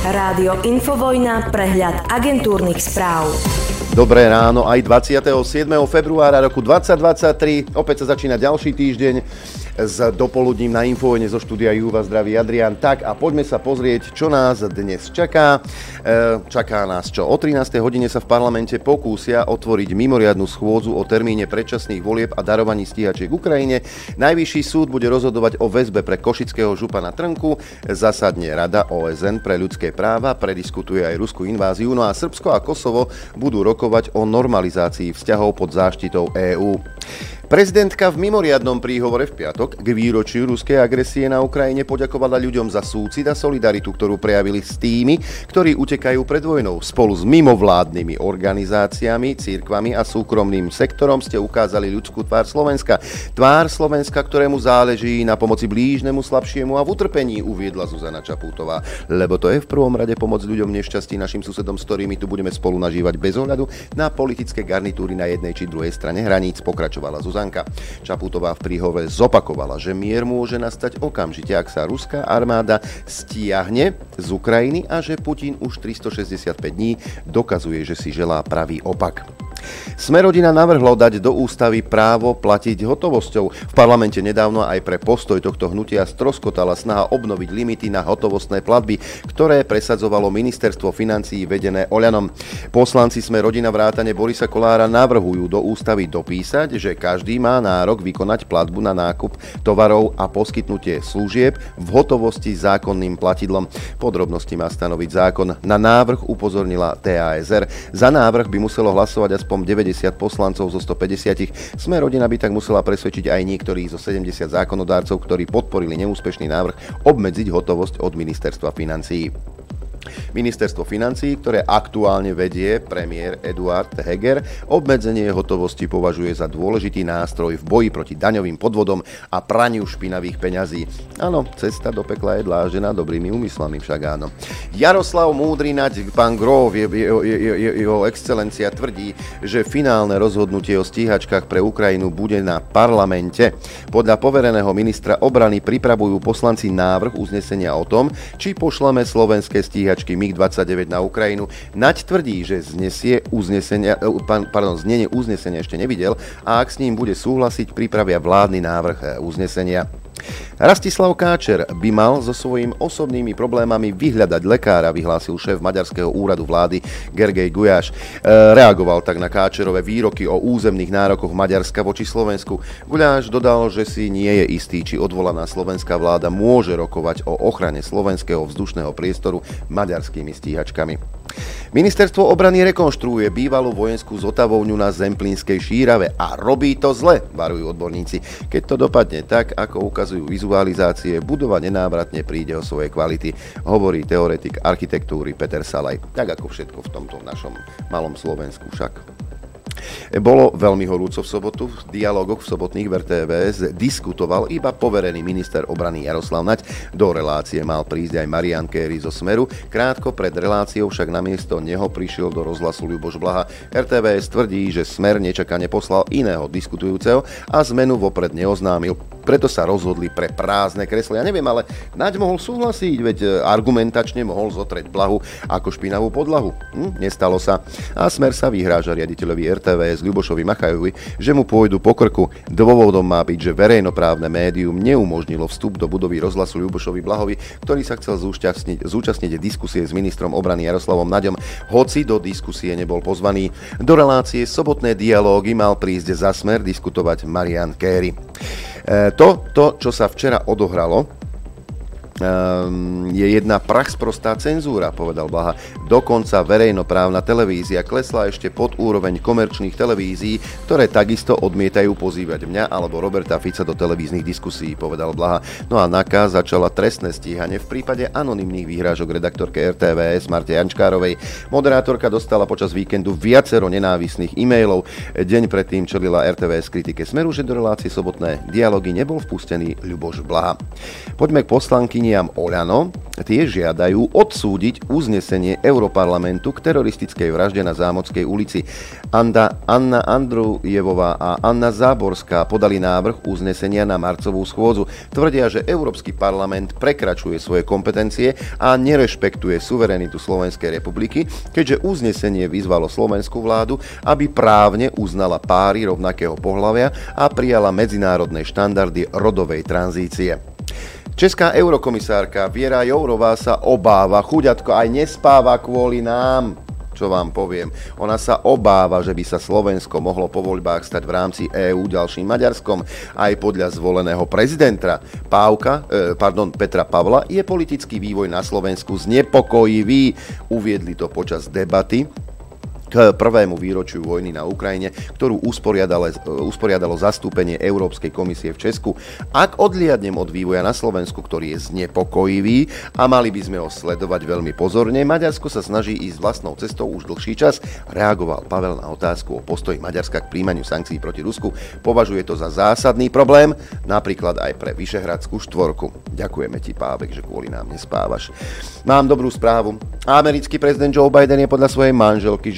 Rádio Infovojna, prehľad agentúrnych správ. Dobré ráno aj 27. februára roku 2023. Opäť sa začína ďalší týždeň s dopoludním na Infovojne zo štúdia Júva zdraví Adrian. Tak a poďme sa pozrieť, čo nás dnes čaká. E, čaká nás čo? O 13. hodine sa v parlamente pokúsia otvoriť mimoriadnu schôdzu o termíne predčasných volieb a darovaní stíhačiek Ukrajine. Najvyšší súd bude rozhodovať o väzbe pre košického župana Trnku. Zasadne Rada OSN pre ľudské práva, prediskutuje aj ruskú inváziu. No a Srbsko a Kosovo budú rokovať o normalizácii vzťahov pod záštitou EÚ. Prezidentka v mimoriadnom príhovore v piatok k výročiu ruskej agresie na Ukrajine poďakovala ľuďom za súcit a solidaritu, ktorú prejavili s tými, ktorí utekajú pred vojnou. Spolu s mimovládnymi organizáciami, církvami a súkromným sektorom ste ukázali ľudskú tvár Slovenska. Tvár Slovenska, ktorému záleží na pomoci blížnemu, slabšiemu a v utrpení, uviedla Zuzana Čapútová. Lebo to je v prvom rade pomoc ľuďom nešťastí našim susedom, s ktorými tu budeme spolu nažívať bez ohľadu na politické garnitúry na jednej či druhej strane hraníc, pokračovala Zuzana Zuzanka. Čaputová v príhove zopakovala, že mier môže nastať okamžite, ak sa ruská armáda stiahne z Ukrajiny a že Putin už 365 dní dokazuje, že si želá pravý opak. Smerodina navrhlo dať do ústavy právo platiť hotovosťou. V parlamente nedávno aj pre postoj tohto hnutia stroskotala snaha obnoviť limity na hotovostné platby, ktoré presadzovalo ministerstvo financií vedené Oľanom. Poslanci Smerodina vrátane Borisa Kolára navrhujú do ústavy dopísať, že každý má nárok vykonať platbu na nákup tovarov a poskytnutie služieb v hotovosti zákonným platidlom. Podrobnosti má stanoviť zákon. Na návrh upozornila TASR. Za návrh by muselo hlasovať aspoň aspoň 90 poslancov zo 150. Sme rodina by tak musela presvedčiť aj niektorých zo 70 zákonodárcov, ktorí podporili neúspešný návrh obmedziť hotovosť od ministerstva financií. Ministerstvo financí, ktoré aktuálne vedie premiér Eduard Heger, obmedzenie hotovosti považuje za dôležitý nástroj v boji proti daňovým podvodom a praniu špinavých peňazí. Áno, cesta do pekla je dlážená dobrými úmyslami však áno. Jaroslav Múdrinač, pán Grov, je, je, je, je, jeho excelencia tvrdí, že finálne rozhodnutie o stíhačkách pre Ukrajinu bude na parlamente. Podľa povereného ministra obrany pripravujú poslanci návrh uznesenia o tom, či pošleme slovenské stíhačky stíhačky MiG-29 na Ukrajinu. Naď tvrdí, že znesie uznesenia, eh, pardon, znenie uznesenia ešte nevidel a ak s ním bude súhlasiť, pripravia vládny návrh eh, uznesenia. Rastislav Káčer by mal so svojimi osobnými problémami vyhľadať lekára, vyhlásil šéf Maďarského úradu vlády Gergej Gujáš. E, reagoval tak na Káčerové výroky o územných nárokoch Maďarska voči Slovensku. Gujáš dodal, že si nie je istý, či odvolaná slovenská vláda môže rokovať o ochrane slovenského vzdušného priestoru maďarskými stíhačkami. Ministerstvo obrany rekonštruuje bývalú vojenskú zotavovňu na Zemplínskej šírave a robí to zle, varujú odborníci. Keď to dopadne tak, ako ukazujú vizualizácie, budova nenávratne príde o svoje kvality, hovorí teoretik architektúry Peter Salaj. Tak ako všetko v tomto našom malom Slovensku však. Bolo veľmi horúco v sobotu. V dialogoch v sobotných v RTVS diskutoval iba poverený minister obrany Jaroslav Nať. Do relácie mal prísť aj Marian Kéry zo Smeru. Krátko pred reláciou však namiesto neho prišiel do rozhlasu Ľuboš Blaha. RTVS tvrdí, že Smer nečakane poslal iného diskutujúceho a zmenu vopred neoznámil preto sa rozhodli pre prázdne kreslo. Ja neviem, ale Naď mohol súhlasiť, veď e, argumentačne mohol zotreť blahu ako špinavú podlahu. Hm, nestalo sa. A Smer sa vyhráža riaditeľovi RTVS Ľubošovi Machajovi, že mu pôjdu po krku. Dôvodom má byť, že verejnoprávne médium neumožnilo vstup do budovy rozhlasu Ľubošovi Blahovi, ktorý sa chcel zúčastniť, zúčastniť diskusie s ministrom obrany Jaroslavom Naďom, hoci do diskusie nebol pozvaný. Do relácie sobotné dialógy mal prísť za smer diskutovať Marian Kerry. To, to, čo sa včera odohralo, je jedna sprostá cenzúra, povedal Blaha. Dokonca verejnoprávna televízia klesla ešte pod úroveň komerčných televízií, ktoré takisto odmietajú pozývať mňa alebo Roberta Fica do televíznych diskusí, povedal Blaha. No a NAKA začala trestné stíhanie v prípade anonymných výhrážok redaktorke RTVS Marte Jančkárovej. Moderátorka dostala počas víkendu viacero nenávisných e-mailov. Deň predtým čelila RTVS kritike Smeru, že do relácie sobotné dialógy nebol vpustený Ľuboš Blaha. Poďme k poslankyni líniám Oľano, tie žiadajú odsúdiť uznesenie Europarlamentu k teroristickej vražde na Zámockej ulici. Anda, Anna Andrujevová a Anna Záborská podali návrh uznesenia na marcovú schôdzu. Tvrdia, že Európsky parlament prekračuje svoje kompetencie a nerešpektuje suverenitu Slovenskej republiky, keďže uznesenie vyzvalo slovenskú vládu, aby právne uznala páry rovnakého pohľavia a prijala medzinárodné štandardy rodovej tranzície. Česká eurokomisárka Viera Jourová sa obáva, chuďatko aj nespáva kvôli nám, čo vám poviem. Ona sa obáva, že by sa Slovensko mohlo po voľbách stať v rámci EÚ ďalším Maďarskom. Aj podľa zvoleného prezidenta Pávka, eh, pardon, Petra Pavla je politický vývoj na Slovensku znepokojivý. Uviedli to počas debaty k prvému výročiu vojny na Ukrajine, ktorú usporiadalo, usporiadalo zastúpenie Európskej komisie v Česku. Ak odliadnem od vývoja na Slovensku, ktorý je znepokojivý a mali by sme ho sledovať veľmi pozorne, Maďarsko sa snaží ísť vlastnou cestou už dlhší čas, reagoval Pavel na otázku o postoji Maďarska k príjmaniu sankcií proti Rusku. Považuje to za zásadný problém, napríklad aj pre Vyšehradskú štvorku. Ďakujeme ti, Pávek, že kvôli nám nespávaš. Mám dobrú správu. Americký prezident Joe Biden je podľa svojej manželky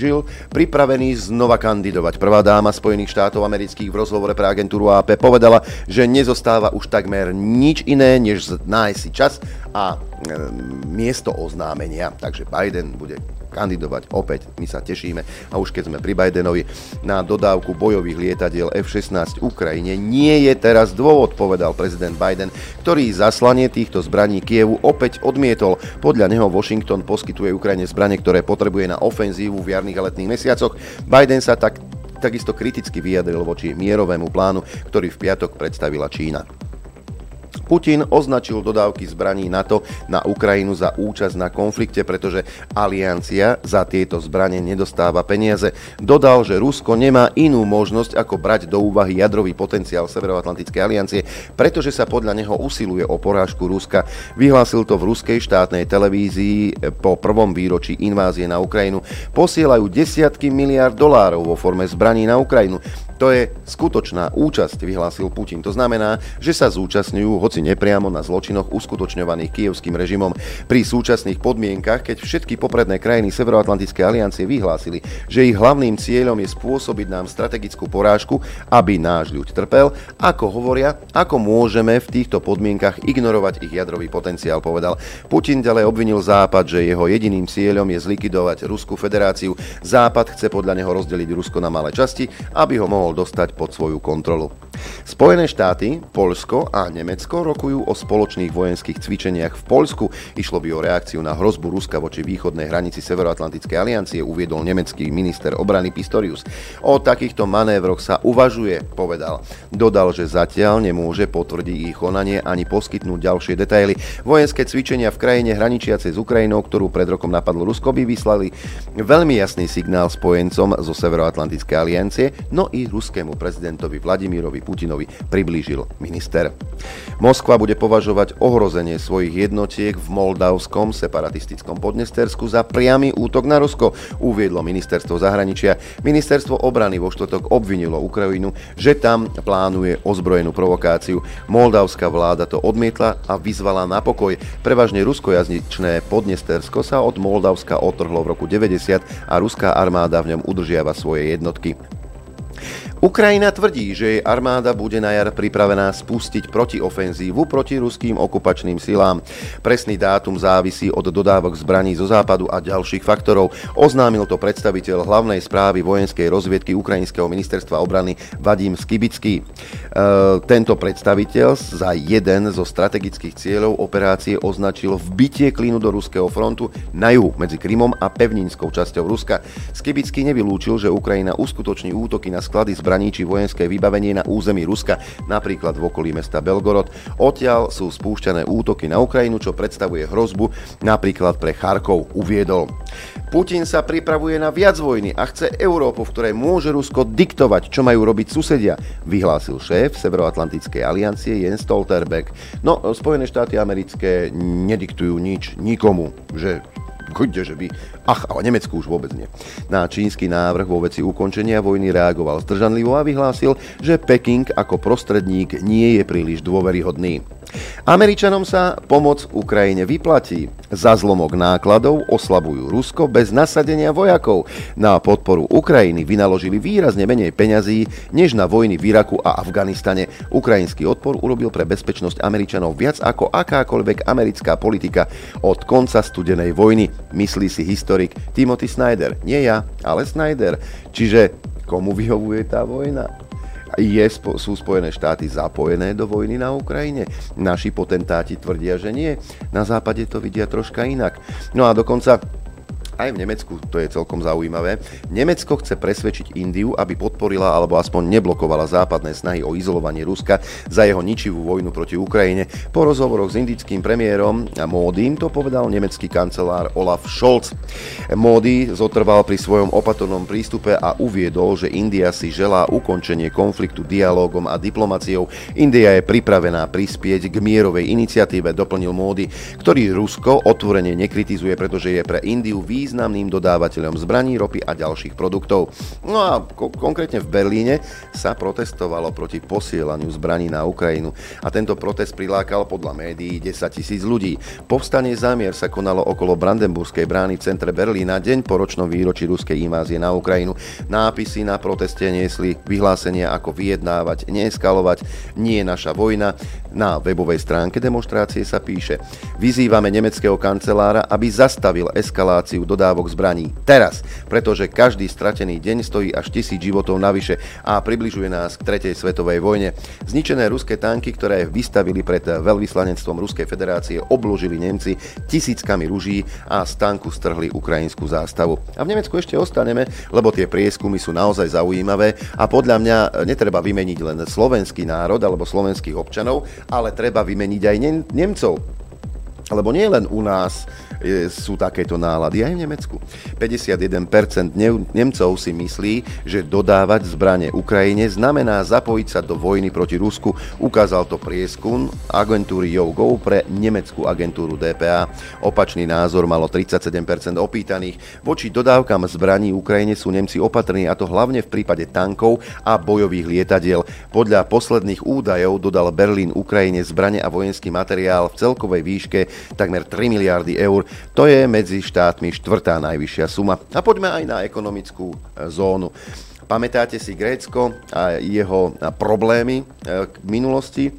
Pripravený znova kandidovať. Prvá dáma Spojených štátov amerických v rozhovore pre agentúru AP povedala, že nezostáva už takmer nič iné, než nájsť si čas a e, miesto oznámenia. Takže Biden bude kandidovať opäť. My sa tešíme. A už keď sme pri Bidenovi na dodávku bojových lietadiel F-16 Ukrajine, nie je teraz dôvod, povedal prezident Biden, ktorý zaslanie týchto zbraní Kievu opäť odmietol. Podľa neho Washington poskytuje Ukrajine zbranie, ktoré potrebuje na ofenzívu v jarných a letných mesiacoch. Biden sa tak takisto kriticky vyjadril voči mierovému plánu, ktorý v piatok predstavila Čína. Putin označil dodávky zbraní NATO na Ukrajinu za účasť na konflikte, pretože aliancia za tieto zbranie nedostáva peniaze. Dodal, že Rusko nemá inú možnosť ako brať do úvahy jadrový potenciál Severoatlantickej aliancie, pretože sa podľa neho usiluje o porážku Ruska. Vyhlásil to v ruskej štátnej televízii po prvom výročí invázie na Ukrajinu. Posielajú desiatky miliard dolárov vo forme zbraní na Ukrajinu. To je skutočná účasť, vyhlásil Putin. To znamená, že sa zúčastňujú, hoci nepriamo na zločinoch uskutočňovaných kievským režimom. Pri súčasných podmienkach, keď všetky popredné krajiny Severoatlantickej aliancie vyhlásili, že ich hlavným cieľom je spôsobiť nám strategickú porážku, aby náš ľud trpel, ako hovoria, ako môžeme v týchto podmienkach ignorovať ich jadrový potenciál, povedal. Putin ďalej obvinil Západ, že jeho jediným cieľom je zlikvidovať Ruskú federáciu. Západ chce podľa neho rozdeliť Rusko na malé časti, aby ho mohol mohol dostať pod svoju kontrolu. Spojené štáty, Polsko a Nemecko rokujú o spoločných vojenských cvičeniach v Polsku. Išlo by o reakciu na hrozbu Ruska voči východnej hranici Severoatlantickej aliancie, uviedol nemecký minister obrany Pistorius. O takýchto manévroch sa uvažuje, povedal. Dodal, že zatiaľ nemôže potvrdiť ich konanie ani poskytnúť ďalšie detaily. Vojenské cvičenia v krajine hraničiacej s Ukrajinou, ktorú pred rokom napadlo Rusko, by vyslali veľmi jasný signál spojencom zo Severoatlantickej aliancie, no i ruskému prezidentovi Vladimirovi Putinovi priblížil minister. Moskva bude považovať ohrozenie svojich jednotiek v moldavskom separatistickom Podnestersku za priamy útok na Rusko, uviedlo ministerstvo zahraničia. Ministerstvo obrany vo štvrtok obvinilo Ukrajinu, že tam plánuje ozbrojenú provokáciu. Moldavská vláda to odmietla a vyzvala na pokoj. Prevažne ruskojazyčné Podnestersko sa od Moldavska otrhlo v roku 90 a ruská armáda v ňom udržiava svoje jednotky. Ukrajina tvrdí, že jej armáda bude na jar pripravená spustiť protiofenzívu proti ruským okupačným silám. Presný dátum závisí od dodávok zbraní zo západu a ďalších faktorov. Oznámil to predstaviteľ hlavnej správy vojenskej rozviedky Ukrajinského ministerstva obrany Vadim Skibický. E, tento predstaviteľ za jeden zo strategických cieľov operácie označil vbitie klínu do ruského frontu na juhu medzi Krymom a pevninskou časťou Ruska. Skibický nevylúčil, že Ukrajina uskutoční útoky na sklady zbraní zbraní či vojenské vybavenie na území Ruska, napríklad v okolí mesta Belgorod. Odtiaľ sú spúšťané útoky na Ukrajinu, čo predstavuje hrozbu napríklad pre Charkov, uviedol. Putin sa pripravuje na viac vojny a chce Európu, v ktorej môže Rusko diktovať, čo majú robiť susedia, vyhlásil šéf Severoatlantickej aliancie Jens Stoltenberg. No, Spojené štáty americké nediktujú nič nikomu, že Chodte, že by... Ach, ale Nemecku už vôbec nie. Na čínsky návrh vo veci ukončenia vojny reagoval zdržanlivo a vyhlásil, že Peking ako prostredník nie je príliš dôveryhodný. Američanom sa pomoc Ukrajine vyplatí. Za zlomok nákladov oslabujú Rusko bez nasadenia vojakov. Na podporu Ukrajiny vynaložili výrazne menej peňazí než na vojny v Iraku a Afganistane. Ukrajinský odpor urobil pre bezpečnosť Američanov viac ako akákoľvek americká politika od konca studenej vojny, myslí si historik Timothy Snyder. Nie ja, ale Snyder. Čiže komu vyhovuje tá vojna? Je, sú Spojené štáty zapojené do vojny na Ukrajine? Naši potentáti tvrdia, že nie. Na západe to vidia troška inak. No a dokonca aj v Nemecku, to je celkom zaujímavé. Nemecko chce presvedčiť Indiu, aby podporila alebo aspoň neblokovala západné snahy o izolovanie Ruska za jeho ničivú vojnu proti Ukrajine. Po rozhovoroch s indickým premiérom Módym to povedal nemecký kancelár Olaf Scholz. Módy zotrval pri svojom opatrnom prístupe a uviedol, že India si želá ukončenie konfliktu dialogom a diplomáciou. India je pripravená prispieť k mierovej iniciatíve, doplnil Módy, ktorý Rusko otvorene nekritizuje, pretože je pre Indiu významný významným dodávateľom zbraní, ropy a ďalších produktov. No a ko- konkrétne v Berlíne sa protestovalo proti posielaniu zbraní na Ukrajinu a tento protest prilákal podľa médií 10 tisíc ľudí. Povstanie zámier sa konalo okolo Brandenburskej brány v centre Berlína deň po ročnom výročí ruskej invázie na Ukrajinu. Nápisy na proteste niesli vyhlásenia ako vyjednávať, neeskalovať, nie naša vojna. Na webovej stránke demonstrácie sa píše Vyzývame nemeckého kancelára, aby zastavil eskaláciu dodávok zbraní. Teraz, pretože každý stratený deň stojí až tisíc životov navyše a približuje nás k tretej svetovej vojne. Zničené ruské tanky, ktoré vystavili pred veľvyslanectvom Ruskej federácie, obložili Nemci tisíckami ruží a z tanku strhli ukrajinskú zástavu. A v Nemecku ešte ostaneme, lebo tie prieskumy sú naozaj zaujímavé a podľa mňa netreba vymeniť len slovenský národ alebo slovenských občanov, ale treba vymeniť aj Nemcov. Lebo nie len u nás sú takéto nálady aj v Nemecku. 51% Nemcov si myslí, že dodávať zbranie Ukrajine znamená zapojiť sa do vojny proti Rusku. Ukázal to prieskum agentúry YouGo pre nemeckú agentúru DPA. Opačný názor malo 37% opýtaných. Voči dodávkam zbraní Ukrajine sú Nemci opatrní a to hlavne v prípade tankov a bojových lietadiel. Podľa posledných údajov dodal Berlín Ukrajine zbranie a vojenský materiál v celkovej výške takmer 3 miliardy eur. To je medzi štátmi štvrtá najvyššia suma. A poďme aj na ekonomickú e, zónu. Pamätáte si Grécko a jeho problémy k e, minulosti?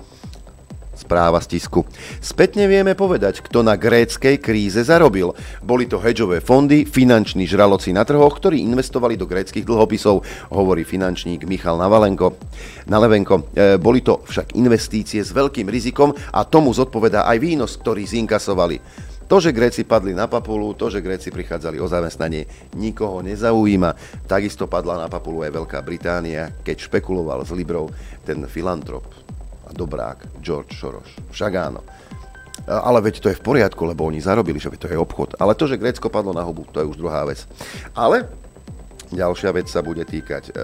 Správa z tisku. Spätne vieme povedať, kto na gréckej kríze zarobil. Boli to hedžové fondy, finanční žraloci na trhoch, ktorí investovali do gréckých dlhopisov, hovorí finančník Michal Navalenko. Nalevenko. E, boli to však investície s veľkým rizikom a tomu zodpovedá aj výnos, ktorý zinkasovali. To, že Gréci padli na papulu, to, že Gréci prichádzali o zamestnanie, nikoho nezaujíma. Takisto padla na papulu aj Veľká Británia, keď špekuloval s Librou ten filantrop a dobrák George Soros. Však áno. Ale veď to je v poriadku, lebo oni zarobili, že to je obchod. Ale to, že Grécko padlo na hubu, to je už druhá vec. Ale ďalšia vec sa bude týkať e,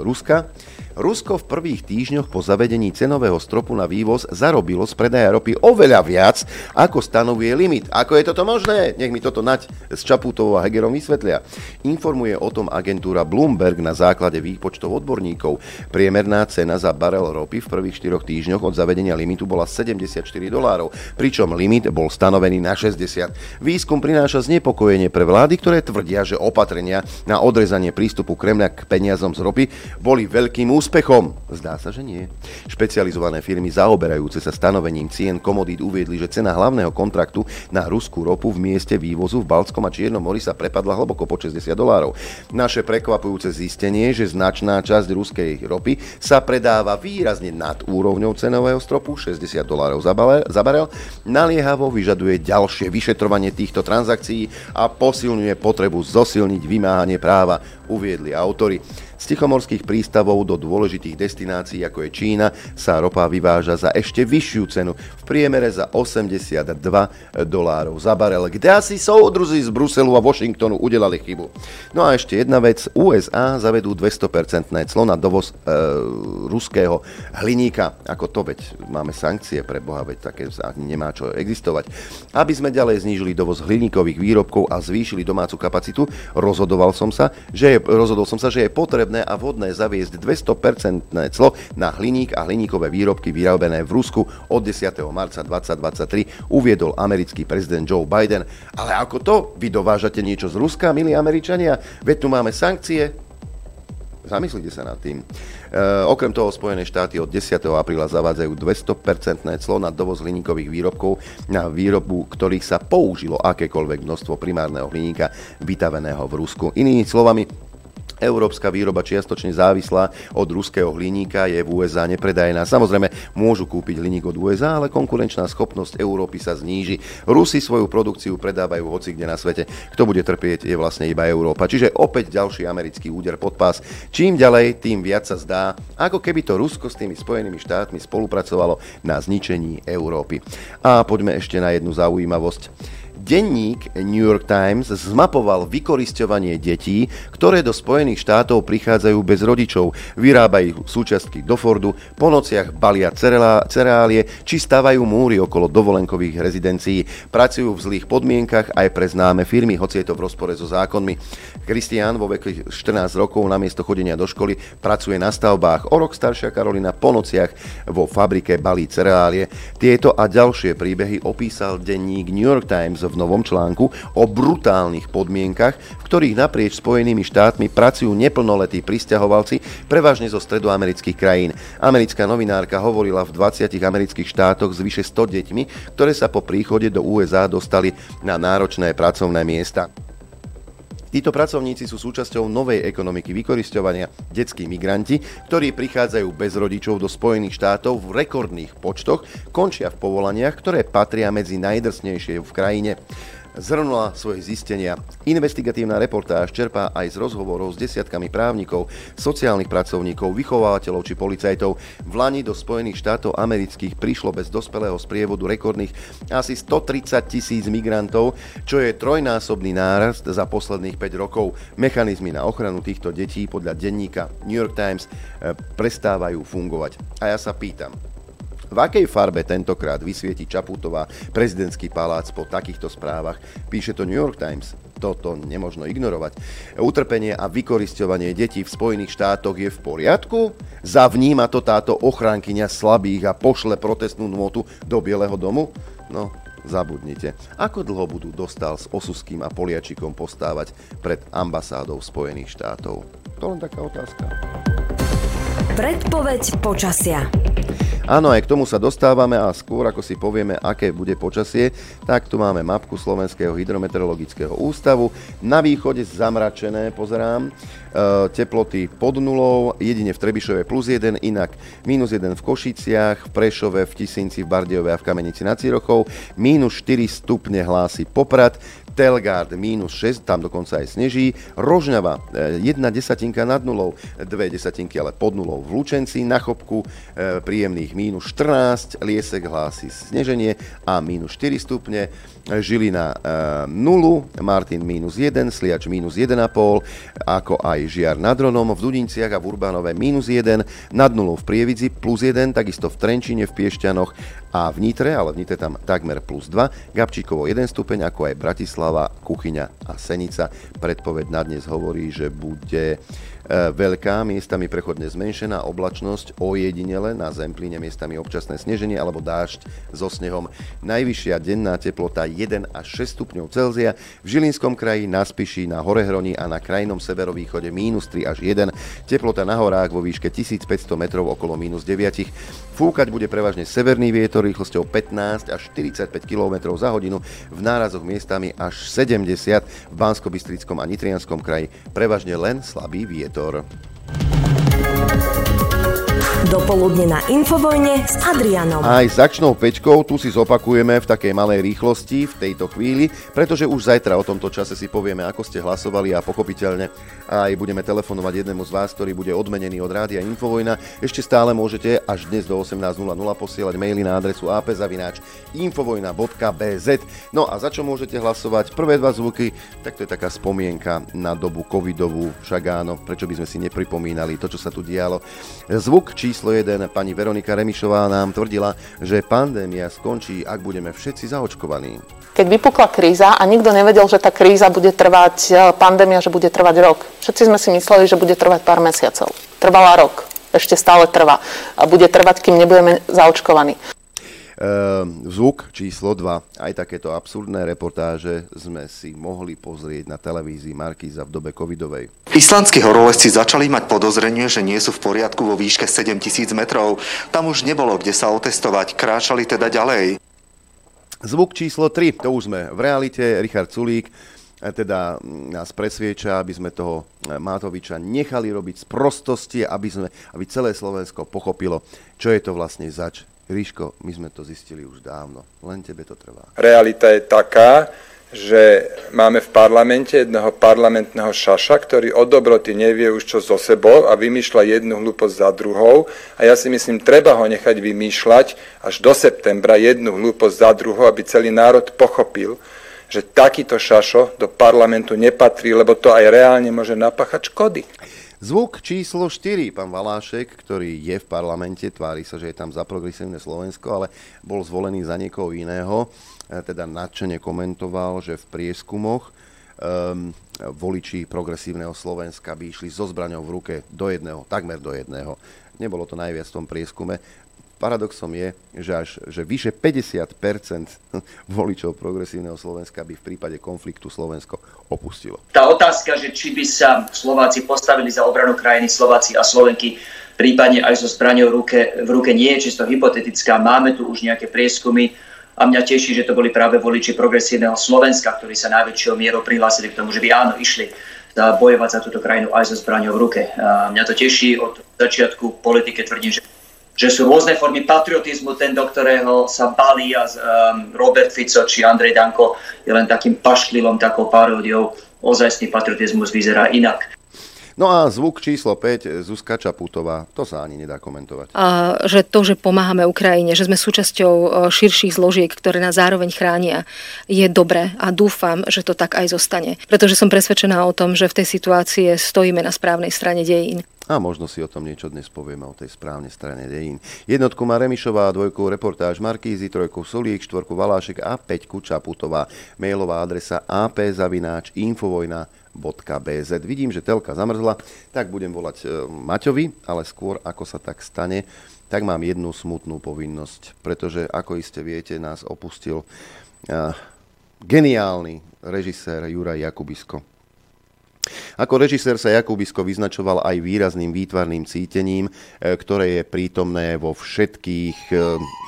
Ruska. Rusko v prvých týždňoch po zavedení cenového stropu na vývoz zarobilo z predaja ropy oveľa viac, ako stanovuje limit. Ako je toto možné? Nech mi toto nať s Čaputovou a Hegerom vysvetlia. Informuje o tom agentúra Bloomberg na základe výpočtov odborníkov. Priemerná cena za barel ropy v prvých 4 týždňoch od zavedenia limitu bola 74 dolárov, pričom limit bol stanovený na 60. Výskum prináša znepokojenie pre vlády, ktoré tvrdia, že opatrenia na odrezanie prístupu Kremľa k peniazom z ropy boli veľkým úspechom úspechom? Zdá sa, že nie. Špecializované firmy zaoberajúce sa stanovením cien komodít uviedli, že cena hlavného kontraktu na ruskú ropu v mieste vývozu v Baltskom a Čiernom mori sa prepadla hlboko po 60 dolárov. Naše prekvapujúce zistenie, že značná časť ruskej ropy sa predáva výrazne nad úrovňou cenového stropu 60 dolárov za barel, naliehavo vyžaduje ďalšie vyšetrovanie týchto transakcií a posilňuje potrebu zosilniť vymáhanie práva, uviedli autory. Z tichomorských prístavov do dôležitých destinácií, ako je Čína, sa ropa vyváža za ešte vyššiu cenu, v priemere za 82 dolárov za barel, kde asi soudruzi z Bruselu a Washingtonu udelali chybu. No a ešte jedna vec, USA zavedú 200% clo na dovoz e, ruského hliníka. Ako to, veď máme sankcie pre Boha, veď také nemá čo existovať. Aby sme ďalej znížili dovoz hliníkových výrobkov a zvýšili domácu kapacitu, rozhodoval som sa, že je, rozhodol som sa, že je potrebné stavebné a vodné zaviesť 200% clo na hliník a hliníkové výrobky vyrobené v Rusku od 10. marca 2023, uviedol americký prezident Joe Biden. Ale ako to? Vy dovážate niečo z Ruska, milí Američania? Veď tu máme sankcie, Zamyslite sa nad tým. E, okrem toho Spojené štáty od 10. apríla zavádzajú 200% clo na dovoz hliníkových výrobkov na výrobu, ktorých sa použilo akékoľvek množstvo primárneho hliníka vytaveného v Rusku. Inými slovami, Európska výroba čiastočne závislá od ruského hliníka je v USA nepredajná. Samozrejme, môžu kúpiť hliník od USA, ale konkurenčná schopnosť Európy sa zníži. Rusi svoju produkciu predávajú hoci kde na svete. Kto bude trpieť, je vlastne iba Európa. Čiže opäť ďalší americký úder pod pás. Čím ďalej, tým viac sa zdá, ako keby to Rusko s tými Spojenými štátmi spolupracovalo na zničení Európy. A poďme ešte na jednu zaujímavosť. Denník New York Times zmapoval vykorisťovanie detí, ktoré do Spojených štátov prichádzajú bez rodičov, vyrábajú súčiastky do Fordu, po nociach balia cereálie či stavajú múry okolo dovolenkových rezidencií. Pracujú v zlých podmienkach aj pre známe firmy, hoci je to v rozpore so zákonmi. Kristián vo veku 14 rokov namiesto chodenia do školy pracuje na stavbách. O rok staršia Karolina po nociach vo fabrike balí cereálie. Tieto a ďalšie príbehy opísal denník New York Times v novom článku o brutálnych podmienkach, v ktorých naprieč Spojenými štátmi pracujú neplnoletí pristahovalci, prevažne zo stredoamerických krajín. Americká novinárka hovorila v 20 amerických štátoch s vyše 100 deťmi, ktoré sa po príchode do USA dostali na náročné pracovné miesta. Títo pracovníci sú súčasťou novej ekonomiky vykoristovania. Detskí migranti, ktorí prichádzajú bez rodičov do Spojených štátov v rekordných počtoch, končia v povolaniach, ktoré patria medzi najdrsnejšie v krajine zhrnula svoje zistenia. Investigatívna reportáž čerpá aj z rozhovorov s desiatkami právnikov, sociálnych pracovníkov, vychovávateľov či policajtov. V Lani do Spojených štátov amerických prišlo bez dospelého sprievodu rekordných asi 130 tisíc migrantov, čo je trojnásobný nárast za posledných 5 rokov. Mechanizmy na ochranu týchto detí podľa denníka New York Times eh, prestávajú fungovať. A ja sa pýtam, v akej farbe tentokrát vysvieti Čaputová prezidentský palác po takýchto správach? Píše to New York Times. Toto nemožno ignorovať. Utrpenie a vykoristovanie detí v Spojených štátoch je v poriadku? Zavníma to táto ochránkyňa slabých a pošle protestnú nôtu do Bieleho domu? No, zabudnite. Ako dlho budú Dostal s Osuským a Poliačikom postávať pred ambasádou Spojených štátov? To len taká otázka. Predpoveď počasia. Áno, aj k tomu sa dostávame a skôr ako si povieme, aké bude počasie, tak tu máme mapku Slovenského hydrometeorologického ústavu. Na východe zamračené, pozerám, e, teploty pod nulou, jedine v Trebišove plus 1, inak minus 1 v Košiciach, v Prešove, v Tisinci, v Bardejove a v Kamenici nad Cirochou, minus 4 stupne hlási Poprad, Telgard minus 6, tam dokonca aj sneží, Rožňava 1 e, desatinka nad nulou, 2 desatinky ale pod nulou. V Lučenci, na Chopku e, príjemných minus 14, Liesek hlási sneženie a minus 4 stupne, Žilina 0, Martin minus 1, Sliač minus 1,5, ako aj Žiar nad Ronom, v Dudinciach a v Urbanove minus 1, nad nulou v Prievidzi plus 1, takisto v Trenčine, v Piešťanoch a v Nitre, ale v Nitre tam takmer plus 2, Gabčíkovo 1 stupeň, ako aj Bratislava, Kuchyňa a Senica. Predpoveď na dnes hovorí, že bude E, veľká, miestami prechodne zmenšená oblačnosť, ojedinele na zemplíne miestami občasné sneženie alebo dážď so snehom. Najvyššia denná teplota 1 až 6 stupňov Celzia, v Žilinskom kraji, na Spiši, na Horehroni a na krajnom severovýchode minus 3 až 1, teplota na horách vo výške 1500 metrov okolo minus 9. Fúkať bude prevažne severný vietor rýchlosťou 15 až 45 km za hodinu, v nárazoch miestami až 70 v bansko a Nitrianskom kraji, prevažne len slabý vietor. Dopoludne na Infovojne s Adrianom. Aj s akčnou pečkou tu si zopakujeme v takej malej rýchlosti v tejto chvíli, pretože už zajtra o tomto čase si povieme, ako ste hlasovali a pochopiteľne aj budeme telefonovať jednému z vás, ktorý bude odmenený od rádia Infovojna. Ešte stále môžete až dnes do 18.00 posielať maily na adresu apzavináč.infovojna.bz No a za čo môžete hlasovať? Prvé dva zvuky, tak to je taká spomienka na dobu covidovú, však áno, prečo by sme si nepripomínali to, čo sa tu dialo. Zvuk číslo 1, pani Veronika Remišová nám tvrdila, že pandémia skončí, ak budeme všetci zaočkovaní. Keď vypukla kríza a nikto nevedel, že tá kríza bude trvať, e, pandémia, že bude trvať rok. Všetci sme si mysleli, že bude trvať pár mesiacov. Trvala rok. Ešte stále trvá. A bude trvať, kým nebudeme zaočkovaní. Ehm, zvuk číslo 2. Aj takéto absurdné reportáže sme si mohli pozrieť na televízii Markíza v dobe covidovej. Islandskí horolezci začali mať podozrenie, že nie sú v poriadku vo výške 7000 metrov. Tam už nebolo kde sa otestovať, kráčali teda ďalej. Zvuk číslo 3, to už sme v realite, Richard Sulík e, teda nás presvieča, aby sme toho e, Matoviča nechali robiť z prostosti, aby, sme, aby celé Slovensko pochopilo, čo je to vlastne zač. Ríško, my sme to zistili už dávno, len tebe to trvá. Realita je taká, že máme v parlamente jedného parlamentného šaša, ktorý od dobroty nevie už čo so sebou a vymýšľa jednu hlúposť za druhou. A ja si myslím, treba ho nechať vymýšľať až do septembra jednu hlúposť za druhou, aby celý národ pochopil, že takýto šašo do parlamentu nepatrí, lebo to aj reálne môže napáchať škody. Zvuk číslo 4, pán Valášek, ktorý je v parlamente, tvári sa, že je tam za progresívne Slovensko, ale bol zvolený za niekoho iného, e, teda nadšene komentoval, že v prieskumoch um, voliči progresívneho Slovenska by išli so zbraňou v ruke do jedného, takmer do jedného. Nebolo to najviac v tom prieskume, Paradoxom je, že až že vyše 50% voličov progresívneho Slovenska by v prípade konfliktu Slovensko opustilo. Tá otázka, že či by sa Slováci postavili za obranu krajiny Slováci a Slovenky prípadne aj so zbraňou v ruke, v ruke nie je čisto hypotetická. Máme tu už nejaké prieskumy a mňa teší, že to boli práve voliči progresívneho Slovenska, ktorí sa najväčšou mierou prihlásili k tomu, že by áno, išli bojovať za túto krajinu aj so zbraňou v ruke. A mňa to teší, od začiatku politike tvrdím, že že sú rôzne formy patriotizmu, ten, do ktorého sa balí a um, Robert Fico či Andrej Danko je len takým pašklilom, takou paródiou. Ozajstný patriotizmus vyzerá inak. No a zvuk číslo 5, Zuzka Čaputová, to sa ani nedá komentovať. A, že to, že pomáhame Ukrajine, že sme súčasťou širších zložiek, ktoré nás zároveň chránia, je dobré a dúfam, že to tak aj zostane. Pretože som presvedčená o tom, že v tej situácii stojíme na správnej strane dejín. A možno si o tom niečo dnes povieme, o tej správnej strane dejín. Jednotku má Remišová, dvojku reportáž Markízy, trojku Solík, štvorku Valášek a peťku Čaputová. Mailová adresa apzavináč.infovojna.bz Vidím, že telka zamrzla, tak budem volať e, Maťovi, ale skôr ako sa tak stane, tak mám jednu smutnú povinnosť, pretože ako iste viete, nás opustil uh, geniálny režisér Juraj Jakubisko ako režisér sa Jakubisko vyznačoval aj výrazným výtvarným cítením, e, ktoré je prítomné vo všetkých e,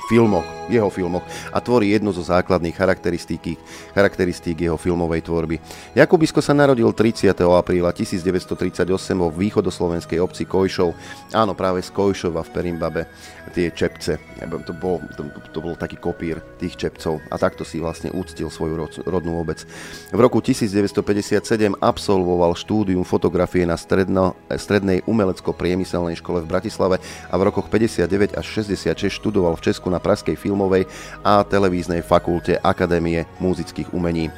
filmoch, jeho filmoch a tvorí jednu zo základných charakteristík, charakteristík jeho filmovej tvorby. Jakubisko sa narodil 30. apríla 1938 vo východoslovenskej obci Kojšov, áno práve z Kojšova v Perimbabe, tie čepce, to bol, to, to bol taký kopír tých čepcov a takto si vlastne úctil svoju rodnú obec. V roku 1957 absolvoval štúdium fotografie na stredno, strednej umelecko-priemyselnej škole v Bratislave a v rokoch 59 až 66 študoval v Česku na Pražskej filmovej a televíznej fakulte Akadémie muzických umení.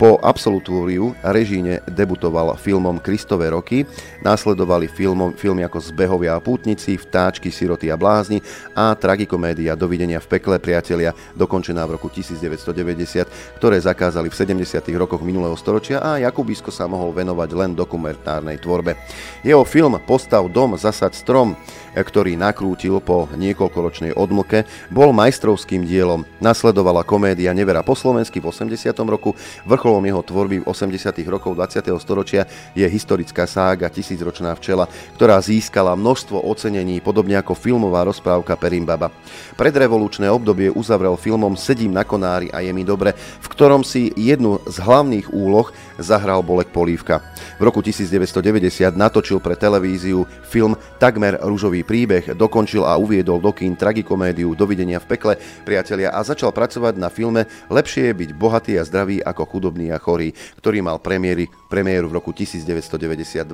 Po absolutóriu režíne debutoval filmom Kristové roky, následovali filmom, filmy ako Zbehovia a pútnici, Vtáčky, siroty a blázni a tragikomédia Dovidenia v pekle priatelia, dokončená v roku 1990, ktoré zakázali v 70. rokoch minulého storočia a Jakubisko sa mohol venovať len dokumentárnej tvorbe. Jeho film Postav dom, zasad strom ktorý nakrútil po niekoľkoročnej odmlke, bol majstrovským dielom. Nasledovala komédia Nevera po slovensky v 80. roku, vrcholom jeho tvorby v 80. rokov 20. storočia je historická sága Tisícročná včela, ktorá získala množstvo ocenení, podobne ako filmová rozprávka Perimbaba. Predrevolučné obdobie uzavrel filmom Sedím na konári a je mi dobre, v ktorom si jednu z hlavných úloh zahral Bolek Polívka. V roku 1990 natočil pre televíziu film Takmer rúžový príbeh, dokončil a uviedol do kín tragikomédiu Dovidenia v pekle, priatelia, a začal pracovať na filme Lepšie je byť bohatý a zdravý ako chudobný a chorý, ktorý mal premiéry, premiéru v roku 1992.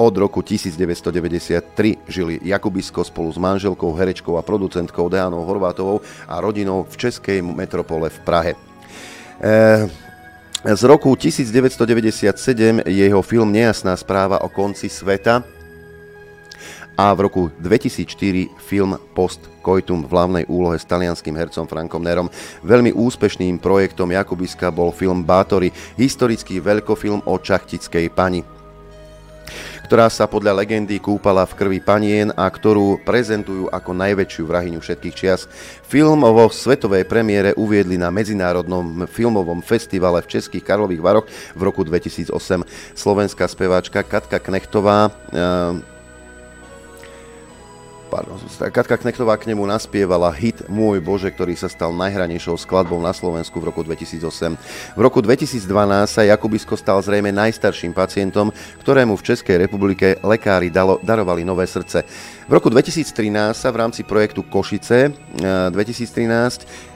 Od roku 1993 žili Jakubisko spolu s manželkou, herečkou a producentkou Deanou Horvátovou a rodinou v Českej metropole v Prahe. E- z roku 1997 je jeho film Nejasná správa o konci sveta a v roku 2004 film Post Coitum v hlavnej úlohe s talianským hercom Frankom Nerom. Veľmi úspešným projektom Jakubiska bol film Bátory, historický veľkofilm o čachtickej pani ktorá sa podľa legendy kúpala v krvi panien a ktorú prezentujú ako najväčšiu vrahyňu všetkých čias. Film vo svetovej premiére uviedli na Medzinárodnom filmovom festivale v Českých Karlových Varoch v roku 2008. Slovenská speváčka Katka Knechtová e, pardon, Katka Knechtová k nemu naspievala hit Môj Bože, ktorý sa stal najhranejšou skladbou na Slovensku v roku 2008. V roku 2012 sa Jakubisko stal zrejme najstarším pacientom, ktorému v Českej republike lekári dalo, darovali nové srdce. V roku 2013 sa v rámci projektu Košice 2013 um,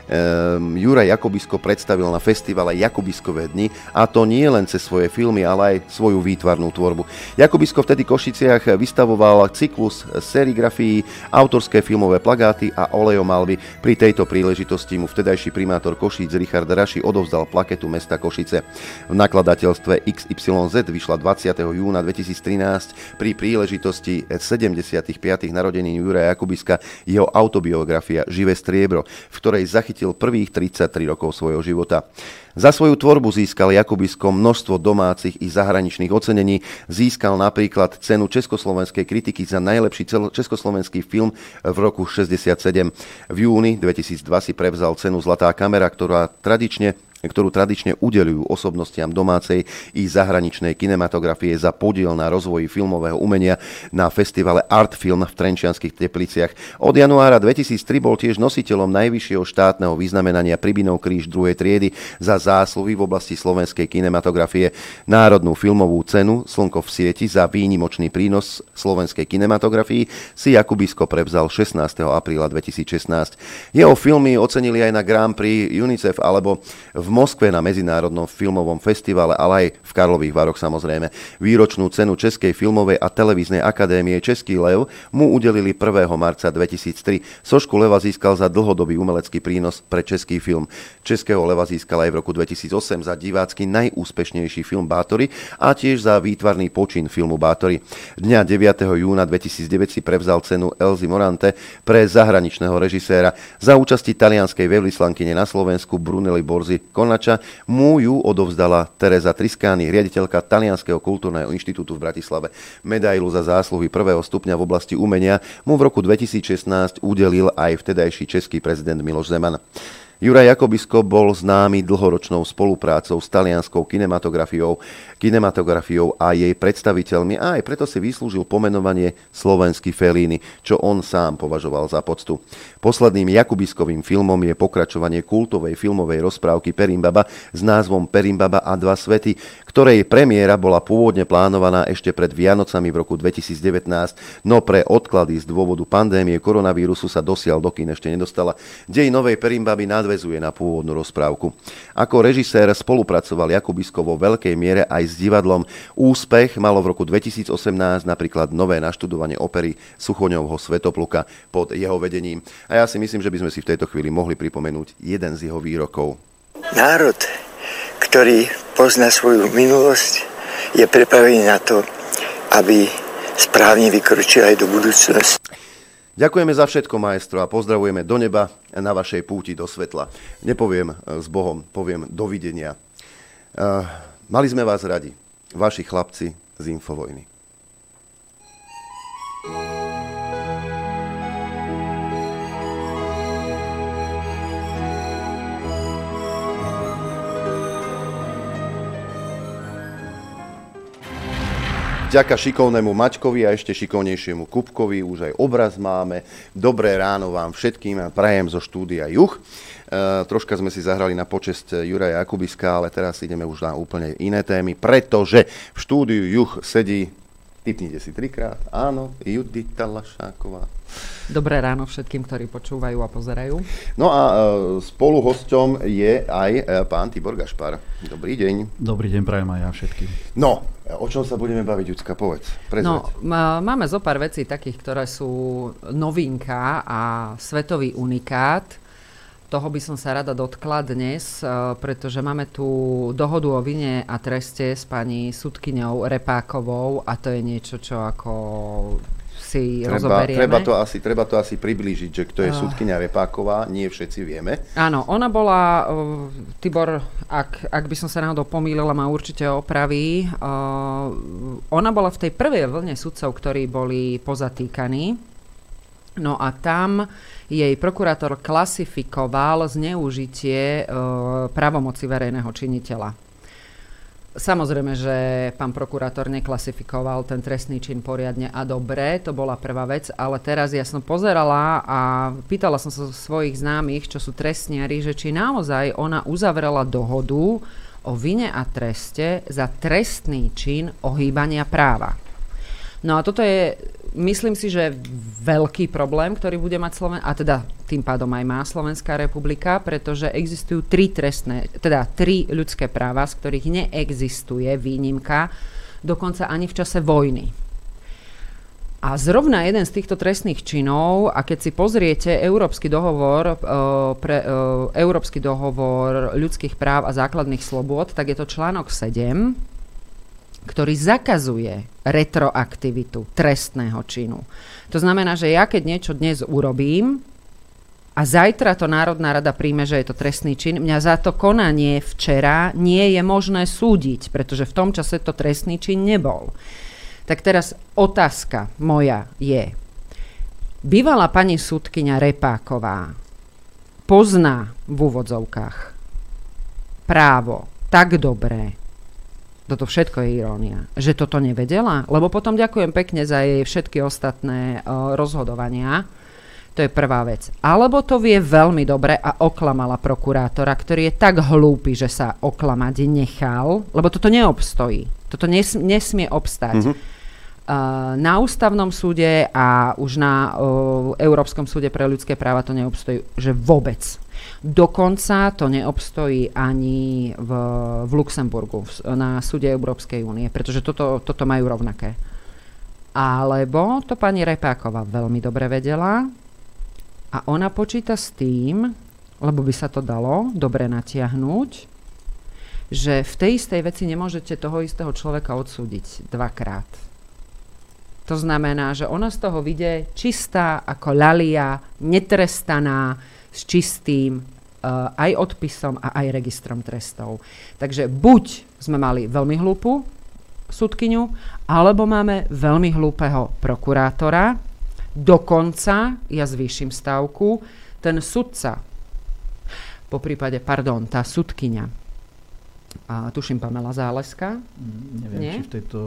Juraj Jakobisko predstavil na festivale Jakobiskové dni a to nie len cez svoje filmy, ale aj svoju výtvarnú tvorbu. Jakobisko vtedy v Košiciach vystavoval cyklus serigrafií, autorské filmové plagáty a olejomalby. Pri tejto príležitosti mu vtedajší primátor Košíc Richard Raši odovzdal plaketu mesta Košice. V nakladateľstve XYZ vyšla 20. júna 2013 pri príležitosti 75. narodení Juraja Jakubiska jeho autobiografia Živé striebro, v ktorej zachytil zachytil prvých 33 rokov svojho života. Za svoju tvorbu získal Jakubisko množstvo domácich i zahraničných ocenení. Získal napríklad cenu Československej kritiky za najlepší československý film v roku 67. V júni 2002 si prevzal cenu Zlatá kamera, ktorá tradične ktorú tradične udelujú osobnostiam domácej i zahraničnej kinematografie za podiel na rozvoji filmového umenia na festivale Art Film v Trenčianských tepliciach. Od januára 2003 bol tiež nositeľom najvyššieho štátneho vyznamenania Pribinov kríž druhej triedy za zásluhy v oblasti slovenskej kinematografie, národnú filmovú cenu Slnko v sieti za výnimočný prínos slovenskej kinematografii si Jakubisko prevzal 16. apríla 2016. Jeho filmy ocenili aj na Grand Prix UNICEF alebo Moskve na Medzinárodnom filmovom festivale, ale aj v Karlových Varoch samozrejme. Výročnú cenu Českej filmovej a televíznej akadémie Český lev mu udelili 1. marca 2003. Sošku leva získal za dlhodobý umelecký prínos pre český film. Českého leva získal aj v roku 2008 za divácky najúspešnejší film Bátory a tiež za výtvarný počin filmu Bátory. Dňa 9. júna 2009 si prevzal cenu Elzy Morante pre zahraničného režiséra za účasti talianskej veľvyslankyne na Slovensku Brunelli Borzi Kolnača mu ju odovzdala Teresa Triskány, riaditeľka Talianského kultúrneho inštitútu v Bratislave. Medailu za zásluhy prvého stupňa v oblasti umenia mu v roku 2016 udelil aj vtedajší český prezident Miloš Zeman. Juraj Jakobisko bol známy dlhoročnou spoluprácou s talianskou kinematografiou, kinematografiou a jej predstaviteľmi a aj preto si vyslúžil pomenovanie slovenský Felíny, čo on sám považoval za poctu. Posledným Jakubiskovým filmom je pokračovanie kultovej filmovej rozprávky Perimbaba s názvom Perimbaba a dva svety, ktorej premiéra bola pôvodne plánovaná ešte pred Vianocami v roku 2019, no pre odklady z dôvodu pandémie koronavírusu sa dosiaľ do kín ešte nedostala. Dej novej Perimbaby nadvezuje na pôvodnú rozprávku. Ako režisér spolupracoval Jakubisko vo veľkej miere aj s divadlom. Úspech malo v roku 2018 napríklad nové naštudovanie opery Suchoňovho Svetopluka pod jeho vedením. A ja si myslím, že by sme si v tejto chvíli mohli pripomenúť jeden z jeho výrokov. Národ ktorý pozná svoju minulosť, je pripravený na to, aby správne vykročil aj do budúcnosti. Ďakujeme za všetko, maestro, a pozdravujeme do neba na vašej púti do svetla. Nepoviem eh, s Bohom, poviem dovidenia. Uh, mali sme vás radi, vaši chlapci z Infovojny. Vďaka šikovnému Mačkovi a ešte šikovnejšiemu Kupkovi už aj obraz máme. Dobré ráno vám všetkým a prajem zo štúdia Juch. E, troška sme si zahrali na počest Juraja Jakubiska, ale teraz ideme už na úplne iné témy, pretože v štúdiu Juch sedí, typnite si trikrát, áno, Judita Lašáková. Dobré ráno všetkým, ktorí počúvajú a pozerajú. No a e, spolu hosťom je aj e, pán Tibor Gašpar. Dobrý deň. Dobrý deň, prajem aj ja všetkým. No, o čom sa budeme baviť, Jucka, povedz. Prezveď. No, máme zo pár vecí takých, ktoré sú novinka a svetový unikát. Toho by som sa rada dotkla dnes, e, pretože máme tu dohodu o vine a treste s pani sudkyňou Repákovou a to je niečo, čo ako si treba, rozoberieme. Treba to, asi, treba to asi priblížiť, že kto je uh. súdkynia Repáková, nie všetci vieme. Áno, ona bola, uh, Tibor, ak, ak by som sa náhodou pomýlila, ma určite opraví, uh, ona bola v tej prvej vlne sudcov, ktorí boli pozatýkaní. No a tam jej prokurátor klasifikoval zneužitie uh, právomoci verejného činiteľa. Samozrejme, že pán prokurátor neklasifikoval ten trestný čin poriadne a dobre, to bola prvá vec, ale teraz ja som pozerala a pýtala som sa svojich známych, čo sú trestniari, že či naozaj ona uzavrela dohodu o vine a treste za trestný čin ohýbania práva. No a toto je myslím si, že veľký problém, ktorý bude mať Sloven- a teda tým pádom aj má Slovenská republika, pretože existujú tri trestné, teda tri ľudské práva, z ktorých neexistuje výnimka, dokonca ani v čase vojny. A zrovna jeden z týchto trestných činov, a keď si pozriete Európsky dohovor, uh, pre, uh, Európsky dohovor ľudských práv a základných slobôd, tak je to článok 7, ktorý zakazuje retroaktivitu trestného činu. To znamená, že ja keď niečo dnes urobím a zajtra to Národná rada príjme, že je to trestný čin, mňa za to konanie včera nie je možné súdiť, pretože v tom čase to trestný čin nebol. Tak teraz otázka moja je, bývalá pani súdkynia Repáková pozná v úvodzovkách právo tak dobré, toto všetko je irónia. Že toto nevedela? Lebo potom ďakujem pekne za jej všetky ostatné uh, rozhodovania. To je prvá vec. Alebo to vie veľmi dobre a oklamala prokurátora, ktorý je tak hlúpy, že sa oklamať nechal, lebo toto neobstojí. Toto nes, nesmie obstať. Mm-hmm. Uh, na ústavnom súde a už na uh, Európskom súde pre ľudské práva to neobstojí, že vôbec. Dokonca to neobstojí ani v, v Luxemburgu, v, na súde Európskej únie, pretože toto, toto majú rovnaké. Alebo to pani Repáková veľmi dobre vedela a ona počíta s tým, lebo by sa to dalo dobre natiahnuť, že v tej istej veci nemôžete toho istého človeka odsúdiť dvakrát. To znamená, že ona z toho vyjde čistá ako lalia, netrestaná, s čistým uh, aj odpisom a aj registrom trestov. Takže buď sme mali veľmi hlúpu súdkyňu, alebo máme veľmi hlúpeho prokurátora. Dokonca, ja zvýšim stavku, ten sudca, po prípade, pardon, tá súdkyňa, a tuším Pamela Záleska. Mm, neviem, Nie? či v tejto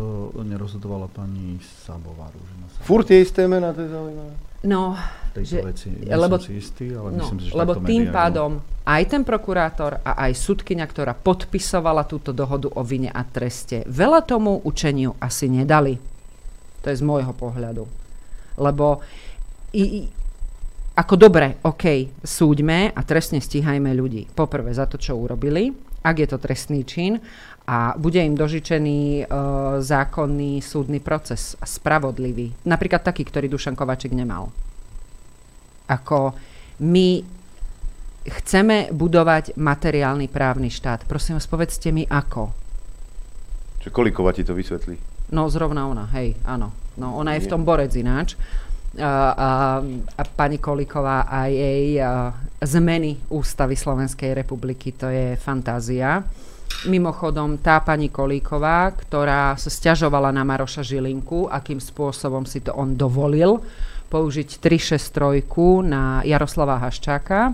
nerozhodovala pani Sabová. Furt je isté mena, to je zaujímavé. No, že, veci. Nie lebo, som si istý, ale no, myslím si, že Lebo tým pádom aj ten prokurátor a aj sudkynia, ktorá podpisovala túto dohodu o vine a treste, veľa tomu učeniu asi nedali. To je z môjho pohľadu. Lebo i, i, ako dobre, OK, súďme a trestne stíhajme ľudí. Poprvé za to, čo urobili, ak je to trestný čin a bude im dožičený e, zákonný súdny proces spravodlivý. Napríklad taký, ktorý Dušan Kovačik nemal. Ako my chceme budovať materiálny právny štát. Prosím vás, povedzte mi ako. Čo Kolíková ti to vysvetlí? No zrovna ona, hej, áno. No ona je v tom borec ináč a, a pani Koliková a jej a, zmeny ústavy Slovenskej republiky. To je fantázia. Mimochodom, tá pani Kolíková, ktorá sa stiažovala na Maroša Žilinku, akým spôsobom si to on dovolil použiť 363 na Jaroslava Haščáka.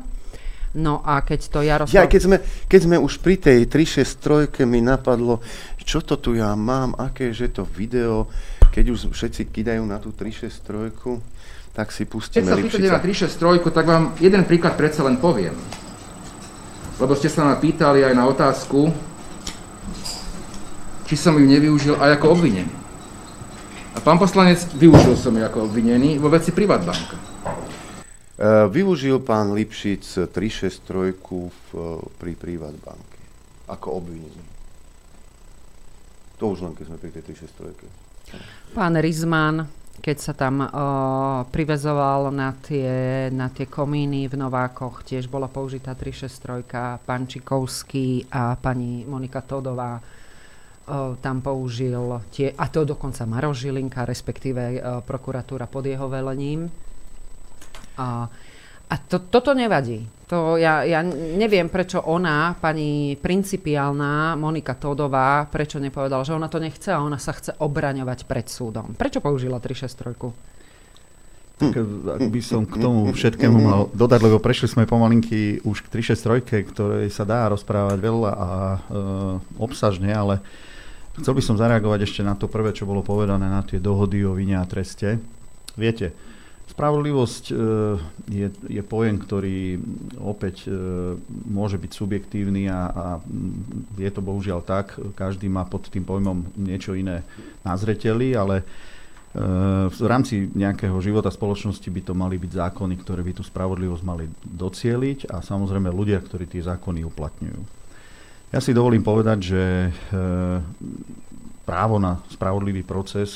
No a keď to Jaroslav... Ja, keď sme, keď sme už pri tej 363 mi napadlo, čo to tu ja mám, aké je to video, keď už všetci kidajú na tú 363, tak si pustíme Keď sa pýtate na 363, tak vám jeden príklad predsa len poviem. Lebo ste sa ma pýtali aj na otázku, či som ju nevyužil aj ako obvinený. A pán poslanec, využil som ju ako obvinený vo veci Privatbanka. Uh, využil pán Lipšic 363 v, pri Privatbanke ako obvinený. To už len keď sme pri tej 363. Pán Rizman, keď sa tam uh, privezoval na tie, na tie komíny v Novákoch, tiež bola použitá 363, pán Čikovský a pani Monika Todová tam použil tie, a to dokonca Maro Žilinka, respektíve prokuratúra pod jeho velením. A, a to, toto nevadí. To ja, ja neviem, prečo ona, pani principiálna Monika Todová, prečo nepovedala, že ona to nechce a ona sa chce obraňovať pred súdom. Prečo použila 363? Tak ak by som k tomu všetkému mal dodať, lebo prešli sme pomalinky už k 363, ktorej sa dá rozprávať veľa a e, obsažne, ale chcel by som zareagovať ešte na to prvé, čo bolo povedané, na tie dohody o vine a treste. Viete, spravodlivosť e, je, je pojem, ktorý opäť e, môže byť subjektívny a, a je to bohužiaľ tak. Každý má pod tým pojmom niečo iné na zreteli, ale v rámci nejakého života spoločnosti by to mali byť zákony, ktoré by tú spravodlivosť mali docieliť a samozrejme ľudia, ktorí tie zákony uplatňujú. Ja si dovolím povedať, že e, právo na spravodlivý proces,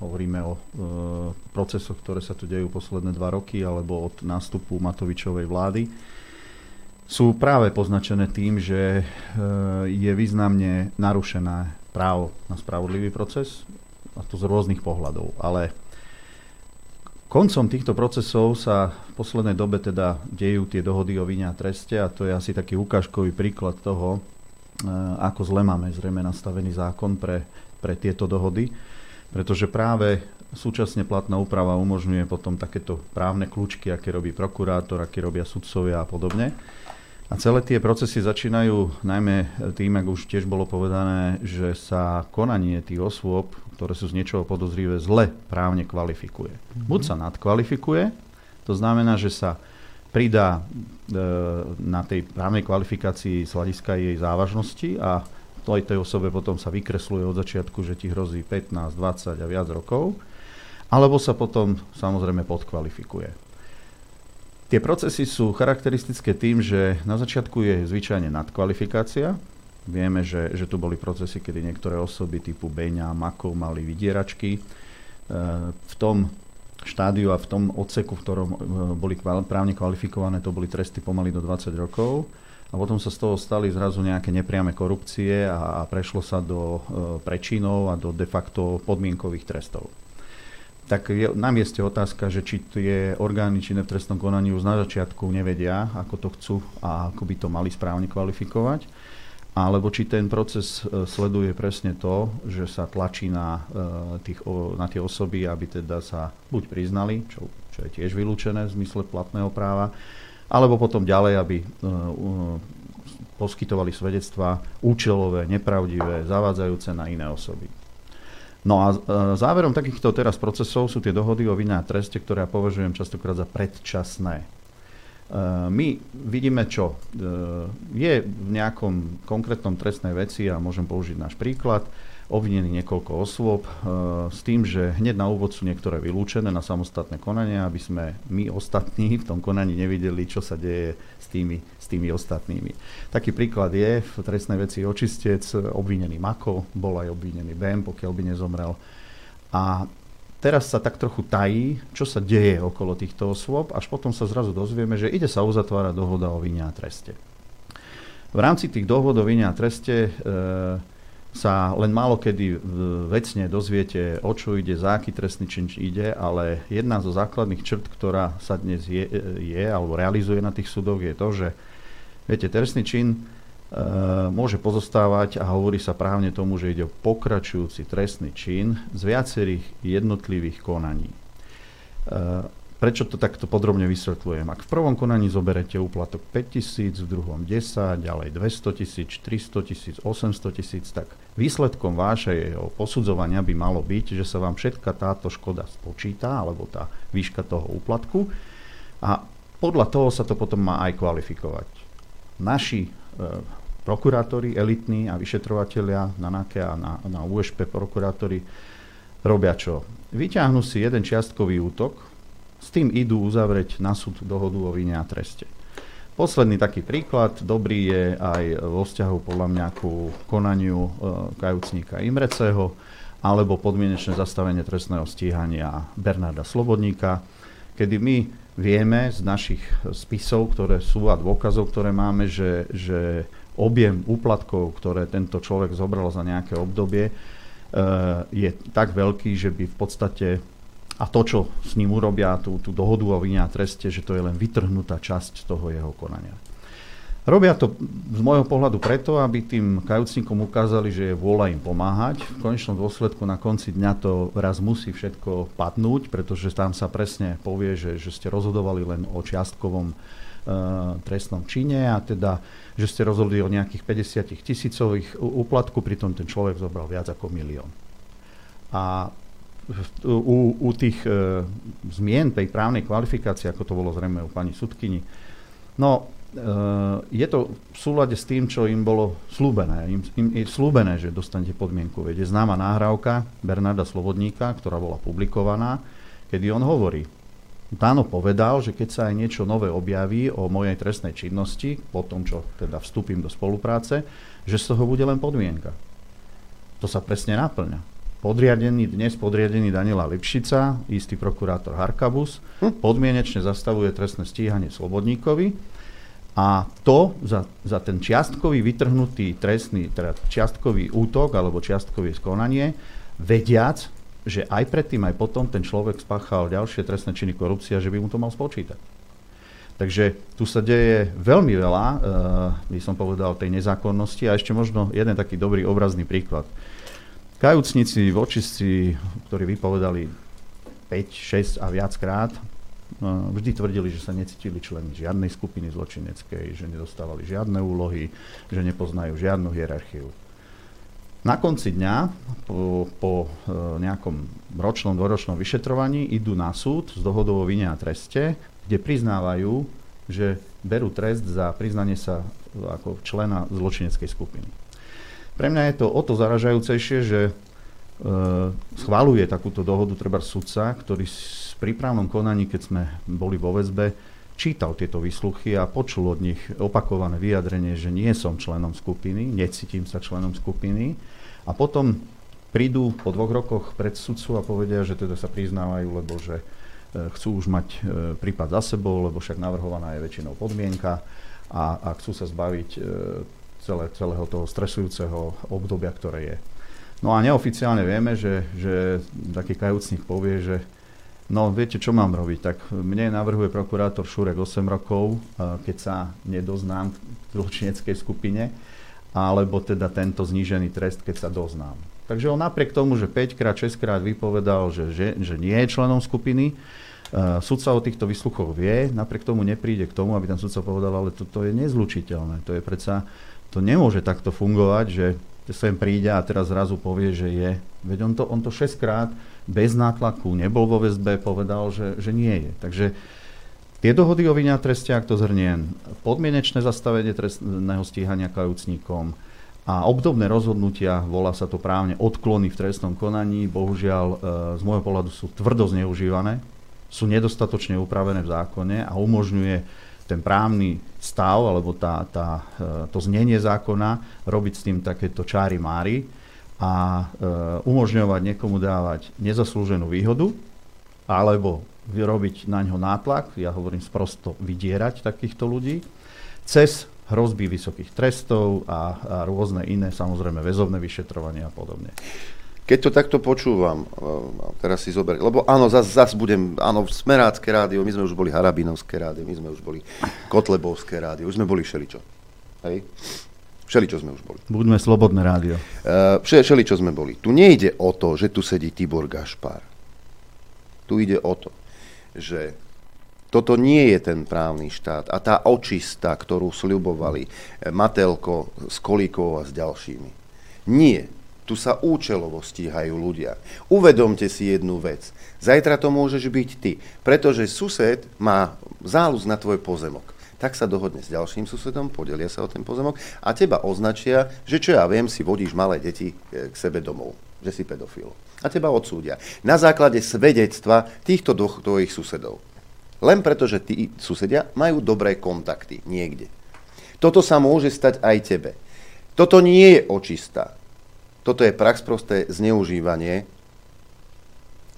hovoríme o e, procesoch, ktoré sa tu dejú posledné dva roky alebo od nástupu Matovičovej vlády, sú práve poznačené tým, že e, je významne narušené právo na spravodlivý proces a to z rôznych pohľadov. Ale koncom týchto procesov sa v poslednej dobe teda dejú tie dohody o vine a treste a to je asi taký ukážkový príklad toho, e, ako zle máme zrejme nastavený zákon pre, pre tieto dohody, pretože práve súčasne platná úprava umožňuje potom takéto právne kľúčky, aké robí prokurátor, aké robia sudcovia a podobne. A celé tie procesy začínajú najmä tým, ako už tiež bolo povedané, že sa konanie tých osôb, ktoré sú z niečoho podozrivé, zle právne kvalifikuje. Mm-hmm. Buď sa nadkvalifikuje, to znamená, že sa pridá e, na tej právnej kvalifikácii z hľadiska jej závažnosti a tej, tej osobe potom sa vykresluje od začiatku, že ti hrozí 15, 20 a viac rokov, alebo sa potom samozrejme podkvalifikuje. Tie procesy sú charakteristické tým, že na začiatku je zvyčajne nadkvalifikácia. Vieme, že, že tu boli procesy, kedy niektoré osoby typu Beňa Makov mali vydieračky. E, v tom štádiu a v tom odseku, v ktorom e, boli právne kvalifikované, to boli tresty pomaly do 20 rokov. A potom sa z toho stali zrazu nejaké nepriame korupcie a, prešlo sa do e, prečinov a do de facto podmienkových trestov. Tak je na mieste otázka, že či tie orgány činné v trestnom konaní už na začiatku nevedia, ako to chcú a ako by to mali správne kvalifikovať, alebo či ten proces e, sleduje presne to, že sa tlačí na, e, tých, na tie osoby, aby teda sa buď priznali, čo, čo je tiež vylúčené v zmysle platného práva, alebo potom ďalej, aby e, poskytovali svedectvá účelové, nepravdivé, zavádzajúce na iné osoby. No a e, záverom takýchto teraz procesov sú tie dohody o vine a treste, ktoré ja považujem častokrát za predčasné. E, my vidíme, čo je v nejakom konkrétnom trestnej veci a môžem použiť náš príklad obvinený niekoľko osôb e, s tým, že hneď na úvod sú niektoré vylúčené na samostatné konanie, aby sme my ostatní v tom konaní nevideli, čo sa deje s tými, s tými ostatnými. Taký príklad je v trestnej veci očistec obvinený Mako, bol aj obvinený BM, pokiaľ by nezomrel. A teraz sa tak trochu tají, čo sa deje okolo týchto osôb, až potom sa zrazu dozvieme, že ide sa uzatvárať dohoda o vine a treste. V rámci tých dohod o vine a treste e, sa len málo kedy vecne dozviete, o čo ide, za aký trestný čin ide, ale jedna zo základných črt, ktorá sa dnes je, je alebo realizuje na tých súdoch, je to, že viete, trestný čin e, môže pozostávať a hovorí sa právne tomu, že ide o pokračujúci trestný čin z viacerých jednotlivých konaní. E, Prečo to takto podrobne vysvetľujem? Ak v prvom konaní zoberete úplatok 5000, v druhom 10, ďalej 200 tisíc, 300 tisíc, 800 tisíc, tak výsledkom vášeho posudzovania by malo byť, že sa vám všetka táto škoda spočíta, alebo tá výška toho úplatku a podľa toho sa to potom má aj kvalifikovať. Naši e, prokurátori, elitní a vyšetrovateľia na NAKE a na, na USP prokurátori robia čo? Vyťahnú si jeden čiastkový útok, s tým idú uzavrieť na súd dohodu o vine a treste. Posledný taký príklad, dobrý je aj vo vzťahu podľa mňa ku konaniu e, kajúcníka Imreceho alebo podmienečné zastavenie trestného stíhania Bernarda Slobodníka, kedy my vieme z našich spisov, ktoré sú a dôkazov, ktoré máme, že, že objem úplatkov, ktoré tento človek zobral za nejaké obdobie, je tak veľký, že by v podstate a to, čo s ním urobia, tú, tú dohodu o vine a treste, že to je len vytrhnutá časť toho jeho konania. Robia to z môjho pohľadu preto, aby tým kajúcnikom ukázali, že je vôľa im pomáhať. V konečnom dôsledku na konci dňa to raz musí všetko padnúť, pretože tam sa presne povie, že, že ste rozhodovali len o čiastkovom e, trestnom čine a teda, že ste rozhodli o nejakých 50 tisícových úplatku, pritom ten človek zobral viac ako milión. A u, u tých e, zmien tej právnej kvalifikácie, ako to bolo zrejme u pani Sudkyni, no Eh, je to v súlade s tým, čo im bolo slúbené. Im, im je slúbené, že dostanete podmienku. Je známa náhrávka Bernarda Slobodníka, ktorá bola publikovaná, kedy on hovorí, Táno povedal, že keď sa aj niečo nové objaví o mojej trestnej činnosti, po tom, čo teda vstúpim do spolupráce, že z toho bude len podmienka. To sa presne naplňa. Podriadený, dnes podriadený Daniela Lipšica, istý prokurátor Harkabus, hm? podmienečne zastavuje trestné stíhanie Slobodníkovi, a to za, za ten čiastkový vytrhnutý trestný, teda čiastkový útok alebo čiastkový skonanie, vediac, že aj predtým, aj potom ten človek spáchal ďalšie trestné činy korupcia, že by mu to mal spočítať. Takže tu sa deje veľmi veľa, uh, by som povedal, tej nezákonnosti a ešte možno jeden taký dobrý obrazný príklad. Kajúcnici, vočistci, ktorí vypovedali 5, 6 a viackrát, No, vždy tvrdili, že sa necítili členy žiadnej skupiny zločineckej, že nedostávali žiadne úlohy, že nepoznajú žiadnu hierarchiu. Na konci dňa, po, po e, nejakom ročnom, dvoročnom vyšetrovaní, idú na súd s dohodou o vine a treste, kde priznávajú, že berú trest za priznanie sa ako člena zločineckej skupiny. Pre mňa je to o to zaražajúcejšie, že e, schváluje takúto dohodu treba sudca, ktorý prípravnom konaní, keď sme boli vo väzbe, čítal tieto vysluchy a počul od nich opakované vyjadrenie, že nie som členom skupiny, necítim sa členom skupiny. A potom prídu po dvoch rokoch pred sudcu a povedia, že teda sa priznávajú, lebo že e, chcú už mať e, prípad za sebou, lebo však navrhovaná je väčšinou podmienka a, a chcú sa zbaviť celé, celého toho stresujúceho obdobia, ktoré je. No a neoficiálne vieme, že, že taký kajúcnik povie, že No viete, čo mám robiť? Tak mne navrhuje prokurátor Šurek 8 rokov, keď sa nedoznám v zločineckej skupine, alebo teda tento znížený trest, keď sa doznám. Takže on napriek tomu, že 5 krát, 6 krát vypovedal, že, že, že nie je členom skupiny, uh, sudca o týchto vysluchoch vie, napriek tomu nepríde k tomu, aby ten sudca povedal, ale toto je nezlučiteľné. To je predsa, to nemôže takto fungovať, že sem príde a teraz zrazu povie, že je. Veď on to, on to 6 krát bez nátlaku, nebol vo väzbe, povedal, že, že nie je. Takže tie dohody o vine treste, ak to zhrniem, podmienečné zastavenie trestného stíhania kajúcnikom a obdobné rozhodnutia, volá sa to právne odklony v trestnom konaní, bohužiaľ e, z môjho pohľadu sú tvrdo zneužívané, sú nedostatočne upravené v zákone a umožňuje ten právny stav alebo tá, tá, e, to znenie zákona robiť s tým takéto čáry máry a e, umožňovať niekomu dávať nezaslúženú výhodu alebo vyrobiť na ňo nátlak, ja hovorím sprosto vydierať takýchto ľudí, cez hrozby vysokých trestov a, a rôzne iné, samozrejme väzovné vyšetrovanie a podobne. Keď to takto počúvam, teraz si zober, lebo áno, zase zas budem, áno, Smerácké rádio, my sme už boli Harabinovské rádio, my sme už boli Kotlebovské rádio, už sme boli všeličo. Hej? Všeli, čo sme už boli. Buďme slobodné rádio. Uh, všeli, čo sme boli. Tu nejde o to, že tu sedí Tibor Gašpar. Tu ide o to, že toto nie je ten právny štát a tá očista, ktorú sľubovali Matelko s Kolíkovou a s ďalšími. Nie. Tu sa účelovo stíhajú ľudia. Uvedomte si jednu vec. Zajtra to môžeš byť ty, pretože sused má záľuz na tvoj pozemok tak sa dohodne s ďalším susedom, podelia sa o ten pozemok a teba označia, že čo ja viem, si vodíš malé deti e, k sebe domov, že si pedofil. A teba odsúdia. Na základe svedectva týchto dvoch tvojich susedov. Len preto, že tí susedia majú dobré kontakty niekde. Toto sa môže stať aj tebe. Toto nie je očistá. Toto je prax prosté zneužívanie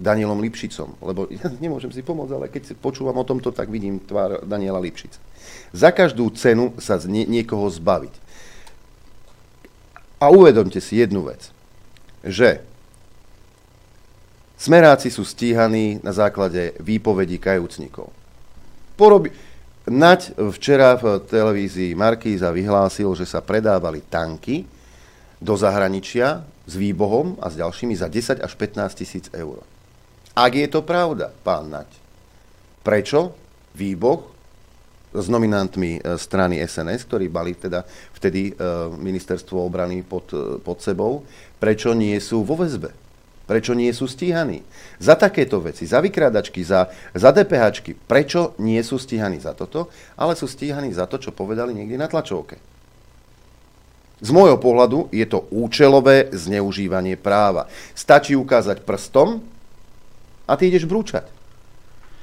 Danielom Lipšicom, lebo ja nemôžem si pomôcť, ale keď počúvam o tomto, tak vidím tvár Daniela Lipšica. Za každú cenu sa nie, niekoho zbaviť. A uvedomte si jednu vec, že smeráci sú stíhaní na základe výpovedí kajúcnikov. Porobi... Nať včera v televízii Markíza vyhlásil, že sa predávali tanky do zahraničia s výbohom a s ďalšími za 10 až 15 tisíc eur. Ak je to pravda, pán Nať, prečo výboh s nominantmi e, strany SNS, ktorí mali teda vtedy e, ministerstvo obrany pod, e, pod sebou, prečo nie sú vo väzbe? Prečo nie sú stíhaní? Za takéto veci, za vykrádačky, za, za DPHčky, prečo nie sú stíhaní za toto, ale sú stíhaní za to, čo povedali niekde na tlačovke. Z môjho pohľadu je to účelové zneužívanie práva. Stačí ukázať prstom a ty ideš brúčať.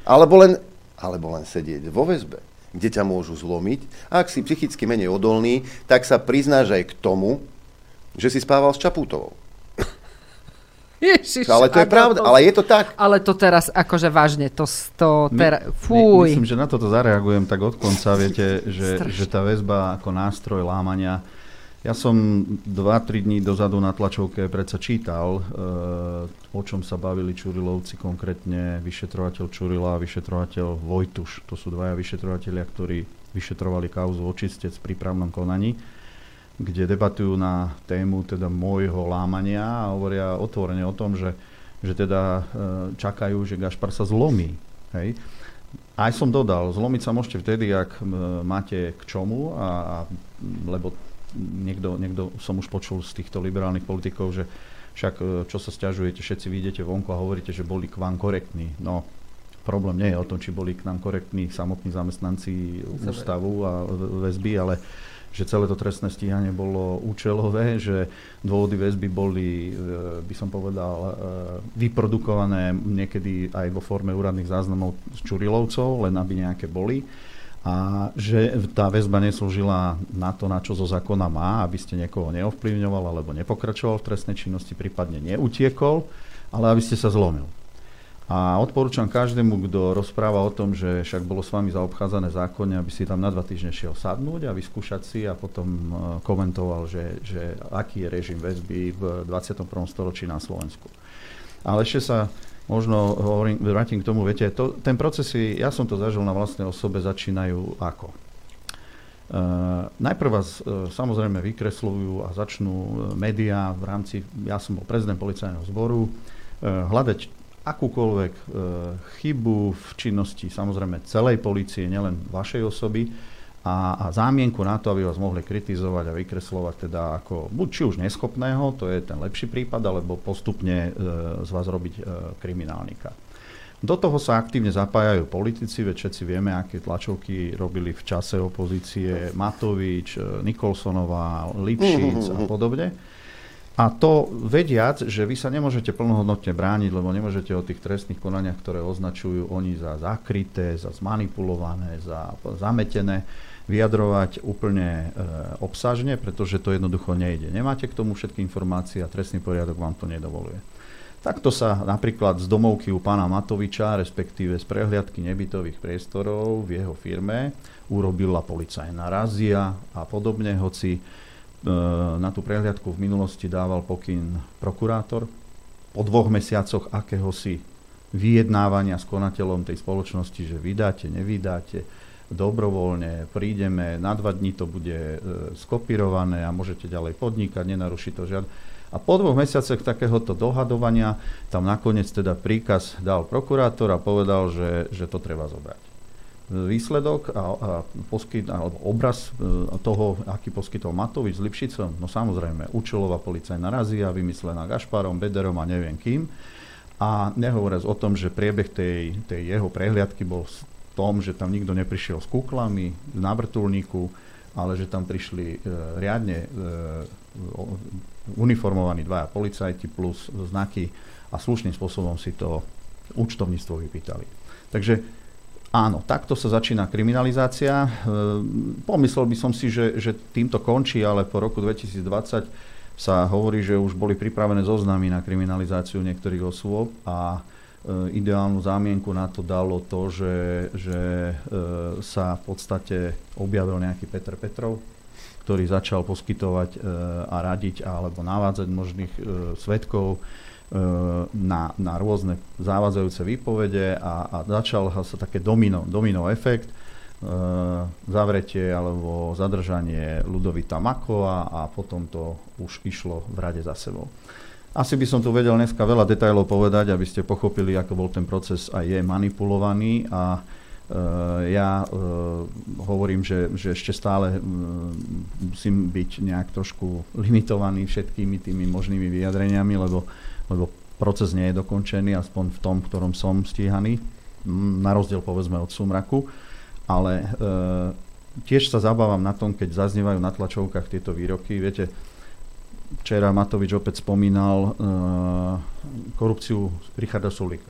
Alebo len, alebo len sedieť vo väzbe kde ťa môžu zlomiť. A ak si psychicky menej odolný, tak sa priznáš aj k tomu, že si spával s Čapútovou. Ježiš, ale to je pravda, to, ale je to tak. Ale to teraz akože vážne, to, to teraz, fúj. My, myslím, že na toto zareagujem tak od konca, viete, že, že tá väzba ako nástroj lámania ja som 2-3 dní dozadu na tlačovke predsa čítal, e, o čom sa bavili Čurilovci, konkrétne vyšetrovateľ Čurila a vyšetrovateľ Vojtuš. To sú dvaja vyšetrovateľia, ktorí vyšetrovali kauzu očistec pri právnom konaní, kde debatujú na tému teda môjho lámania a hovoria otvorene o tom, že, že teda e, čakajú, že Gašpar sa zlomí. Hej. Aj som dodal, zlomiť sa môžete vtedy, ak máte k čomu, a, a, lebo niekto, niekto som už počul z týchto liberálnych politikov, že však e, čo sa stiažujete, všetci vidíte vonku a hovoríte, že boli k vám korektní. No, problém nie je o tom, či boli k nám korektní samotní zamestnanci ústavu a väzby, ale že celé to trestné stíhanie bolo účelové, že dôvody väzby boli, e, by som povedal, e, vyprodukované niekedy aj vo forme úradných záznamov z Čurilovcov, len aby nejaké boli a že tá väzba neslúžila na to, na čo zo zákona má, aby ste niekoho neovplyvňoval alebo nepokračoval v trestnej činnosti, prípadne neutiekol, ale aby ste sa zlomil. A odporúčam každému, kto rozpráva o tom, že však bolo s vami zaobchádzané zákonne, aby si tam na dva týždne šiel sadnúť a vyskúšať si a potom e, komentoval, že, že aký je režim väzby v 21. storočí na Slovensku. Ale ešte sa možno hovorím, vrátim k tomu, viete, to, ten procesy, ja som to zažil na vlastnej osobe, začínajú ako? Uh, najprv vás uh, samozrejme vykresľujú a začnú uh, médiá v rámci, ja som bol prezident policajného zboru, uh, hľadať akúkoľvek uh, chybu v činnosti samozrejme celej policie, nielen vašej osoby, a, a zámienku na to, aby vás mohli kritizovať a vykreslovať teda ako buď či už neschopného, to je ten lepší prípad, alebo postupne e, z vás robiť e, kriminálnika. Do toho sa aktívne zapájajú politici, veď všetci vieme, aké tlačovky robili v čase opozície Matovič, e, Nikolsonová, Lipšic a podobne. A to vediac, že vy sa nemôžete plnohodnotne brániť, lebo nemôžete o tých trestných konaniach, ktoré označujú oni za zakryté, za zmanipulované, za zametené, vyjadrovať úplne e, obsažne, pretože to jednoducho nejde. Nemáte k tomu všetky informácie a trestný poriadok vám to nedovoluje. Takto sa napríklad z domovky u pána Matoviča, respektíve z prehliadky nebytových priestorov v jeho firme, urobila policajná razia a podobne, hoci e, na tú prehliadku v minulosti dával pokyn prokurátor. Po dvoch mesiacoch akéhosi vyjednávania s konateľom tej spoločnosti, že vydáte, nevydáte, dobrovoľne, prídeme, na dva dní to bude e, skopírované a môžete ďalej podnikať, nenaruší to žiadne. A po dvoch mesiacoch takéhoto dohadovania tam nakoniec teda príkaz dal prokurátor a povedal, že, že to treba zobrať. Výsledok a, a poskyt, alebo obraz e, toho, aký poskytol Matovič s Lipšicom, no samozrejme, účelová policajná razia, vymyslená Gašparom, Bederom a neviem kým. A nehovoriac o tom, že priebeh tej, tej jeho prehliadky bol tom, že tam nikto neprišiel s kuklami na vrtulníku, ale že tam prišli e, riadne e, uniformovaní dvaja policajti plus znaky a slušným spôsobom si to účtovníctvo vypýtali. Takže áno, takto sa začína kriminalizácia. E, pomyslel by som si, že, že týmto končí, ale po roku 2020 sa hovorí, že už boli pripravené zoznamy na kriminalizáciu niektorých osôb a ideálnu zámienku na to dalo to, že, že e, sa v podstate objavil nejaký Petr Petrov, ktorý začal poskytovať a radiť alebo navádzať možných svetkov na, na rôzne závádzajúce výpovede a, a začal sa také domino, domino efekt, zavretie alebo zadržanie Ludovita Makova a potom to už išlo v rade za sebou. Asi by som tu vedel dneska veľa detajlov povedať, aby ste pochopili, ako bol ten proces a je manipulovaný a e, ja e, hovorím, že, že ešte stále e, musím byť nejak trošku limitovaný všetkými tými možnými vyjadreniami, lebo, lebo proces nie je dokončený, aspoň v tom, v ktorom som stíhaný, na rozdiel povedzme od Sumraku, ale tiež sa zabávam na tom, keď zaznievajú na tlačovkách tieto výroky. Viete, Včera Matovič opäť spomínal uh, korupciu Richarda Sulika.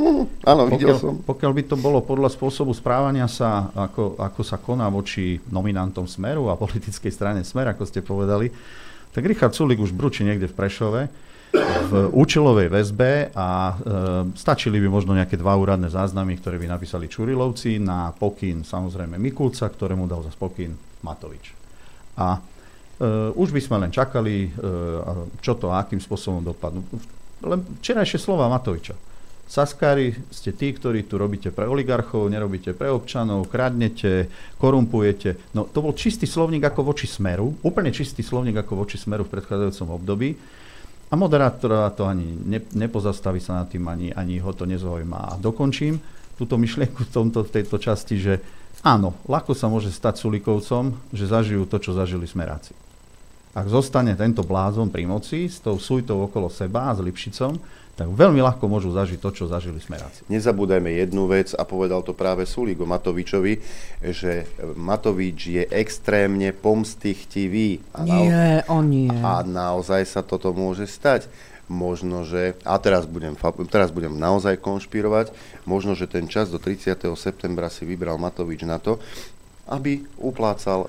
Áno, videl pokiaľ, som. Pokiaľ by to bolo podľa spôsobu správania sa, ako, ako sa koná voči nominantom Smeru a politickej strane Smer, ako ste povedali, tak Richard Sulik už brúči niekde v Prešove v účelovej väzbe a e, stačili by možno nejaké dva úradné záznamy, ktoré by napísali Čurilovci na pokyn samozrejme Mikulca, ktorému dal za pokyn Matovič. A už by sme len čakali, uh, čo to a akým spôsobom dopadnú. Len včerajšie slova Matoviča. Saskári ste tí, ktorí tu robíte pre oligarchov, nerobíte pre občanov, kradnete, korumpujete. No to bol čistý slovník ako voči smeru, úplne čistý slovník ako voči smeru v predchádzajúcom období. A moderátora to ani ne, nepozastaví sa nad tým, ani, ani ho to nezaujíma. A dokončím túto myšlienku v, tomto, v tejto časti, že áno, ľahko sa môže stať Sulikovcom, že zažijú to, čo zažili smeráci ak zostane tento blázon pri moci s tou sújtou okolo seba a s Lipšicom, tak veľmi ľahko môžu zažiť to, čo zažili smeráci. Nezabúdajme jednu vec, a povedal to práve Sulík o Matovičovi, že Matovič je extrémne pomstychtivý. A nie, on nie. A naozaj sa toto môže stať. Možno, že, a teraz budem, teraz budem naozaj konšpirovať, možno, že ten čas do 30. septembra si vybral Matovič na to, aby uplácal e,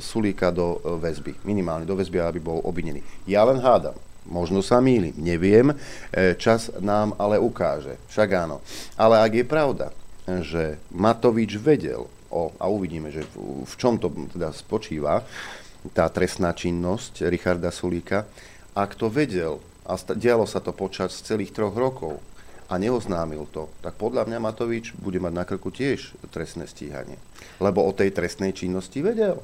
Sulíka do e, väzby. Minimálne do väzby, aby bol obvinený. Ja len hádam. Možno sa mýlim, neviem. E, čas nám ale ukáže. Však áno. Ale ak je pravda, že Matovič vedel o, a uvidíme, že v, v čom to teda spočíva, tá trestná činnosť Richarda Sulíka, ak to vedel a dialo sa to počas celých troch rokov, a neoznámil to, tak podľa mňa Matovič bude mať na krku tiež trestné stíhanie. Lebo o tej trestnej činnosti vedel.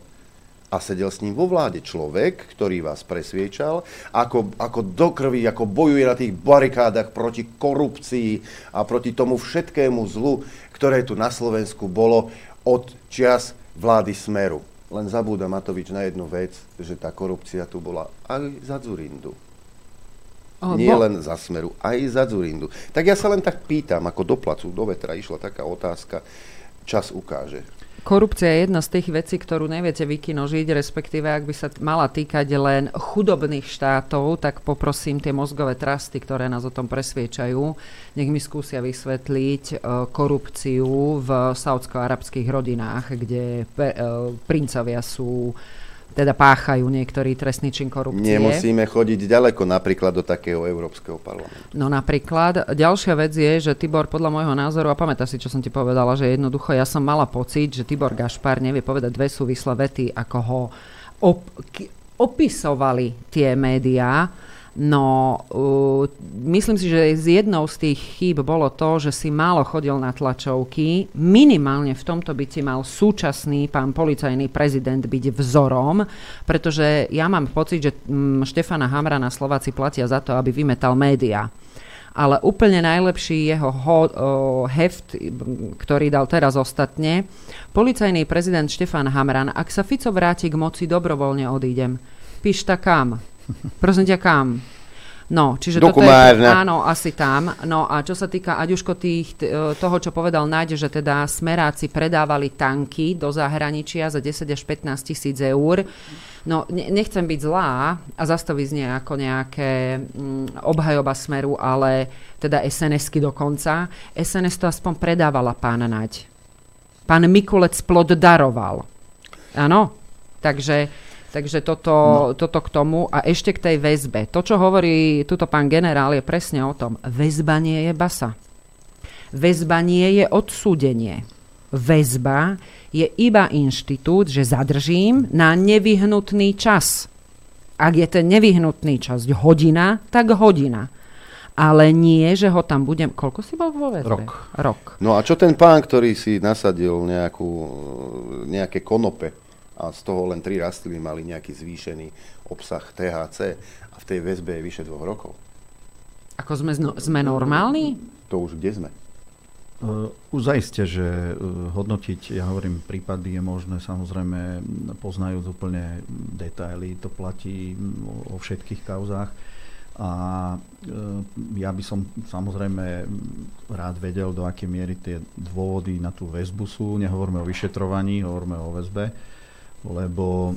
A sedel s ním vo vláde človek, ktorý vás presviečal, ako, ako do krvi, ako bojuje na tých barikádach proti korupcii a proti tomu všetkému zlu, ktoré tu na Slovensku bolo od čias vlády Smeru. Len zabúda Matovič na jednu vec, že tá korupcia tu bola aj za Zurindu Oh, Nie bo... len za Smeru, aj za Zurindu. Tak ja sa len tak pýtam, ako do placu, do vetra išla taká otázka, čas ukáže. Korupcia je jedna z tých vecí, ktorú neviete vykinožiť, respektíve ak by sa mala týkať len chudobných štátov, tak poprosím tie mozgové trasty, ktoré nás o tom presviečajú, nech mi skúsia vysvetliť e, korupciu v saudsko-arabských rodinách, kde e, princovia sú teda páchajú niektorí trestný čin korupcie. Nemusíme chodiť ďaleko napríklad do takého Európskeho parlamentu. No napríklad. Ďalšia vec je, že Tibor podľa môjho názoru, a pamätáš si, čo som ti povedala, že jednoducho ja som mala pocit, že Tibor Gašpar nevie povedať dve súvislé vety, ako ho op- opisovali tie médiá No, uh, myslím si, že z jednou z tých chýb bolo to, že si málo chodil na tlačovky. Minimálne v tomto by ti mal súčasný pán policajný prezident byť vzorom, pretože ja mám pocit, že um, Štefana Hamrana Slováci platia za to, aby vymetal média ale úplne najlepší jeho ho, uh, heft, ktorý dal teraz ostatne. Policajný prezident Štefan Hamran, ak sa Fico vráti k moci, dobrovoľne odídem. Píšta kam? Prosím ťa, kam? No, čiže Do toto je, áno, asi tam. No a čo sa týka Aďuško tých, e, toho, čo povedal Naď, že teda smeráci predávali tanky do zahraničia za 10 až 15 tisíc eur. No, ne, nechcem byť zlá a zase to vyznie ako nejaké mm, obhajoba smeru, ale teda SNS-ky dokonca. SNS to aspoň predávala pán Naď. Pán Mikulec plod daroval. Áno, takže Takže toto, no. toto k tomu. A ešte k tej väzbe. To, čo hovorí tuto pán generál, je presne o tom. Väzba nie je basa. Väzba nie je odsúdenie. väzba je iba inštitút, že zadržím na nevyhnutný čas. Ak je ten nevyhnutný čas hodina, tak hodina. Ale nie, že ho tam budem... Koľko si bol vo väzbe? Rok. Rok. No a čo ten pán, ktorý si nasadil nejakú, nejaké konope a z toho len tri rastliny mali nejaký zvýšený obsah THC a v tej väzbe je vyše dvoch rokov? Ako sme, sme normálni? To už kde sme? Uh, že uh, hodnotiť, ja hovorím, prípady je možné, samozrejme, poznajú úplne detaily, to platí o všetkých kauzách. A uh, ja by som samozrejme rád vedel, do akej miery tie dôvody na tú väzbu sú. Nehovoríme o vyšetrovaní, hovoríme o väzbe, lebo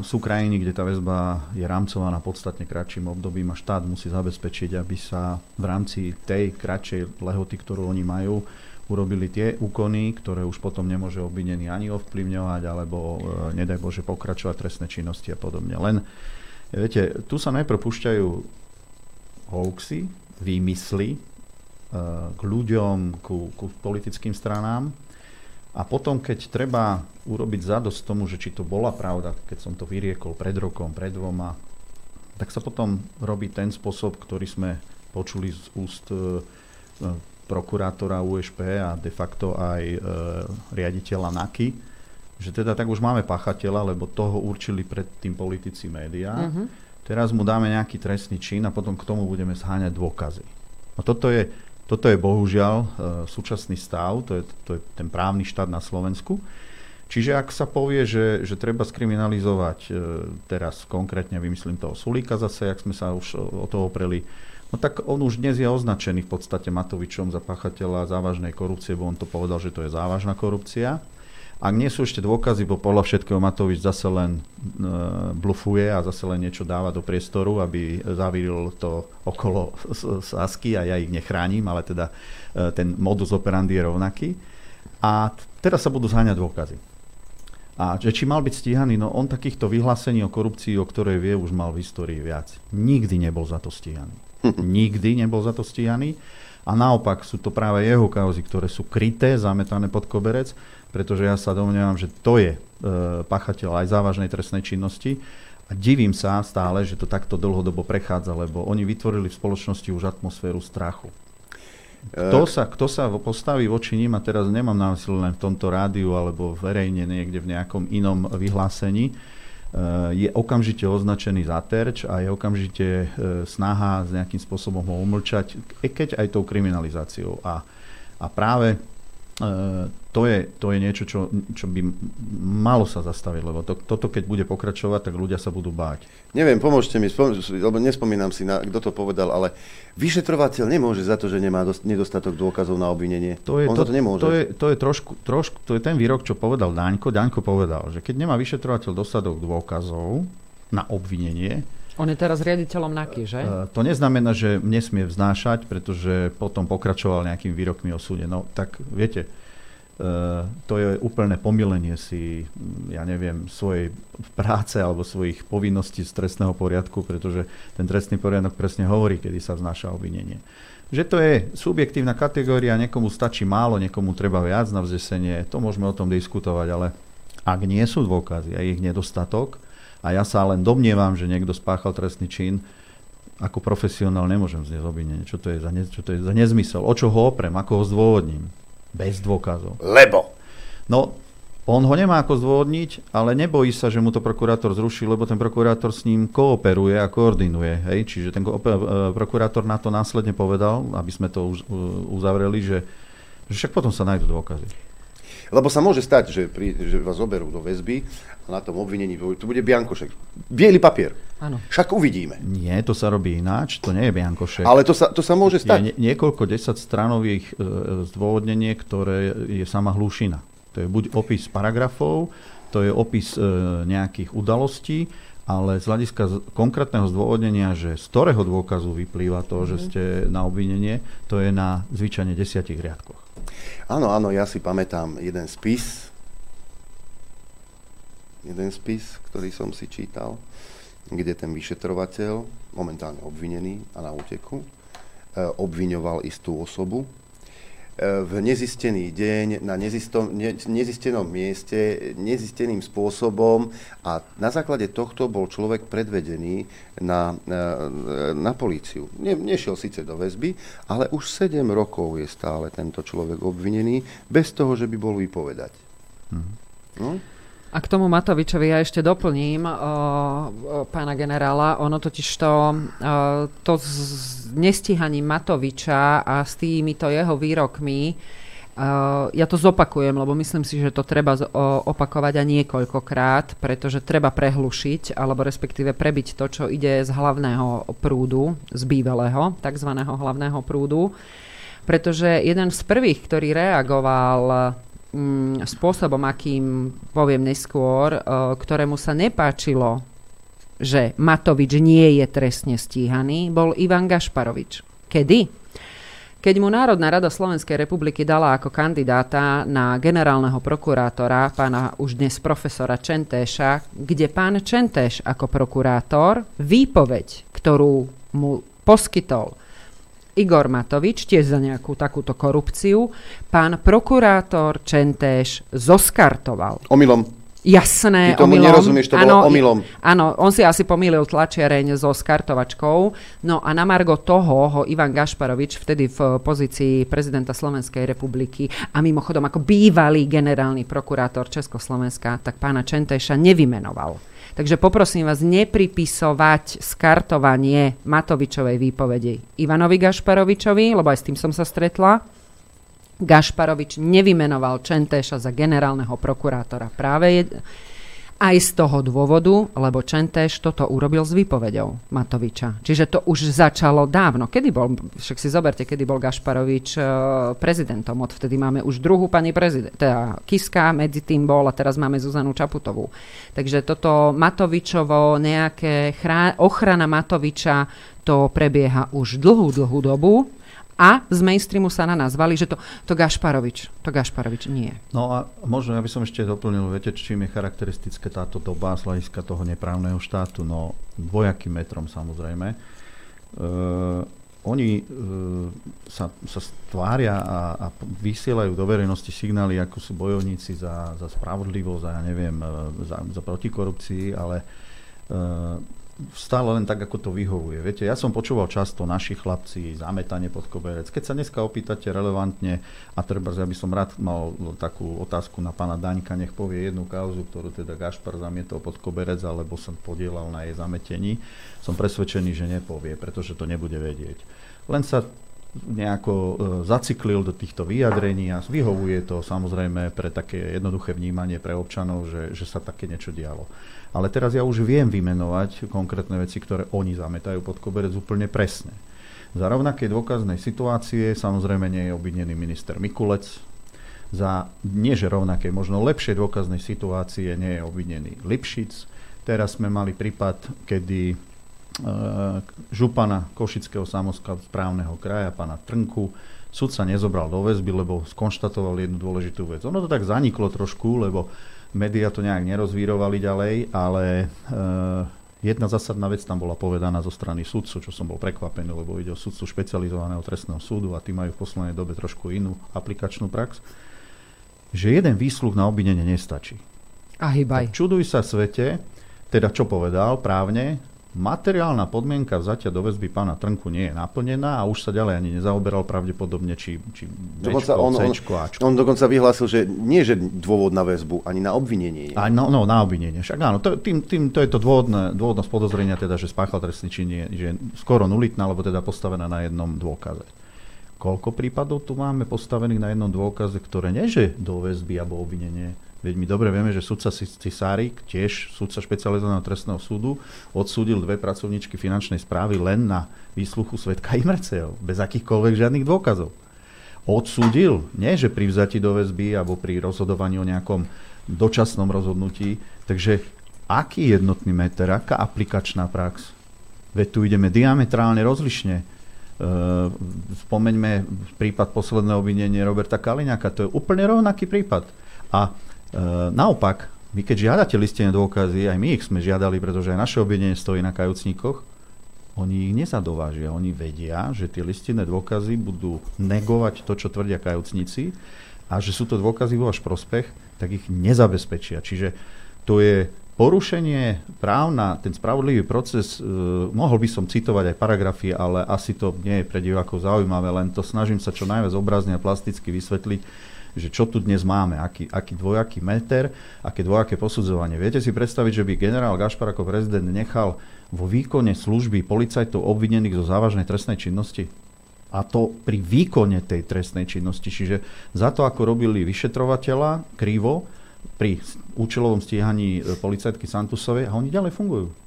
sú krajiny, kde tá väzba je rámcovaná podstatne kratším obdobím a štát musí zabezpečiť, aby sa v rámci tej kratšej lehoty, ktorú oni majú, urobili tie úkony, ktoré už potom nemôže obvinený ani ovplyvňovať, alebo e, nedaj Bože pokračovať trestné činnosti a podobne. Len, viete, tu sa najprv púšťajú hoaxy, výmysly e, k ľuďom, ku, ku politickým stranám, a potom, keď treba urobiť zadosť tomu, že či to bola pravda, keď som to vyriekol pred rokom, pred dvoma, tak sa potom robí ten spôsob, ktorý sme počuli z úst e, e prokurátora USP a de facto aj e, riaditeľa NAKY, že teda tak už máme pachateľa, lebo toho určili predtým politici médiá. Uh-huh. Teraz mu dáme nejaký trestný čin a potom k tomu budeme zháňať dôkazy. A toto je toto je bohužiaľ e, súčasný stav, to je, to je ten právny štát na Slovensku. Čiže ak sa povie, že, že treba skriminalizovať e, teraz konkrétne, vymyslím toho Sulíka zase, ak sme sa už o toho opreli, no tak on už dnes je označený v podstate Matovičom za pachateľa závažnej korupcie, bo on to povedal, že to je závažná korupcia. Ak nie sú ešte dôkazy, bo podľa všetkého Matovič zase len e, blufuje a zase len niečo dáva do priestoru, aby zavíril to okolo Sasky a ja ich nechránim, ale teda e, ten modus operandi je rovnaký. A teraz sa budú zháňať dôkazy. A že či mal byť stíhaný, no on takýchto vyhlásení o korupcii, o ktorej vie, už mal v histórii viac. Nikdy nebol za to stíhaný. Nikdy nebol za to stíhaný. A naopak sú to práve jeho kauzy, ktoré sú kryté, zametané pod koberec pretože ja sa domnievam, že to je e, pachateľ aj závažnej trestnej činnosti. A divím sa stále, že to takto dlhodobo prechádza, lebo oni vytvorili v spoločnosti už atmosféru strachu. Kto sa, kto sa postaví voči ním, a teraz nemám na mysli len v tomto rádiu alebo verejne niekde v nejakom inom vyhlásení, e, je okamžite označený za terč a je okamžite e, snaha s nejakým spôsobom ho umlčať, keď aj tou kriminalizáciou. A, a práve to je, to je niečo, čo, čo by malo sa zastaviť, lebo to, toto keď bude pokračovať, tak ľudia sa budú báť. Neviem, pomôžte mi, spom- lebo nespomínam si, na, kto to povedal, ale vyšetrovateľ nemôže za to, že nemá dost, nedostatok dôkazov na obvinenie. To je, On to, za to nemôže. To je, to je trošku, trošku, to je ten výrok, čo povedal Daňko. Daňko povedal, že keď nemá vyšetrovateľ dostatok dôkazov na obvinenie, on je teraz riaditeľom NAKY, že? Uh, to neznamená, že nesmie vznášať, pretože potom pokračoval nejakým výrokmi o súde. No tak viete, Uh, to je úplné pomilenie si, ja neviem, svojej práce alebo svojich povinností z trestného poriadku, pretože ten trestný poriadok presne hovorí, kedy sa vznáša obvinenie. Že to je subjektívna kategória, niekomu stačí málo, niekomu treba viac na vzesenie, to môžeme o tom diskutovať, ale ak nie sú dôkazy a ich nedostatok, a ja sa len domnievam, že niekto spáchal trestný čin, ako profesionál nemôžem znieť obvinenie. Čo to je za, ne, čo to je za nezmysel? O čo ho oprem? Ako ho zdôvodním? Bez dôkazov. Lebo? No, on ho nemá ako zdôvodniť, ale nebojí sa, že mu to prokurátor zruší, lebo ten prokurátor s ním kooperuje a koordinuje. Hej? Čiže ten e, prokurátor na to následne povedal, aby sme to už uzavreli, že, že však potom sa nájdú dôkazy. Lebo sa môže stať, že, pri, že vás zoberú do väzby a na tom obvinení tu bude biankošek. Bielý papier. Áno. Však uvidíme. Nie, to sa robí ináč, to nie je biankošek. Ale to sa, to sa môže stať. Je nie, niekoľko desať stranových e, zdôvodnenie, ktoré je sama hlušina. To je buď opis paragrafov, to je opis e, nejakých udalostí, ale z hľadiska konkrétneho zdôvodnenia, že z ktorého dôkazu vyplýva to, mm-hmm. že mhm. ste na obvinenie, to je na zvyčajne desiatich riadkoch. Áno, áno, ja si pamätám jeden spis, jeden spis, ktorý som si čítal, kde ten vyšetrovateľ, momentálne obvinený a na úteku, e, obviňoval istú osobu, v nezistený deň, na nezistom, ne, nezistenom mieste, nezisteným spôsobom a na základe tohto bol človek predvedený na, na, na políciu. Ne, nešiel síce do väzby, ale už 7 rokov je stále tento človek obvinený bez toho, že by bol vypovedať. Mhm. No? A k tomu Matovičovi ja ešte doplním o, o, pána generála. Ono totiž to, o, to s nestíhaním Matoviča a s týmito jeho výrokmi, o, ja to zopakujem, lebo myslím si, že to treba opakovať a niekoľkokrát, pretože treba prehlušiť, alebo respektíve prebiť to, čo ide z hlavného prúdu, z bývalého, tzv. hlavného prúdu. Pretože jeden z prvých, ktorý reagoval mm, spôsobom, akým poviem neskôr, uh, ktorému sa nepáčilo, že Matovič nie je trestne stíhaný, bol Ivan Gašparovič. Kedy? Keď mu Národná rada Slovenskej republiky dala ako kandidáta na generálneho prokurátora pána už dnes profesora Čentéša, kde pán Čentéš ako prokurátor výpoveď, ktorú mu poskytol Igor Matovič, tiež za nejakú takúto korupciu, pán prokurátor Čentéš zoskartoval. Omylom. Jasné, Ty tomu omylom. nerozumieš, to bolo omylom. Áno, on si asi pomýlil tlačiareň so skartovačkou. No a na margo toho ho Ivan Gašparovič, vtedy v pozícii prezidenta Slovenskej republiky a mimochodom ako bývalý generálny prokurátor Československa, tak pána Čentéša nevymenoval. Takže poprosím vás nepripisovať skartovanie Matovičovej výpovedi Ivanovi Gašparovičovi, lebo aj s tým som sa stretla. Gašparovič nevymenoval Čentéša za generálneho prokurátora práve je, aj z toho dôvodu, lebo Čentéš toto urobil s výpovedou Matoviča. Čiže to už začalo dávno. Kedy bol, však si zoberte, kedy bol Gašparovič uh, prezidentom. Odvtedy máme už druhú pani prezident, teda Kiska medzi tým bol a teraz máme Zuzanu Čaputovú. Takže toto Matovičovo, nejaké chrá- ochrana Matoviča, to prebieha už dlhú, dlhú dobu a z mainstreamu sa na nás valí, že to, to Gašparovič, to Gašparovič nie. No a možno ja by som ešte doplnil, viete, čím je charakteristické táto doba z hľadiska toho neprávneho štátu, no dvojakým metrom samozrejme. Uh, oni uh, sa, sa stvária a, a vysielajú do verejnosti signály, ako sú bojovníci za, za spravodlivosť a ja neviem, za, za protikorupcii, ale uh, stále len tak, ako to vyhovuje. Viete, ja som počúval často naši chlapci, zametanie pod koberec. Keď sa dneska opýtate relevantne, a treba, ja by som rád mal takú otázku na pána Daňka, nech povie jednu kauzu, ktorú teda Gašpar zamietol pod koberec, alebo sa podielal na jej zametení, som presvedčený, že nepovie, pretože to nebude vedieť. Len sa nejako e, zaciklil do týchto vyjadrení a vyhovuje to samozrejme pre také jednoduché vnímanie pre občanov, že, že sa také niečo dialo. Ale teraz ja už viem vymenovať konkrétne veci, ktoré oni zametajú pod koberec úplne presne. Za rovnaké dôkaznej situácie samozrejme nie je obvinený minister Mikulec. Za nie že rovnaké, možno lepšie dôkaznej situácie nie je obvinený Lipšic. Teraz sme mali prípad, kedy župana Košického správneho kraja, pána Trnku, súd sa nezobral do väzby, lebo skonštatoval jednu dôležitú vec. Ono to tak zaniklo trošku, lebo Média to nejak nerozvírovali ďalej, ale e, jedna zásadná vec tam bola povedaná zo strany sudcu, čo som bol prekvapený, lebo ide o sudcu špecializovaného trestného súdu a tí majú v poslednej dobe trošku inú aplikačnú prax, že jeden výsluh na obvinenie nestačí. A hýbaj. Tak čuduj sa svete, teda čo povedal právne, materiálna podmienka vzatia do väzby pána Trnku nie je naplnená a už sa ďalej ani nezaoberal pravdepodobne, či, či dokonca on, on, on dokonca vyhlásil, že nie že dôvod na väzbu, ani na obvinenie. A no, no, na obvinenie. Však áno, to, tým, tým, to je to dôvodné, dôvodnosť podozrenia, teda, že spáchal trestný čin, je, že skoro nulitná, alebo teda postavená na jednom dôkaze. Koľko prípadov tu máme postavených na jednom dôkaze, ktoré nie že do väzby alebo obvinenie Veď my dobre vieme, že sudca Cisárik, tiež sudca špecializovaného trestného súdu, odsúdil dve pracovníčky finančnej správy len na výsluchu svetka Imreceho, bez akýchkoľvek žiadnych dôkazov. Odsúdil, nie že pri vzati do väzby alebo pri rozhodovaní o nejakom dočasnom rozhodnutí. Takže aký jednotný meter, aká aplikačná prax? Veď tu ideme diametrálne rozlišne. Uh, spomeňme prípad posledného obvinenia Roberta Kaliňaka, to je úplne rovnaký prípad. A naopak, my keď žiadate listené dôkazy, aj my ich sme žiadali, pretože aj naše obvinenie stojí na kajúcníkoch, oni ich nezadovážia. Oni vedia, že tie listinné dôkazy budú negovať to, čo tvrdia kajúcnici a že sú to dôkazy vo váš prospech, tak ich nezabezpečia. Čiže to je porušenie práv na ten spravodlivý proces, e, mohol by som citovať aj paragrafy, ale asi to nie je pre divákov zaujímavé, len to snažím sa čo najviac obrazne a plasticky vysvetliť, že čo tu dnes máme, aký, aký dvojaký meter, aké dvojaké posudzovanie. Viete si predstaviť, že by generál Gašpar ako prezident nechal vo výkone služby policajtov obvinených zo závažnej trestnej činnosti? A to pri výkone tej trestnej činnosti. Čiže za to, ako robili vyšetrovateľa krivo, pri účelovom stíhaní policajtky Santusovej a oni ďalej fungujú.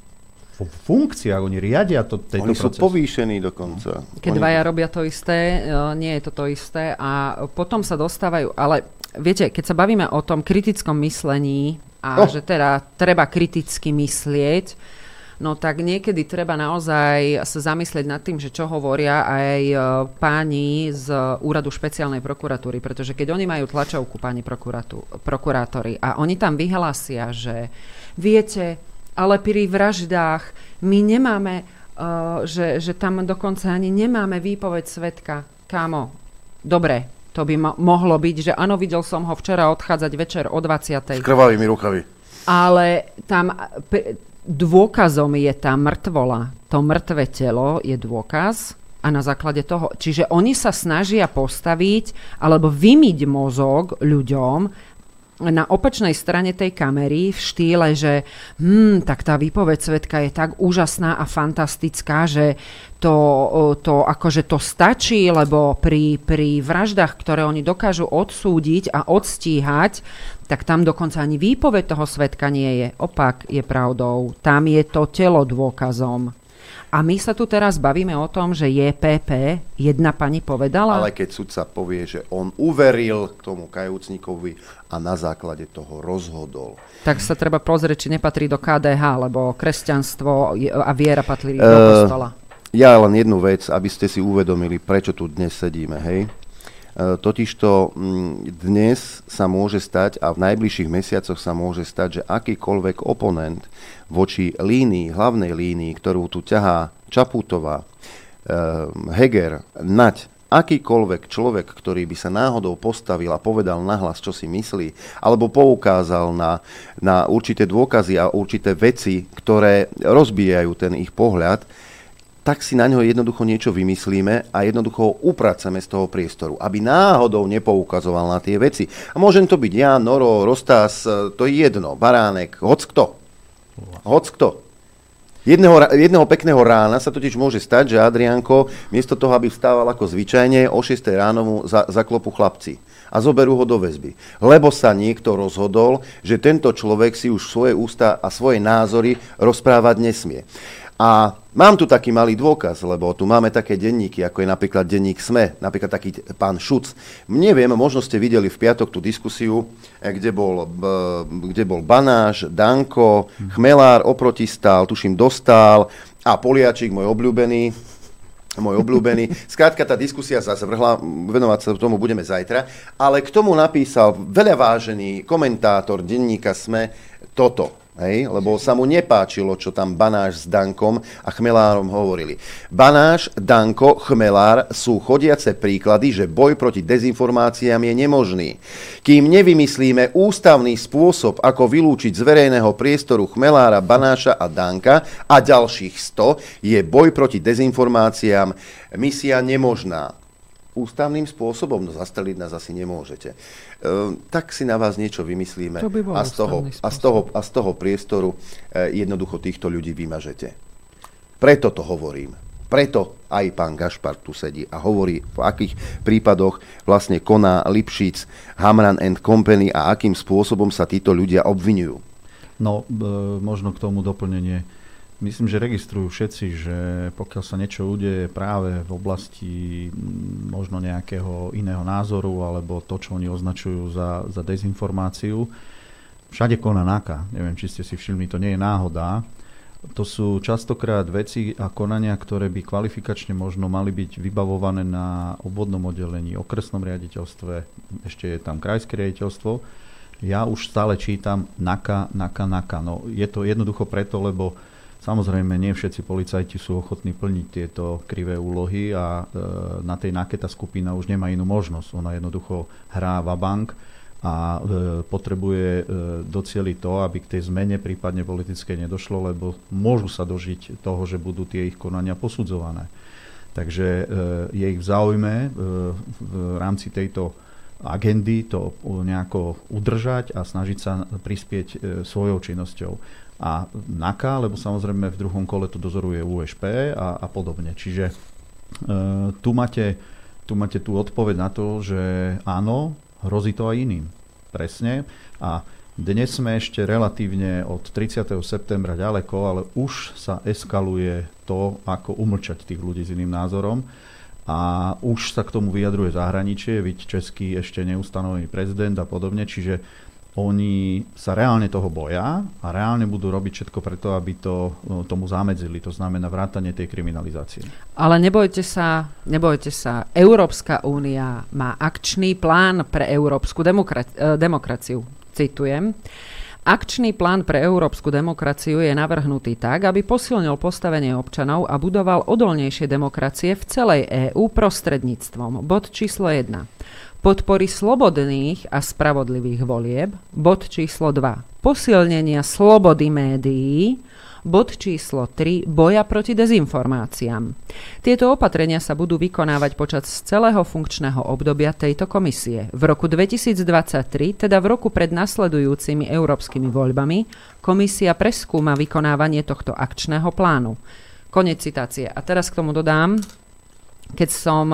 V funkciách, oni riadia to, tejto Oni sú proces. povýšení dokonca. Keď oni... dvaja robia to isté, e, nie je to to isté a potom sa dostávajú, ale viete, keď sa bavíme o tom kritickom myslení a Oh. že teda treba kriticky myslieť, no tak niekedy treba naozaj sa zamyslieť nad tým, že čo hovoria aj e, páni z úradu špeciálnej prokuratúry, pretože keď oni majú tlačovku, páni prokurátori, a oni tam vyhlásia, že viete, ale pri vraždách my nemáme, uh, že, že tam dokonca ani nemáme výpoveď svetka. Kámo, dobre, to by mo- mohlo byť, že áno, videl som ho včera odchádzať večer o 20. S krvavými rukami. Ale tam p- dôkazom je tá mŕtvola. To mŕtve telo je dôkaz a na základe toho, čiže oni sa snažia postaviť alebo vymyť mozog ľuďom na opačnej strane tej kamery v štýle, že hm, tak tá výpoveď svetka je tak úžasná a fantastická, že to, to akože to stačí, lebo pri, pri vraždách, ktoré oni dokážu odsúdiť a odstíhať, tak tam dokonca ani výpoveď toho svetka nie je. Opak je pravdou. Tam je to telo dôkazom. A my sa tu teraz bavíme o tom, že JPP, jedna pani povedala... Ale keď sudca povie, že on uveril tomu kajúcnikovi a na základe toho rozhodol. Tak sa treba pozrieť, či nepatrí do KDH, lebo kresťanstvo a viera patrí do Eh, kostola. Ja len jednu vec, aby ste si uvedomili, prečo tu dnes sedíme, hej? E, Totižto mm, dnes sa môže stať a v najbližších mesiacoch sa môže stať, že akýkoľvek oponent voči línii, hlavnej línii, ktorú tu ťahá Čaputová, e, Heger, Nať, akýkoľvek človek, ktorý by sa náhodou postavil a povedal nahlas, čo si myslí, alebo poukázal na, na určité dôkazy a určité veci, ktoré rozbijajú ten ich pohľad, tak si na ňo jednoducho niečo vymyslíme a jednoducho ho upraceme z toho priestoru, aby náhodou nepoukazoval na tie veci. A môžem to byť ja, Noro, Rostas, e, to je jedno, Baránek, hoc kto. Hoc kto. Jedného, jedného pekného rána sa totiž môže stať, že Adrianko, miesto toho, aby vstával ako zvyčajne, o 6 ráno mu za, zaklopu chlapci a zoberú ho do väzby. Lebo sa niekto rozhodol, že tento človek si už svoje ústa a svoje názory rozprávať nesmie. A mám tu taký malý dôkaz, lebo tu máme také denníky, ako je napríklad denník SME, napríklad taký pán Šuc. Neviem, možno ste videli v piatok tú diskusiu, eh, kde bol, kde bol Banáš, Danko, Chmelár oproti stál, tuším dostal a Poliačik, môj obľúbený, môj obľúbený. Skrátka, tá diskusia sa zvrhla, venovať sa tomu budeme zajtra, ale k tomu napísal veľa vážený komentátor denníka SME toto. Hej, lebo sa mu nepáčilo, čo tam Banáš s Dankom a Chmelárom hovorili. Banáš, Danko, Chmelár sú chodiace príklady, že boj proti dezinformáciám je nemožný. Kým nevymyslíme ústavný spôsob, ako vylúčiť z verejného priestoru Chmelára, Banáša a Danka a ďalších 100, je boj proti dezinformáciám misia nemožná ústavným spôsobom, no zastreliť nás asi nemôžete. Ehm, tak si na vás niečo vymyslíme To by bol a, z toho, a, z toho, a z toho priestoru eh, jednoducho týchto ľudí vymažete. Preto to hovorím. Preto aj pán Gašpar tu sedí a hovorí, v akých prípadoch vlastne koná Lipšic, Hamran and Company a akým spôsobom sa títo ľudia obvinujú. No, e, možno k tomu doplnenie. Myslím, že registrujú všetci, že pokiaľ sa niečo udeje práve v oblasti mm, možno nejakého iného názoru alebo to, čo oni označujú za, za dezinformáciu, všade koná NAKA. Neviem, či ste si všimli, to nie je náhoda. To sú častokrát veci a konania, ktoré by kvalifikačne možno mali byť vybavované na obvodnom oddelení, okresnom riaditeľstve, ešte je tam krajské riaditeľstvo. Ja už stále čítam NAKA, NAKA, NAKA. No, je to jednoducho preto, lebo Samozrejme, nie všetci policajti sú ochotní plniť tieto krivé úlohy a e, na tej naketa skupina už nemá inú možnosť. Ona jednoducho hrá va bank a e, potrebuje e, docieliť to, aby k tej zmene prípadne politickej nedošlo, lebo môžu sa dožiť toho, že budú tie ich konania posudzované. Takže e, je ich v záujme e, v rámci tejto agendy to nejako udržať a snažiť sa prispieť e, svojou činnosťou a NAKA, lebo samozrejme v druhom kole to dozoruje USP a, a podobne. Čiže e, tu, máte, tu máte tú odpoveď na to, že áno, hrozí to aj iným. Presne. A dnes sme ešte relatívne od 30. septembra ďaleko, ale už sa eskaluje to, ako umlčať tých ľudí s iným názorom. A už sa k tomu vyjadruje zahraničie, veď český ešte neustanovený prezident a podobne, čiže oni sa reálne toho boja a reálne budú robiť všetko preto, aby to tomu zamedzili, to znamená vrátanie tej kriminalizácie. Ale nebojte sa, nebojte sa, Európska únia má akčný plán pre európsku demokra- eh, demokraciu. Citujem. Akčný plán pre európsku demokraciu je navrhnutý tak, aby posilnil postavenie občanov a budoval odolnejšie demokracie v celej EÚ prostredníctvom. Bod číslo 1 podpory slobodných a spravodlivých volieb, bod číslo 2, posilnenia slobody médií, bod číslo 3, boja proti dezinformáciám. Tieto opatrenia sa budú vykonávať počas celého funkčného obdobia tejto komisie. V roku 2023, teda v roku pred nasledujúcimi európskymi voľbami, komisia preskúma vykonávanie tohto akčného plánu. Konec citácie. A teraz k tomu dodám, keď som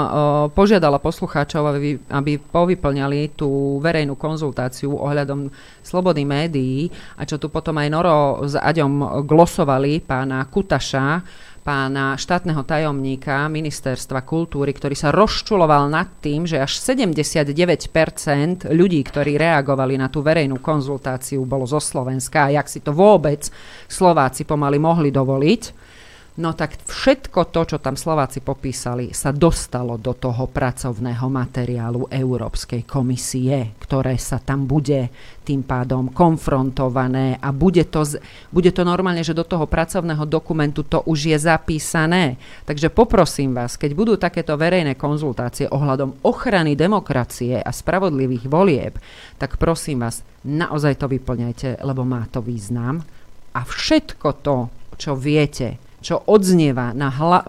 požiadala poslucháčov, aby, aby povyplňali tú verejnú konzultáciu ohľadom slobody médií a čo tu potom aj Noro s Aďom glosovali pána Kutaša, pána štátneho tajomníka ministerstva kultúry, ktorý sa rozčuloval nad tým, že až 79% ľudí, ktorí reagovali na tú verejnú konzultáciu, bolo zo Slovenska. A jak si to vôbec Slováci pomaly mohli dovoliť No tak všetko to, čo tam Slováci popísali, sa dostalo do toho pracovného materiálu Európskej komisie, ktoré sa tam bude tým pádom konfrontované a bude to, bude to normálne, že do toho pracovného dokumentu to už je zapísané. Takže poprosím vás, keď budú takéto verejné konzultácie ohľadom ochrany demokracie a spravodlivých volieb, tak prosím vás, naozaj to vyplňajte, lebo má to význam. A všetko to, čo viete, čo odznieva na, hla,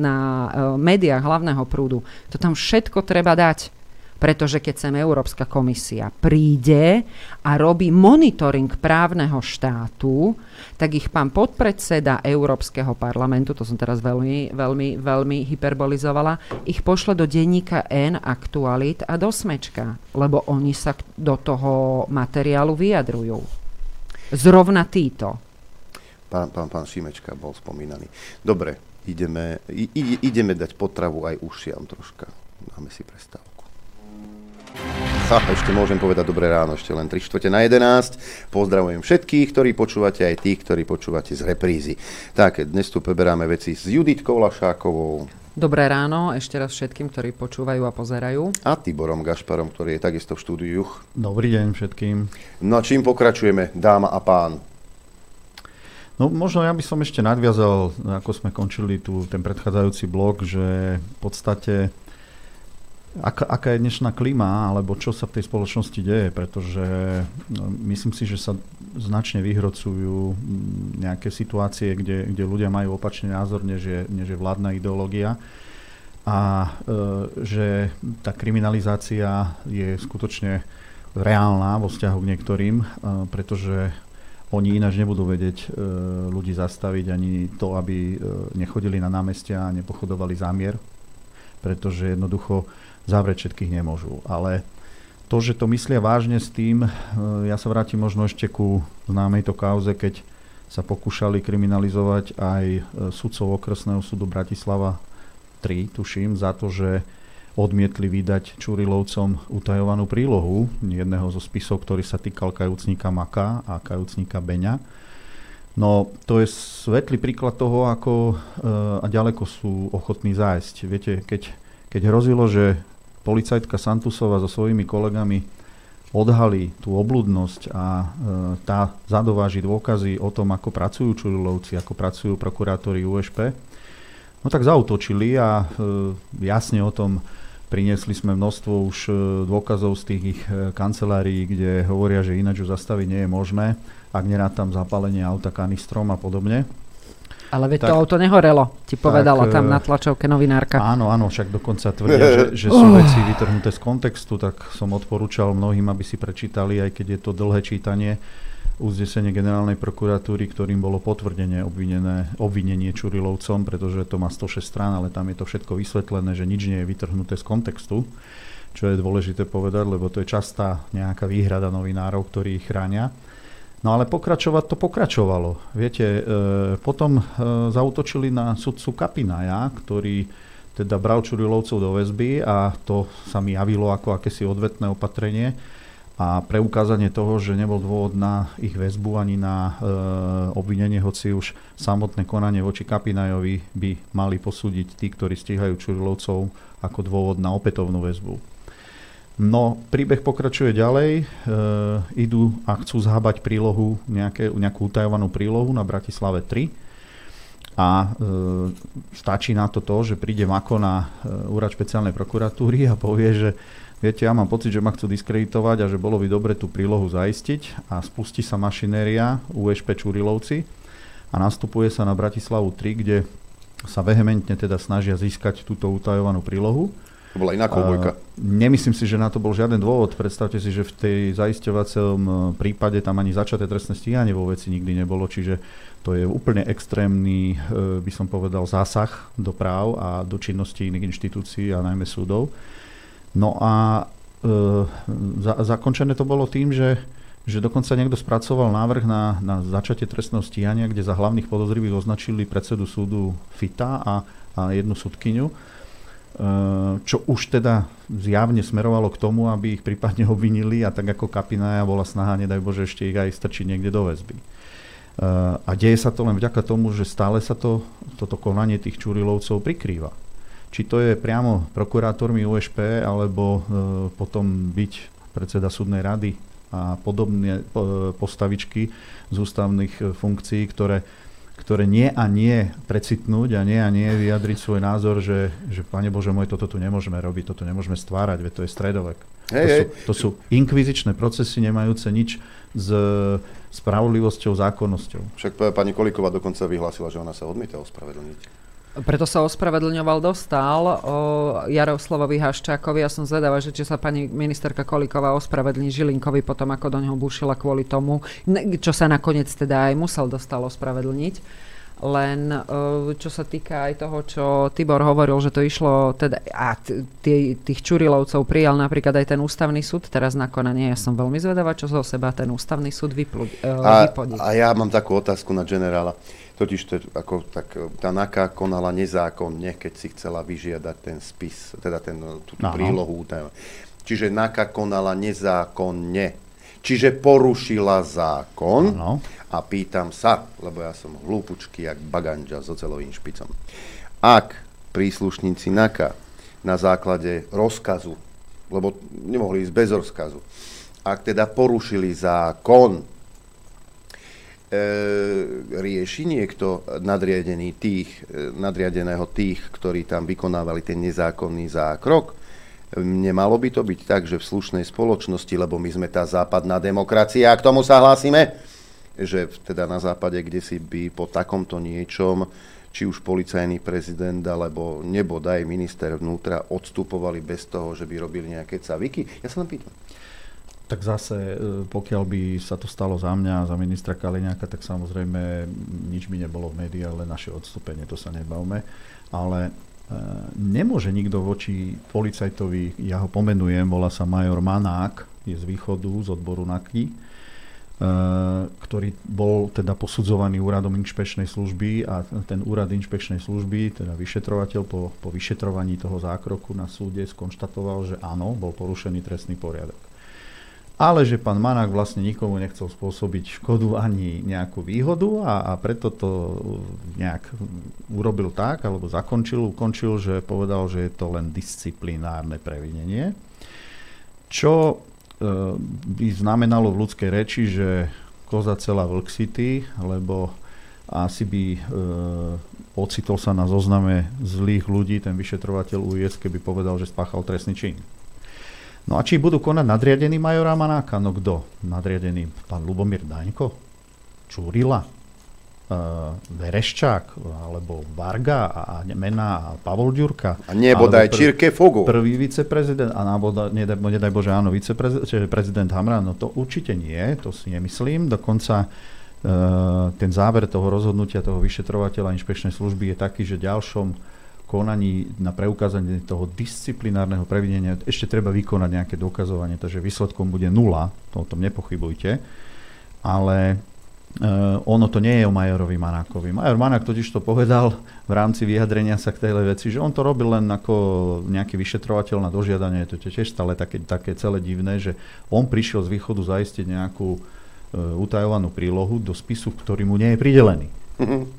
na médiách hlavného prúdu, to tam všetko treba dať. Pretože keď sem Európska komisia príde a robí monitoring právneho štátu, tak ich pán podpredseda Európskeho parlamentu, to som teraz veľmi, veľmi, veľmi hyperbolizovala, ich pošle do denníka N aktualit a do smečka, lebo oni sa do toho materiálu vyjadrujú. Zrovna títo pán, pán, pán Šimečka bol spomínaný. Dobre, ideme, ide, ideme dať potravu aj ušiam troška. Máme si prestávku. Ha, ešte môžem povedať dobré ráno, ešte len 3 čtvrte na 11. Pozdravujem všetkých, ktorí počúvate, aj tých, ktorí počúvate z reprízy. Tak, dnes tu preberáme veci s Juditkou Lašákovou. Dobré ráno ešte raz všetkým, ktorí počúvajú a pozerajú. A Tiborom Gašparom, ktorý je takisto v štúdiu. Dobrý deň všetkým. No a čím pokračujeme, dáma a pán? No možno ja by som ešte nadviazal, ako sme končili tu ten predchádzajúci blok, že v podstate aká, aká je dnešná klíma, alebo čo sa v tej spoločnosti deje, pretože no, myslím si, že sa značne vyhrocujú nejaké situácie, kde, kde ľudia majú opačný názor, než je, než je vládna ideológia. A e, že tá kriminalizácia je skutočne reálna vo vzťahu k niektorým, e, pretože oni ináč nebudú vedieť e, ľudí zastaviť ani to, aby e, nechodili na námestia a nepochodovali zámier, pretože jednoducho zavrieť všetkých nemôžu. Ale to, že to myslia vážne s tým, e, ja sa vrátim možno ešte ku známej to kauze, keď sa pokúšali kriminalizovať aj sudcov okresného súdu Bratislava 3, tuším, za to, že odmietli vydať Čurilovcom utajovanú prílohu jedného zo spisov, ktorý sa týkal kajúcníka Maka a kajúcníka Beňa. No to je svetlý príklad toho, ako e, a ďaleko sú ochotní zájsť. Viete, keď, keď hrozilo, že policajtka Santusova so svojimi kolegami odhalí tú obludnosť a e, tá zadováži dôkazy o tom, ako pracujú Čurilovci, ako pracujú prokurátori USP, no tak zautočili a e, jasne o tom priniesli sme množstvo už e, dôkazov z tých ich kancelárií, kde hovoria, že ináč ju zastaviť nie je možné, ak nerá tam zapálenie auta kanistrom a podobne. Ale veď tak, to auto nehorelo, ti povedala tak, tam na tlačovke novinárka. Áno, áno, však dokonca tvrdia, že, že sú veci vytrhnuté z kontextu, tak som odporúčal mnohým, aby si prečítali, aj keď je to dlhé čítanie, uznesenie generálnej prokuratúry, ktorým bolo potvrdenie obvinené, obvinenie Čurilovcom, pretože to má 106 strán, ale tam je to všetko vysvetlené, že nič nie je vytrhnuté z kontextu, čo je dôležité povedať, lebo to je častá nejaká výhrada novinárov, ktorí ich chránia. No ale pokračovať to pokračovalo. Viete, e, potom e, zautočili na sudcu Kapinaja, ktorý teda bral Čurilovcov do väzby a to sa mi javilo ako akési odvetné opatrenie a preukázanie toho, že nebol dôvod na ich väzbu ani na e, obvinenie, hoci už samotné konanie voči Kapinajovi by mali posúdiť tí, ktorí stíhajú Čurilovcov ako dôvod na opätovnú väzbu. No, príbeh pokračuje ďalej. E, idú a chcú zhábať prílohu, nejaké, nejakú utajovanú prílohu na Bratislave 3. A e, stačí na to to, že príde Mako na e, úrad špeciálnej prokuratúry a povie, že viete, ja mám pocit, že ma chcú diskreditovať a že bolo by dobre tú prílohu zaistiť a spustí sa mašinéria USP Čurilovci a nastupuje sa na Bratislavu 3, kde sa vehementne teda snažia získať túto utajovanú prílohu to bola iná koubojka. Nemyslím si, že na to bol žiaden dôvod. Predstavte si, že v tej zaisťovacom e, prípade tam ani začaté trestné stíhanie vo veci nikdy nebolo, čiže to je úplne extrémny, e, by som povedal, zásah do práv a do činnosti iných inštitúcií a najmä súdov. No a e, za, zakončené to bolo tým, že že dokonca niekto spracoval návrh na, na začatie trestného stíhania, kde za hlavných podozrivých označili predsedu súdu Fita a, a jednu súdkyňu Eh, čo už teda zjavne smerovalo k tomu, aby ich prípadne obvinili a tak ako Kapinaja bola snaha, nedaj Bože, ešte ich aj strčiť niekde do väzby. Eh, a deje sa to len vďaka tomu, že stále sa to, toto konanie tých Čurilovcov prikrýva. Či to je priamo prokurátormi USP, alebo eh, potom byť predseda súdnej rady a podobné postavičky z ústavných funkcií, ktoré ktoré nie a nie precitnúť a nie a nie vyjadriť svoj názor, že, že Pane Bože môj, toto tu nemôžeme robiť, toto nemôžeme stvárať, veď to je stredovek. Hey, to. Sú, to sú inkvizičné procesy, nemajúce nič s spravodlivosťou, zákonnosťou. Však pani Koliková dokonca vyhlásila, že ona sa odmieta ospravedlniť. Preto sa ospravedlňoval dostal o Jaroslavovi Haščákovi. Ja som zvedavá, že či sa pani ministerka Kolíková ospravedlní Žilinkovi potom, ako do neho bušila kvôli tomu, čo sa nakoniec teda aj musel dostal ospravedlniť. Len čo sa týka aj toho, čo Tibor hovoril, že to išlo, teda, a tých Čurilovcov prijal napríklad aj ten ústavný súd teraz na konanie. Ja som veľmi zvedavá, čo zo seba ten ústavný súd vyplú, a, a ja mám takú otázku na generála. Totiž to, ako, tak, tá NAKA konala nezákonne, keď si chcela vyžiadať ten spis, teda ten, tú, tú prílohu. Čiže NAKA konala nezákonne. Čiže porušila zákon ano. a pýtam sa, lebo ja som hlúpučky jak baganža s ocelovým špicom. Ak príslušníci NAKA na základe rozkazu, lebo nemohli ísť bez rozkazu, ak teda porušili zákon, E, rieši niekto nadriadený tých, e, nadriadeného tých, ktorí tam vykonávali ten nezákonný zákrok? Nemalo by to byť tak, že v slušnej spoločnosti, lebo my sme tá západná demokracia a k tomu sa hlásime, že teda na západe, kde si by po takomto niečom či už policajný prezident alebo nebodaj minister vnútra odstupovali bez toho, že by robili nejaké caviky? Ja sa len pýtam. Tak zase, e, pokiaľ by sa to stalo za mňa, za ministra Kaliňáka, tak samozrejme nič by nebolo v médiách, ale naše odstúpenie, to sa nebavme. Ale nemôže nikto voči policajtovi, ja ho pomenujem, volá sa major Manák, je z východu, z odboru NAKY, e, ktorý bol teda posudzovaný úradom inšpečnej služby a ten úrad inšpečnej služby, teda vyšetrovateľ po, po vyšetrovaní toho zákroku na súde skonštatoval, že áno, bol porušený trestný poriadok ale že pán Manák vlastne nikomu nechcel spôsobiť škodu ani nejakú výhodu a, a preto to nejak urobil tak, alebo zakončil, ukončil, že povedal, že je to len disciplinárne previnenie. Čo by znamenalo v ľudskej reči, že koza celá Vlk City, lebo asi by e, ocitol sa na zozname zlých ľudí ten vyšetrovateľ UIS, keby povedal, že spáchal trestný čin. No a či budú konať nadriadený majora Manáka? No kto? Nadriadený pán Lubomír Daňko? Čúrila? Uh, Vereščák? Alebo Varga a, a Mena a Pavol Ďurka? A nebodaj Čirke Fogu. Prvý viceprezident, a náboda, nedaj, nedaj Bože, áno, viceprezident, čiže prezident Hamran, no to určite nie, to si nemyslím. Dokonca uh, ten záver toho rozhodnutia toho vyšetrovateľa inšpečnej služby je taký, že ďalšom konaní na preukázanie toho disciplinárneho previnenia ešte treba vykonať nejaké dokazovanie, takže výsledkom bude nula, to o tom nepochybujte. Ale Uh, ono to nie je o Majorovi Manákovi. Major Manák totiž to povedal v rámci vyjadrenia sa k tej veci, že on to robil len ako nejaký vyšetrovateľ na dožiadanie. To je tiež stále také, také celé divné, že on prišiel z východu zaistiť nejakú uh, utajovanú prílohu do spisu, ktorý mu nie je pridelený.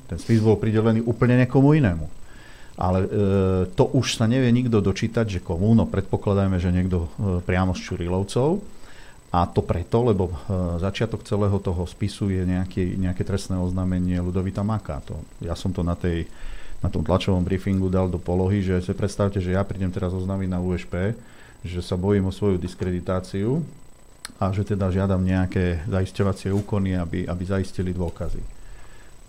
Ten spis bol pridelený úplne niekomu inému. Ale e, to už sa nevie nikto dočítať, že komu, no predpokladajme, že niekto e, priamo z Čurilovcov. A to preto, lebo e, začiatok celého toho spisu je nejaké, nejaké trestné oznámenie Ludovita Maka. To, ja som to na, tej, na tom tlačovom briefingu dal do polohy, že si predstavte, že ja prídem teraz oznámiť na USP, že sa bojím o svoju diskreditáciu a že teda žiadam nejaké zaisťovacie úkony, aby, aby zaistili dôkazy.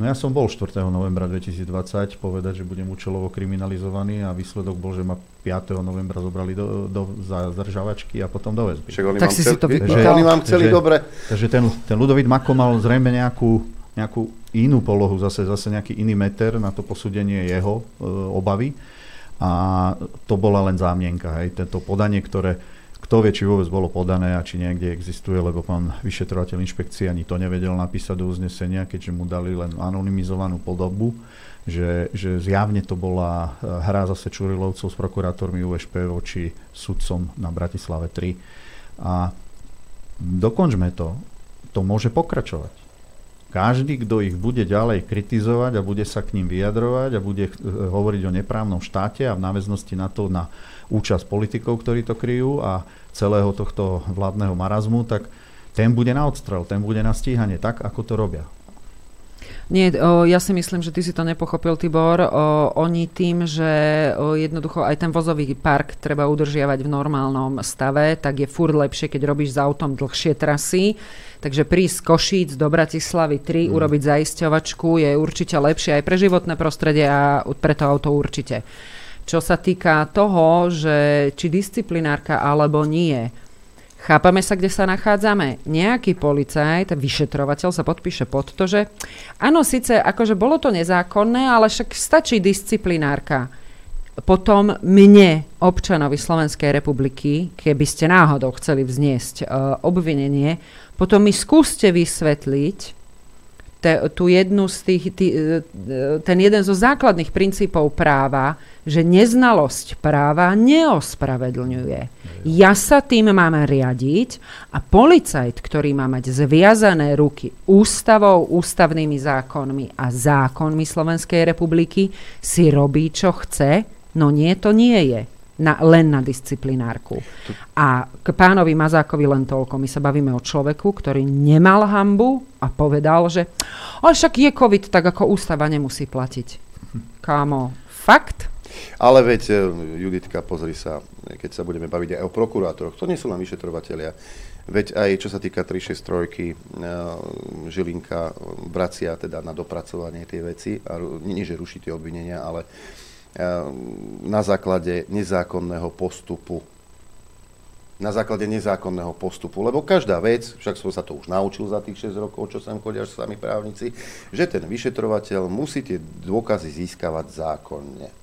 No ja som bol 4. novembra 2020 povedať, že budem účelovo kriminalizovaný a výsledok bol, že ma 5. novembra zobrali do, do zadržavačky a potom do väzby. Však oni tak si si to že, oni vám chceli takže, dobre. Takže ten, ten Ludovit Mako mal zrejme nejakú, nejakú inú polohu, zase, zase nejaký iný meter na to posúdenie jeho e, obavy. A to bola len zámienka. Hej. Tento podanie, ktoré kto vie, či vôbec bolo podané a či niekde existuje, lebo pán vyšetrovateľ inšpekcie ani to nevedel napísať do uznesenia, keďže mu dali len anonymizovanú podobu, že, že zjavne to bola eh, hra zase Čurilovcov s prokurátormi USP voči sudcom na Bratislave 3. A dokončme to. To môže pokračovať. Každý, kto ich bude ďalej kritizovať a bude sa k ním vyjadrovať a bude eh, hovoriť o neprávnom štáte a v náväznosti na to na účasť politikov, ktorí to kryjú a celého tohto vládneho marazmu, tak ten bude na odstrel, ten bude na stíhanie, tak ako to robia. Nie, o, ja si myslím, že ty si to nepochopil, Tibor. O, oni tým, že o, jednoducho aj ten vozový park treba udržiavať v normálnom stave, tak je fur lepšie, keď robíš s autom dlhšie trasy. Takže prísť z Košíc do Bratislavy 3, mm. urobiť zaisťovačku je určite lepšie aj pre životné prostredie a pre to auto určite. Čo sa týka toho, že či disciplinárka alebo nie, Chápame sa, kde sa nachádzame. Nejaký policajt, vyšetrovateľ sa podpíše pod to, že áno, síce akože bolo to nezákonné, ale však stačí disciplinárka. Potom mne, občanovi Slovenskej republiky, keby ste náhodou chceli vzniesť uh, obvinenie, potom mi skúste vysvetliť, tú jednu z tých, tý, e, ten jeden zo základných princípov práva, že neznalosť práva neospravedlňuje. Ja sa tým mám riadiť a policajt, ktorý má mať zviazané ruky ústavou, ústavnými zákonmi a zákonmi Slovenskej republiky, si robí, čo chce, no nie, to nie je na, len na disciplinárku. A k pánovi Mazákovi len toľko. My sa bavíme o človeku, ktorý nemal hambu a povedal, že ale však je COVID, tak ako ústava nemusí platiť. Kámo, fakt? Ale veď, e, Juditka, pozri sa, keď sa budeme baviť aj o prokurátoroch, to nie sú len vyšetrovateľia. Veď aj čo sa týka 363, e, Žilinka vracia teda na dopracovanie tej veci, a nie, že ruší tie obvinenia, ale na základe nezákonného postupu. Na základe nezákonného postupu. Lebo každá vec, však som sa to už naučil za tých 6 rokov, čo sem chodia sami právnici, že ten vyšetrovateľ musí tie dôkazy získavať zákonne.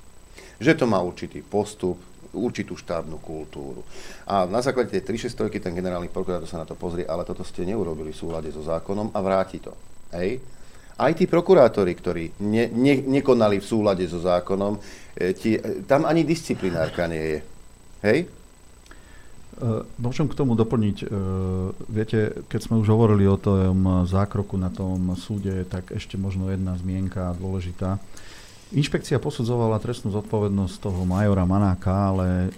Že to má určitý postup, určitú štátnu kultúru. A na základe tej 363 ten generálny prokurátor sa na to pozrie, ale toto ste neurobili v súlade so zákonom a vráti to. Hej? aj tí prokurátori, ktorí ne, ne, nekonali v súlade so zákonom, e, ti, e, tam ani disciplinárka nie je. Hej? Uh, môžem k tomu doplniť. Viete, keď sme už hovorili o tom zákroku na tom súde, tak ešte možno jedna zmienka dôležitá. Inšpekcia posudzovala trestnú zodpovednosť toho majora Manáka, ale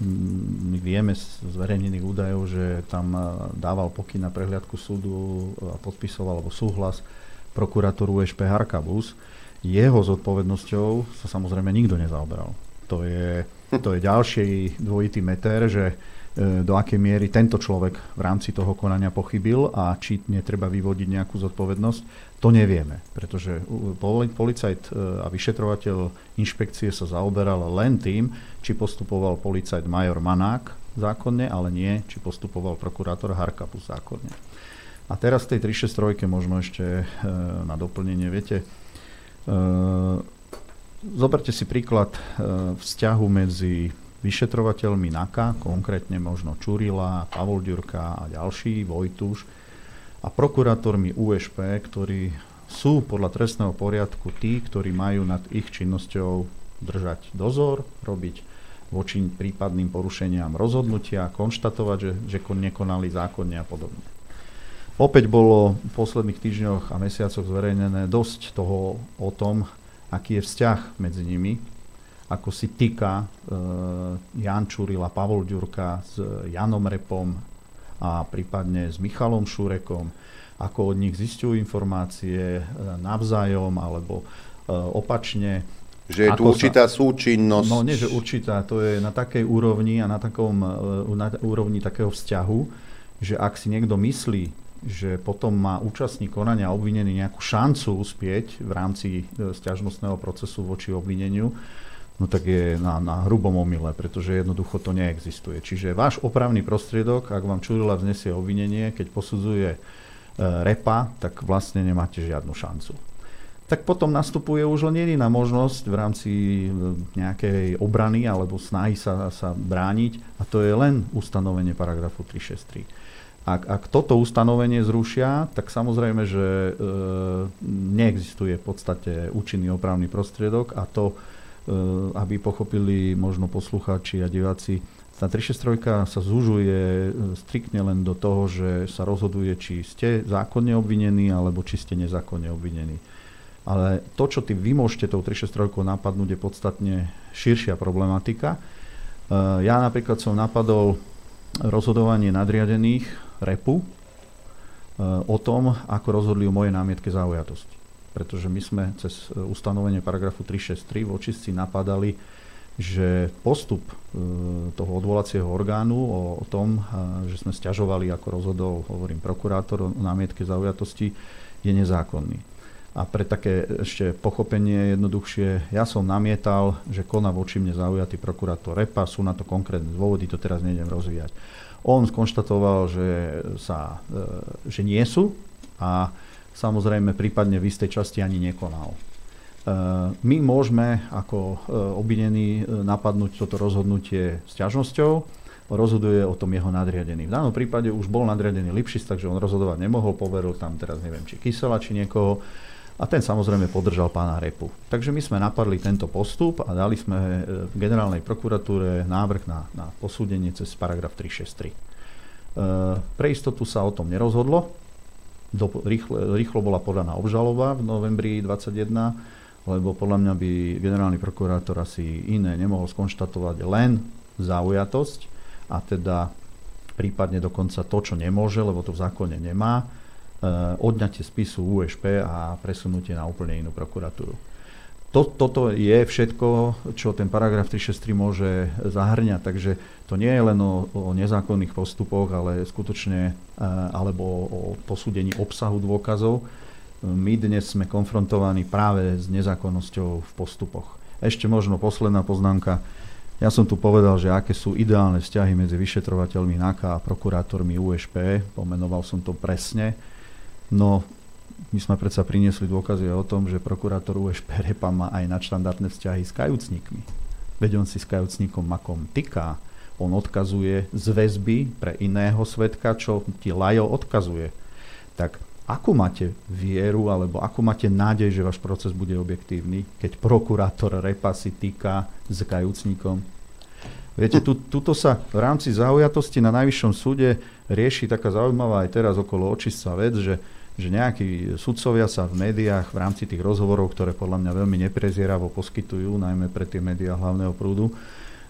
my vieme z zverejnených údajov, že tam dával pokyn na prehliadku súdu a podpisoval alebo súhlas prokurátor USP Harkabus. Jeho zodpovednosťou sa samozrejme nikto nezaoberal. To je, to je ďalší dvojitý meter, že E, do akej miery tento človek v rámci toho konania pochybil a či netreba vyvodiť nejakú zodpovednosť, to nevieme, pretože policajt e, a vyšetrovateľ inšpekcie sa zaoberal len tým, či postupoval policajt major Manák zákonne, ale nie, či postupoval prokurátor Harkapus zákonne. A teraz tej 363 možno ešte e, na doplnenie, viete, zoberte si príklad vzťahu medzi vyšetrovateľmi NAKA, konkrétne možno Čurila, Pavol Ďurka a ďalší, Vojtuš, a prokurátormi USP, ktorí sú podľa trestného poriadku tí, ktorí majú nad ich činnosťou držať dozor, robiť voči prípadným porušeniam rozhodnutia, konštatovať, že, že nekonali zákonne a podobne. Opäť bolo v posledných týždňoch a mesiacoch zverejnené dosť toho o tom, aký je vzťah medzi nimi, ako si týka e, Jan Čurila, Pavol Ďurka s Janom Repom a prípadne s Michalom Šurekom, ako od nich zistujú informácie e, navzájom alebo e, opačne. Že je tu určitá sa, súčinnosť. No nie, že určitá, to je na takej úrovni a na, takom, na úrovni takého vzťahu, že ak si niekto myslí, že potom má účastník konania obvinený nejakú šancu uspieť v rámci stiažnostného procesu voči obvineniu, no tak je na, na hrubom omyle, pretože jednoducho to neexistuje. Čiže váš opravný prostriedok, ak vám Čurila vznesie obvinenie, keď posudzuje e, repa, tak vlastne nemáte žiadnu šancu. Tak potom nastupuje už len jediná možnosť v rámci e, nejakej obrany alebo snahy sa, sa brániť a to je len ustanovenie paragrafu 363. Ak, ak toto ustanovenie zrušia, tak samozrejme, že e, neexistuje v podstate účinný opravný prostriedok a to aby pochopili možno poslucháči a diváci, tá 363 sa zužuje eh, striktne len do toho, že sa rozhoduje, či ste zákonne obvinení, alebo či ste nezákonne obvinení. Ale to, čo ty vy môžete tou 363 napadnúť, je podstatne širšia problematika. Eh, ja napríklad som napadol rozhodovanie nadriadených REPu o tom, ako rozhodli o mojej námietke zaujatosti pretože my sme cez e, ustanovenie paragrafu 363 v očistci napadali, že postup e, toho odvolacieho orgánu o, o tom, e, že sme stiažovali, ako rozhodol, hovorím, prokurátor o námietke zaujatosti, je nezákonný. A pre také ešte pochopenie jednoduchšie, ja som namietal, že koná voči mne zaujatý prokurátor Repa, sú na to konkrétne dôvody, to teraz nejdem rozvíjať. On skonštatoval, že, sa, že nie sú a samozrejme prípadne v istej časti ani nekonal. E, my môžeme ako e, obvinení e, napadnúť toto rozhodnutie s ťažnosťou, rozhoduje o tom jeho nadriadený. V danom prípade už bol nadriadený Lipšis, takže on rozhodovať nemohol, poveril tam teraz neviem, či Kysela, či niekoho a ten samozrejme podržal pána Repu. Takže my sme napadli tento postup a dali sme v generálnej prokuratúre návrh na, na posúdenie cez paragraf 363. Pre istotu sa o tom nerozhodlo, do, rýchle, rýchlo bola podaná obžaloba v novembri 2021, lebo podľa mňa by generálny prokurátor asi iné nemohol skonštatovať len zaujatosť a teda prípadne dokonca to, čo nemôže, lebo to v zákone nemá, e, odňatie spisu USP a presunutie na úplne inú prokuratúru. To, toto je všetko, čo ten paragraf 363 môže zahrňať, takže to nie je len o, o nezákonných postupoch, ale skutočne e, alebo o posúdení obsahu dôkazov. My dnes sme konfrontovaní práve s nezákonnosťou v postupoch. Ešte možno posledná poznámka. Ja som tu povedal, že aké sú ideálne vzťahy medzi vyšetrovateľmi NAKA a prokurátormi USP. Pomenoval som to presne. No my sme predsa priniesli dôkazy o tom, že prokurátor USP Repa má aj nadštandardné vzťahy s kajúcnikmi. Veď on si s kajúcnikom makom tyká. On odkazuje z väzby pre iného svetka, čo ti Lajo odkazuje. Tak akú máte vieru alebo akú máte nádej, že váš proces bude objektívny, keď prokurátor Repa si týka s kajúcnikom? Viete, tu, tuto sa v rámci zaujatosti na Najvyššom súde rieši taká zaujímavá aj teraz okolo očistca vec, že že nejakí sudcovia sa v médiách v rámci tých rozhovorov, ktoré podľa mňa veľmi neprezieravo poskytujú, najmä pre tie médiá hlavného prúdu,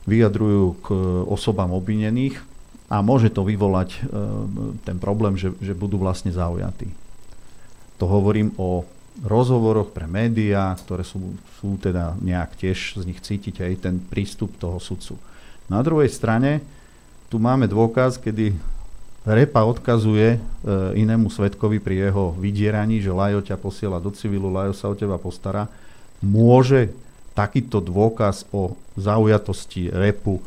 vyjadrujú k osobám obvinených a môže to vyvolať e, ten problém, že, že budú vlastne zaujatí. To hovorím o rozhovoroch pre médiá, ktoré sú, sú teda nejak tiež z nich cítiť aj ten prístup toho sudcu. Na druhej strane tu máme dôkaz, kedy Repa odkazuje e, inému svetkovi pri jeho vydieraní, že Lajo ťa posiela do civilu, Lajo sa o teba postará. Môže takýto dôkaz o zaujatosti Repu e,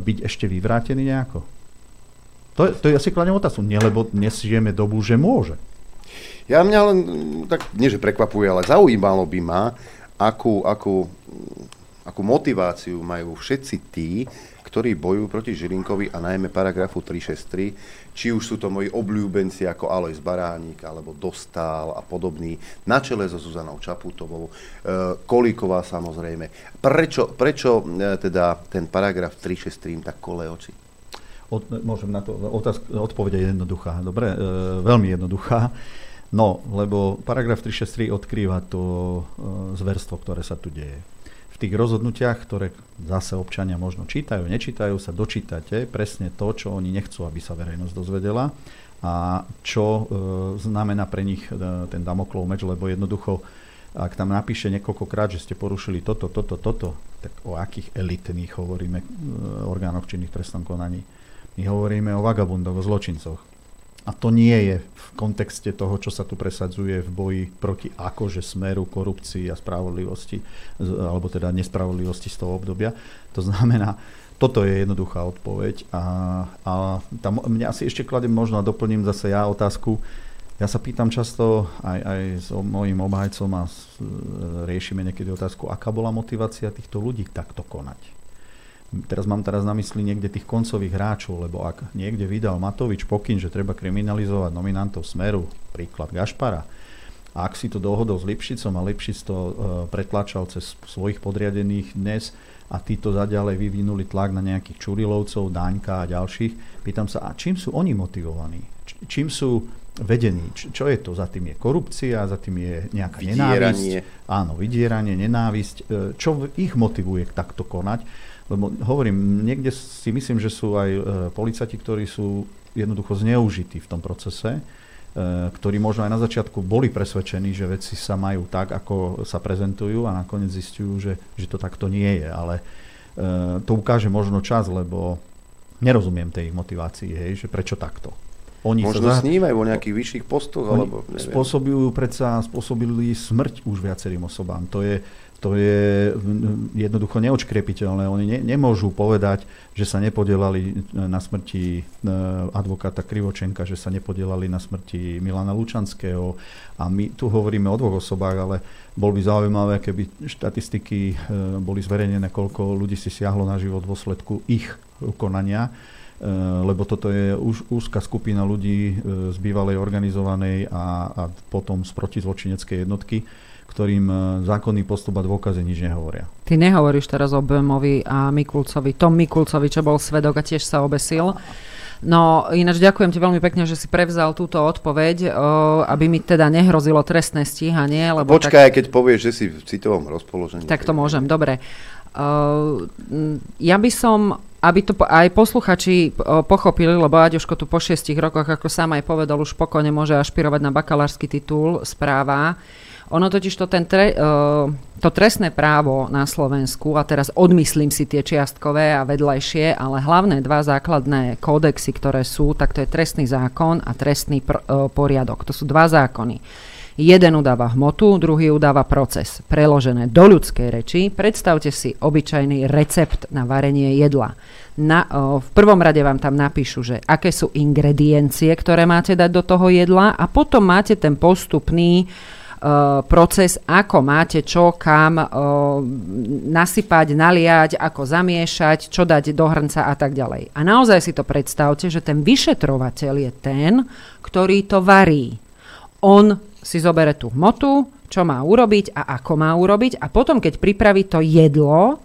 byť ešte vyvrátený nejako? To, to je asi kladem otázku. Nie, lebo dnes žijeme dobu, že môže. Ja mňa len, tak nie že prekvapuje, ale zaujímalo by ma, akú, akú, akú motiváciu majú všetci tí, ktorí bojujú proti Žilinkovi a najmä paragrafu 363, či už sú to moji obľúbenci ako Alois Baránik alebo Dostál a podobný, na čele so Zuzanou Čaputovou, e, Kolíková samozrejme. Prečo, prečo e, teda ten paragraf 363 im tak kole oči? Od, môžem na to otázku, odpoveď jednoduchá. Dobre, e, veľmi jednoduchá. No, lebo paragraf 363 odkrýva to e, zverstvo, ktoré sa tu deje tých rozhodnutiach, ktoré zase občania možno čítajú, nečítajú, sa dočítate presne to, čo oni nechcú, aby sa verejnosť dozvedela a čo e, znamená pre nich e, ten Damoklov meč, lebo jednoducho, ak tam napíše niekoľkokrát, že ste porušili toto, toto, toto, tak o akých elitných hovoríme e, orgánoch činných trestnom konaní? My hovoríme o vagabundoch, o zločincoch. A to nie je v kontexte toho, čo sa tu presadzuje v boji proti akože smeru korupcii a spravodlivosti, alebo teda nespravodlivosti z toho obdobia. To znamená, toto je jednoduchá odpoveď a, a tam mňa asi ešte kladem možno a doplním zase ja otázku. Ja sa pýtam často aj, aj s mojim obhajcom a riešime niekedy otázku, aká bola motivácia týchto ľudí takto konať Teraz mám teraz na mysli niekde tých koncových hráčov, lebo ak niekde vydal Matovič pokyn, že treba kriminalizovať nominantov Smeru, príklad Gašpara, a ak si to dohodol s Lipšicom a Lipšic to uh, pretlačal cez svojich podriadených dnes a títo zaďalej vyvinuli tlak na nejakých Čurilovcov, Daňka a ďalších, pýtam sa, a čím sú oni motivovaní? Č- čím sú vedení? Č- čo je to? Za tým je korupcia, za tým je nejaká vydieranie. nenávisť. Áno, vydieranie, nenávisť. E, čo ich motivuje takto konať? Lebo hovorím, niekde si myslím, že sú aj e, policajti, ktorí sú jednoducho zneužití v tom procese, e, ktorí možno aj na začiatku boli presvedčení, že veci sa majú tak, ako sa prezentujú a nakoniec zistujú, že, že to takto nie je. Ale e, to ukáže možno čas, lebo nerozumiem tej motivácii, hej, že prečo takto. Oni Možno sa snímajú o nejakých vyšších postoch, alebo neviem. Spôsobujú predsa, spôsobili smrť už viacerým osobám. To je, to je jednoducho neočkrepiteľné. Oni ne, nemôžu povedať, že sa nepodielali na smrti e, advokáta Krivočenka, že sa nepodielali na smrti Milana Lučanského. A my tu hovoríme o dvoch osobách, ale bol by zaujímavé, keby štatistiky e, boli zverejnené, koľko ľudí si siahlo na život v dôsledku ich konania e, lebo toto je už úzka skupina ľudí z bývalej organizovanej a, a potom z protizločineckej jednotky ktorým e, zákonný postup a dôkazy nič nehovoria. Ty nehovoríš teraz o Böhmovi a Mikulcovi, Tom Mikulcovi, čo bol svedok a tiež sa obesil. No ináč ďakujem ti veľmi pekne, že si prevzal túto odpoveď, o, aby mi teda nehrozilo trestné stíhanie. Lebo Počkaj, tak... keď povieš, že si v citovom rozpoložení. Tak to môžem, dobre. Uh, ja by som, aby to aj posluchači pochopili, lebo Aďoško tu po šiestich rokoch, ako sám aj povedal, už pokojne môže ašpirovať na bakalársky titul správa. Ono totiž to, ten tre, uh, to trestné právo na Slovensku, a teraz odmyslím si tie čiastkové a vedľajšie, ale hlavné dva základné kódexy, ktoré sú, tak to je trestný zákon a trestný pr- uh, poriadok. To sú dva zákony. Jeden udáva hmotu, druhý udáva proces. Preložené do ľudskej reči, predstavte si obyčajný recept na varenie jedla. Na, o, v prvom rade vám tam napíšu, že aké sú ingrediencie, ktoré máte dať do toho jedla a potom máte ten postupný proces, ako máte čo, kam uh, nasypať, naliať, ako zamiešať, čo dať do hrnca a tak ďalej. A naozaj si to predstavte, že ten vyšetrovateľ je ten, ktorý to varí. On si zobere tú hmotu, čo má urobiť a ako má urobiť a potom, keď pripraví to jedlo,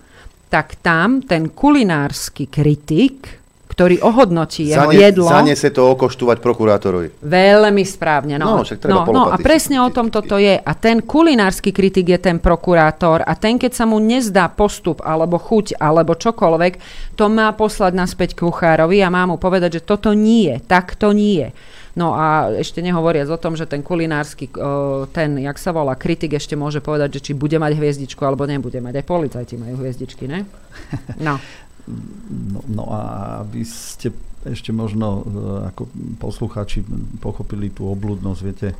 tak tam ten kulinársky kritik, ktorý ohodnotí jeho Zane, jedlo. Zanese to okoštúvať prokurátorovi. Veľmi správne. No, No, však treba no, no a presne o tom toto je. A ten kulinársky kritik je ten prokurátor a ten, keď sa mu nezdá postup alebo chuť alebo čokoľvek, to má poslať naspäť kuchárovi a má mu povedať, že toto nie, tak to nie. No a ešte nehovoriac o tom, že ten kulinársky, ten, jak sa volá, kritik ešte môže povedať, že či bude mať hviezdičku alebo nebude mať. Aj policajti majú hviezdičky, ne? No. No, no a aby ste ešte možno e, ako poslucháči pochopili tú oblúdnosť, viete, e,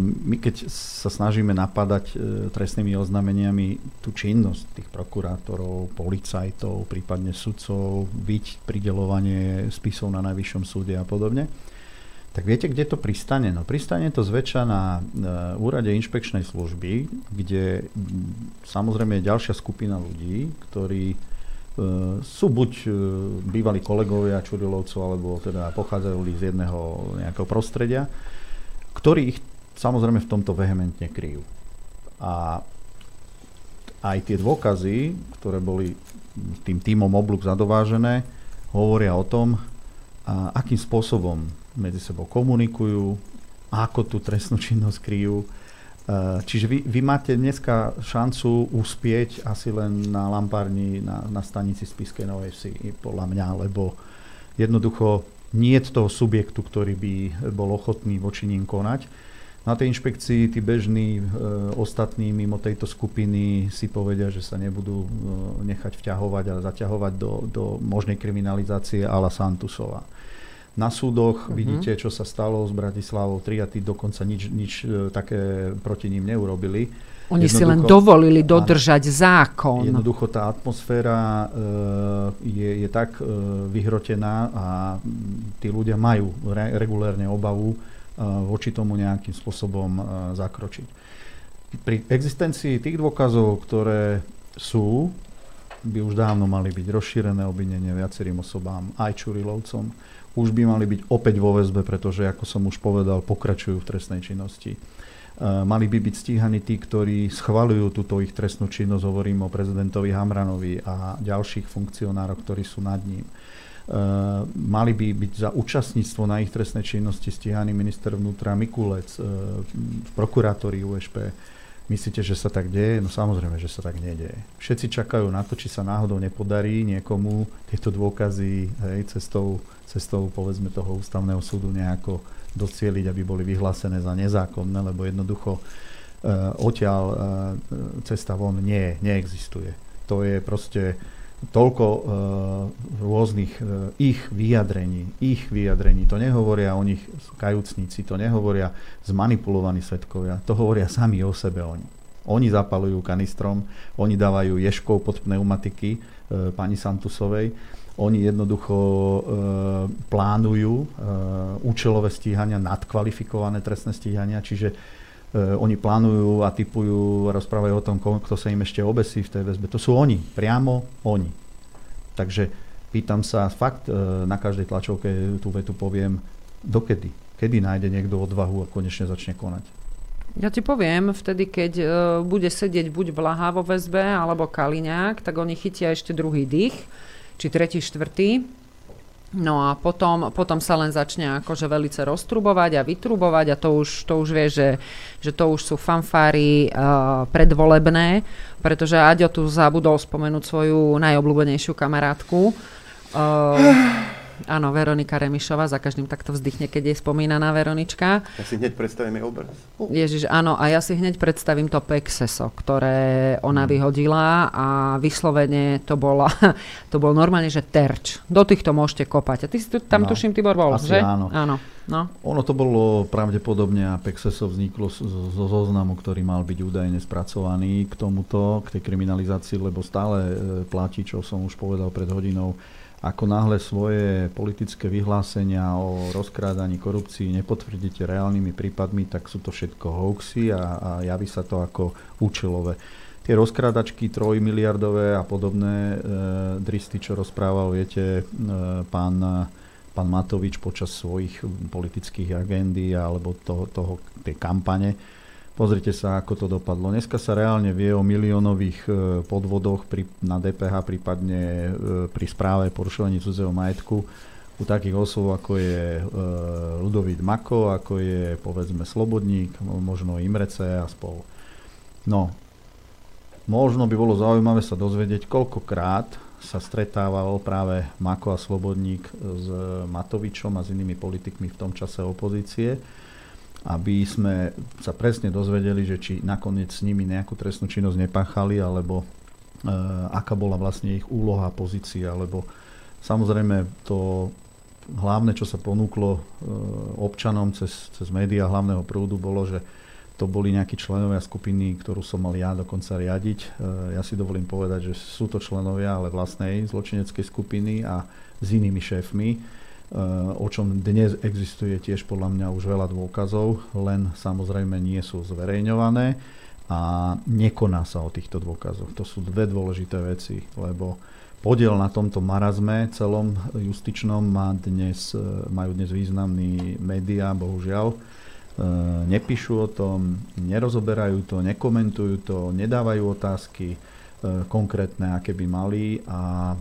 my keď sa snažíme napadať e, trestnými oznámeniami tú činnosť tých prokurátorov, policajtov, prípadne sudcov, byť pridelovanie spisov na najvyššom súde a podobne, tak viete, kde to pristane? No pristane to zväčša na úrade inšpekčnej služby, kde samozrejme je ďalšia skupina ľudí, ktorí sú buď e, bývalí kolegovia Čurilovcov, alebo teda pochádzajú z jedného nejakého prostredia, ktorí ich samozrejme v tomto vehementne kryjú. A aj tie dôkazy, ktoré boli tým týmom oblúk zadovážené, hovoria o tom, akým spôsobom medzi sebou komunikujú, ako tú trestnú činnosť kryjú. E, Čiže vy, vy máte dneska šancu uspieť asi len na lampárni na, na stanici Spiskej Novej Vsi, podľa mňa, lebo jednoducho nie je toho subjektu, ktorý by bol ochotný voči ním konať. Na tej inšpekcii tí bežní e, ostatní mimo tejto skupiny si povedia, že sa nebudú e, nechať vťahovať a zaťahovať do, do možnej kriminalizácie ala Santusova. Na súdoch Mhm. vidíte, čo sa stalo s Bratislavou 3 a tí dokonca nič, nič e, také proti ním neurobili. Oni si len dovolili Áno. dodržať zákon. Jednoducho tá atmosféra e, je, je tak e, vyhrotená a tí ľudia majú re, regulérne obavu e, voči tomu nejakým spôsobom e, zakročiť. Pri existencii tých dôkazov, ktoré sú, by už dávno mali byť rozšírené obvinenie viacerým osobám, aj Čurilovcom. Už by mali byť opäť vo väzbe, pretože, ako som už povedal, pokračujú v trestnej činnosti. E, Mali by byť stíhaní tí, ktorí schvalujú túto ich trestnú činnosť, hovorím o prezidentovi Hamranovi a ďalších funkcionároch, ktorí sú nad ním. E, Mali by byť za účastníctvo na ich trestnej činnosti stíhaný minister vnútra Mikulec, e, prokurátori USP. Myslíte, že sa tak deje? No samozrejme, že sa tak nedeje. Všetci čakajú na to, či sa náhodou nepodarí niekomu tieto dôkazy hej, cestou, cestou povedzme toho ústavného súdu nejako docieliť, aby boli vyhlásené za nezákonné, lebo jednoducho e, odtiaľ e, cesta von nie, neexistuje. To je proste toľko e, rôznych e, ich vyjadrení, ich vyjadrení. To nehovoria o nich kajúcnici, to nehovoria zmanipulovaní svetkovia, to hovoria sami o sebe oni. Oni zapalujú kanistrom, oni dávajú ješkov pod pneumatiky e, pani Santusovej, oni jednoducho e, plánujú e, účelové stíhania, nadkvalifikované trestné stíhania, čiže e, oni plánujú a typujú rozprávajú o tom, kto sa im ešte obesí v tej väzbe. To sú oni, priamo oni. Takže pýtam sa, fakt e, na každej tlačovke tú vetu poviem, dokedy? Kedy nájde niekto odvahu a konečne začne konať? Ja ti poviem, vtedy, keď uh, bude sedieť buď Blaha vo väzbe, alebo Kaliňák, tak oni chytia ešte druhý dých, či tretí, štvrtý. No a potom, potom sa len začne akože velice roztrubovať a vytrubovať a to už, to už vie, že, že to už sú fanfáry uh, predvolebné, pretože Aďo tu zabudol spomenúť svoju najobľúbenejšiu kamarátku. Uh, áno, Veronika Remišová, za každým takto vzdychne, keď je spomínaná Veronička. Ja si hneď predstavím jej obraz. Ježiš, áno, a ja si hneď predstavím to pexeso, ktoré ona vyhodila a vyslovene to, bola, to bol normálne, že terč. Do týchto môžete kopať. A ty si tu, tam No, tuším, Tibor bol, asi že? áno. áno. No. Ono to bolo pravdepodobne a Pexeso vzniklo zo zoznamu, ktorý mal byť údajne spracovaný k tomuto, k tej kriminalizácii, lebo stále e, platí, čo som už povedal pred hodinou, ako náhle svoje politické vyhlásenia o rozkrádaní korupcii nepotvrdíte reálnymi prípadmi, tak sú to všetko hoaxy a, a javí sa to ako účelové. Tie rozkrádačky trojmiliardové a podobné e, dristy, čo rozprával, viete, e, pán, pán Matovič počas svojich politických agendy alebo toho, toho, tej kampane, Pozrite sa, ako to dopadlo. Dneska sa reálne vie o miliónových e, podvodoch pri, na DPH, prípadne e, pri správe porušovaní cudzého majetku u takých osôb, ako je e, Ludovít Mako, ako je povedzme Slobodník, možno Imrece a spol. No, možno by bolo zaujímavé sa dozvedieť, koľkokrát sa stretával práve Mako a Slobodník s Matovičom a s inými politikmi v tom čase opozície aby sme sa presne dozvedeli, že či nakoniec s nimi nejakú trestnú činnosť nepáchali, alebo e, aká bola vlastne ich úloha, pozícia, lebo samozrejme to hlavné, čo sa ponúklo e, občanom cez, cez médiá hlavného prúdu, bolo, že to boli nejakí členovia skupiny, ktorú som mal ja dokonca riadiť. E, ja si dovolím povedať, že sú to členovia, ale vlastnej zločineckej skupiny a s inými šéfmi Eh, o čom dnes existuje tiež podľa mňa už veľa dôkazov, len samozrejme nie sú zverejňované a nekoná sa o týchto dôkazoch. To sú dve dôležité veci, lebo podiel na tomto marazme celom justičnom má dnes, eh, majú dnes významní médiá, bohužiaľ. Eh, nepíšu o tom, nerozoberajú to, nekomentujú to, nedávajú otázky, konkrétne, aké by mali a e,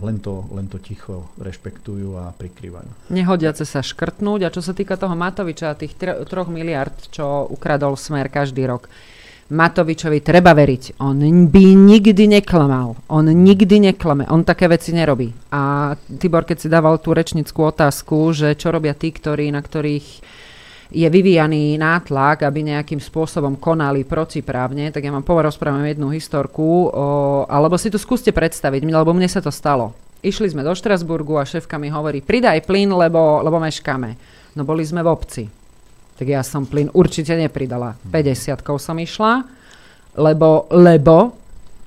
len to, len to ticho rešpektujú a prikrývajú. Nehodiace sa škrtnúť a čo sa týka toho Matoviča a tých 3 miliard, čo ukradol smer každý rok, Matovičovi treba veriť. On by nikdy neklamal. On nikdy neklame. On také veci nerobí. A Tibor, keď si dával tú rečnickú otázku, že čo robia tí, ktorí, na ktorých je vyvíjaný nátlak, aby nejakým spôsobom konali protiprávne, tak ja vám porozprávam jednu historku, o, alebo si to skúste predstaviť, lebo mne sa to stalo. Išli sme do Štrasburgu a šéfka mi hovorí, pridaj plyn, lebo, lebo meškáme. No boli sme v obci. Tak ja som plyn určite nepridala. 50 som išla, lebo, lebo,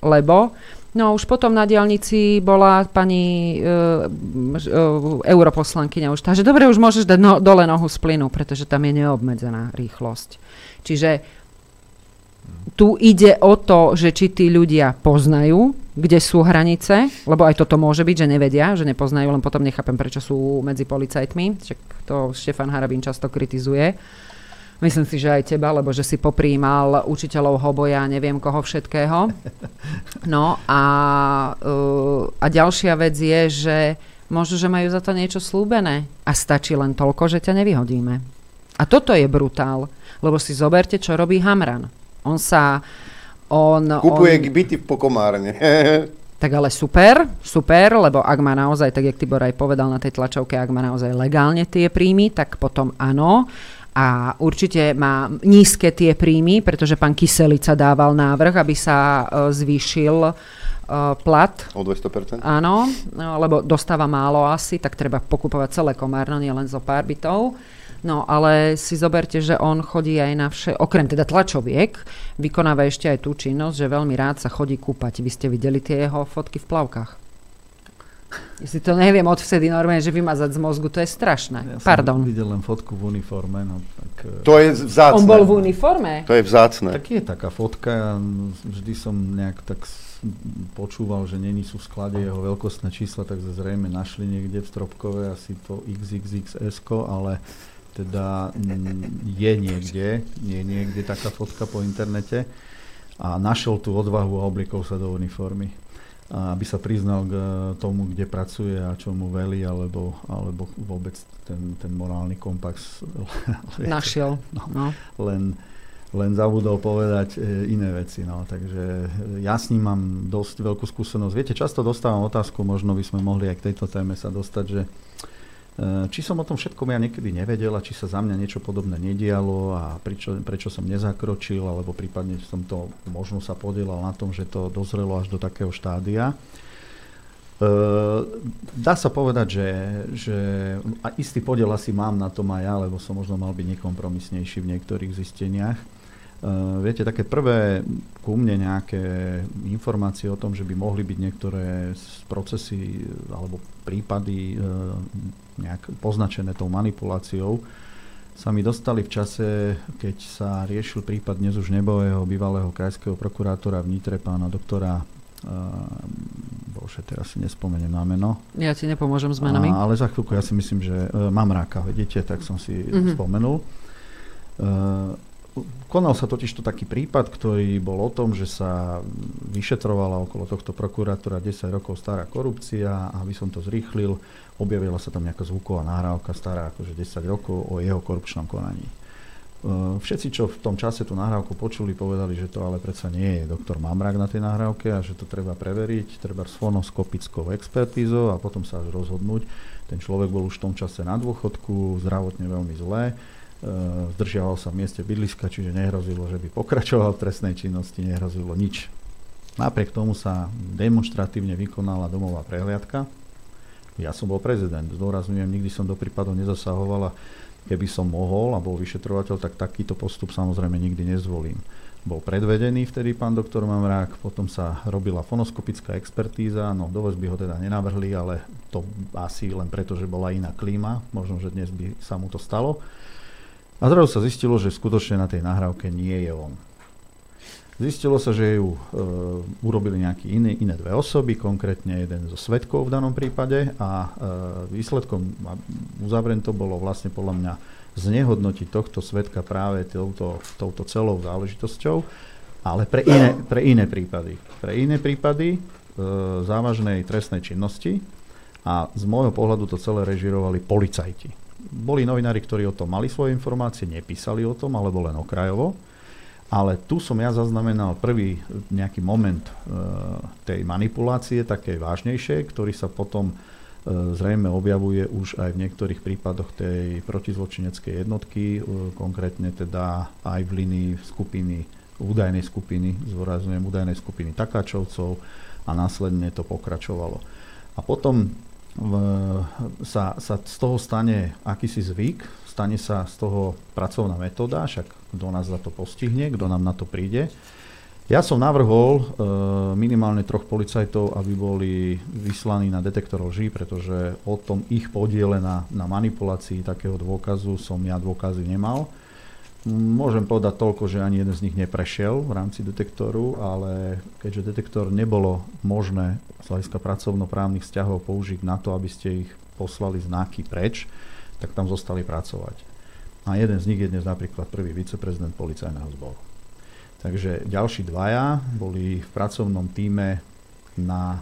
lebo No už potom na diálnici bola pani e, e, europoslankyňa už tá, že dobre, už môžeš dať no, dole nohu z plynu, pretože tam je neobmedzená rýchlosť. Čiže tu ide o to, že či tí ľudia poznajú, kde sú hranice, lebo aj toto môže byť, že nevedia, že nepoznajú, len potom nechápem, prečo sú medzi policajtmi. Však to Štefan Harabín často kritizuje. Myslím si, že aj teba, lebo že si poprímal učiteľov hoboja, neviem koho všetkého. No a, uh, a ďalšia vec je, že možno, že majú za to niečo slúbené a stačí len toľko, že ťa nevyhodíme. A toto je brutál, lebo si zoberte, čo robí Hamran. On sa... On, Kupuje on, byty po Komárne. tak ale super, super, lebo ak má naozaj, tak jak Tibor aj povedal na tej tlačovke, ak má naozaj legálne tie príjmy, tak potom áno a určite má nízke tie príjmy, pretože pán Kyselica dával návrh, aby sa uh, zvýšil uh, plat. O 200%? Áno, no, lebo dostáva málo asi, tak treba pokupovať celé komárno, nie len zo pár bytov. No ale si zoberte, že on chodí aj na vše, okrem teda tlačoviek, vykonáva ešte aj tú činnosť, že veľmi rád sa chodí kúpať. Vy ste videli tie jeho fotky v plavkách? Ja si to neviem odvtedy normálne, že vymazať z mozgu, to je strašné. Ja Pardon. som videl len fotku v uniforme. No, tak, to je vzácne. On bol v uniforme? To je vzácne. Tak je taká fotka, vždy som nejak tak počúval, že není sú v sklade jeho veľkostné čísla, tak zrejme našli niekde v Stropkove asi to XXXS, ale teda je niekde, je niekde taká fotka po internete a našiel tú odvahu a oblikol sa do uniformy aby sa priznal k eh, tomu, kde pracuje a čo mu velí, alebo, alebo vôbec ten, ten morálny kompas našiel. No, no. Len, len zabudol povedať eh, iné veci. No. Takže ja s ním mám dosť veľkú skúsenosť. Viete, často dostávam otázku, možno by sme mohli aj k tejto téme sa dostať, že Eh, či som o tom všetkom ja niekedy nevedela, či sa za mňa niečo podobné nedialo a prečo, prečo som nezakročil, alebo prípadne som to možno sa podielal na tom, že to dozrelo až do takého štádia. Eh, dá sa povedať, že, že a istý podiel asi mám na tom aj ja, lebo som možno mal byť nekompromisnejší v niektorých zisteniach. Uh, viete, také prvé ku mne nejaké informácie o tom, že by mohli byť niektoré procesy alebo prípady uh, nejak poznačené tou manipuláciou, sa mi dostali v čase, keď sa riešil prípad dnes už nebového bývalého krajského prokurátora v Nitre, pána doktora uh, bože, teraz si nespomeniem na meno. Ja ti nepomôžem s menami. A, ale za chvíľku ja si myslím, že uh, mám ráka, vidíte, tak som si mm-hmm. spomenul. Uh, konal sa totiž to taký prípad, ktorý bol o tom, že sa vyšetrovala okolo tohto prokurátora 10 rokov stará korupcia a aby som to zrýchlil, objavila sa tam nejaká zvuková nahrávka stará akože 10 rokov o jeho korupčnom konaní. Eh, všetci, čo v tom čase tú nahrávku počuli, povedali, že to ale predsa nie je doktor Mamrak na tej nahrávke a že to treba preveriť, treba s fonoskopickou expertízou a potom sa až rozhodnúť. Ten človek bol už v tom čase na dôchodku, zdravotne veľmi zlé, zdržiaval sa v mieste bydliska, čiže nehrozilo, že by pokračoval v trestnej činnosti, nehrozilo nič. Napriek tomu sa demonstratívne vykonala domová prehliadka. Ja som bol prezident, zdôrazňujem, nikdy som do prípadov nezasahoval a Keby som mohol a bol vyšetrovateľ, tak takýto postup samozrejme nikdy nezvolím. Bol predvedený vtedy pán doktor Mamrák, potom sa robila fonoskopická expertíza, no do by ho teda nenavrhli, ale to asi len preto, že bola iná klíma, možno, že dnes by sa mu to stalo. A zrazu sa zistilo, že skutočne na tej nahrávke nie je on. Zistilo sa, že ju e, urobili nejaké iné, iné dve osoby, konkrétne jeden zo svetkov v danom prípade a e, výsledkom uzavriem to bolo vlastne podľa mňa znehodnotiť tohto svetka práve touto, touto celou záležitosťou, ale pre iné, pre iné prípady. Pre iné prípady e, závažnej trestnej činnosti a z môjho pohľadu to celé režirovali policajti. Boli novinári, ktorí o tom mali svoje informácie, nepísali o tom, alebo len okrajovo ale tu som ja zaznamenal prvý nejaký moment e, tej manipulácie, také vážnejšie, ktorý sa potom e, zrejme objavuje už aj v niektorých prípadoch tej protizločineckej jednotky, e, konkrétne teda aj v linii skupiny, údajnej skupiny, zvorazňujem údajnej skupiny takáčovcov a následne to pokračovalo. A potom sa, sa z toho stane akýsi zvyk, stane sa z toho pracovná metóda, však kto nás za to postihne, kto nám na to príde. Ja som navrhol e, minimálne troch policajtov, aby boli vyslaní na detektor lží, pretože o tom ich podiele na, na manipulácii takého dôkazu som ja dôkazy nemal. Môžem povedať toľko, že ani jeden z nich neprešiel v rámci detektoru, ale keďže detektor nebolo možné z hľadiska pracovnoprávnych vzťahov použiť na to, aby ste ich poslali znaky preč, tak tam zostali pracovať. A jeden z nich je dnes napríklad prvý viceprezident policajného zboru. Takže ďalší dvaja boli v pracovnom týme na e,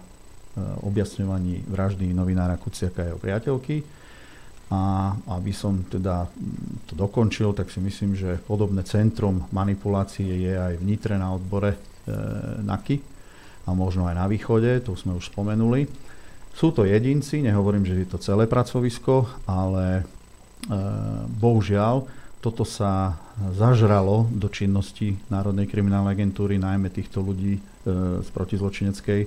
objasňovaní vraždy novinára Kuciaka a jeho priateľky. A aby som teda to dokončil, tak si myslím, že podobné centrum manipulácie je aj v Nitre na odbore e, NAKY a možno aj na východe, to sme už spomenuli. Sú to jedinci, nehovorím, že je to celé pracovisko, ale e, bohužiaľ toto sa zažralo do činnosti Národnej kriminálnej agentúry, najmä týchto ľudí e, z protizločineckej,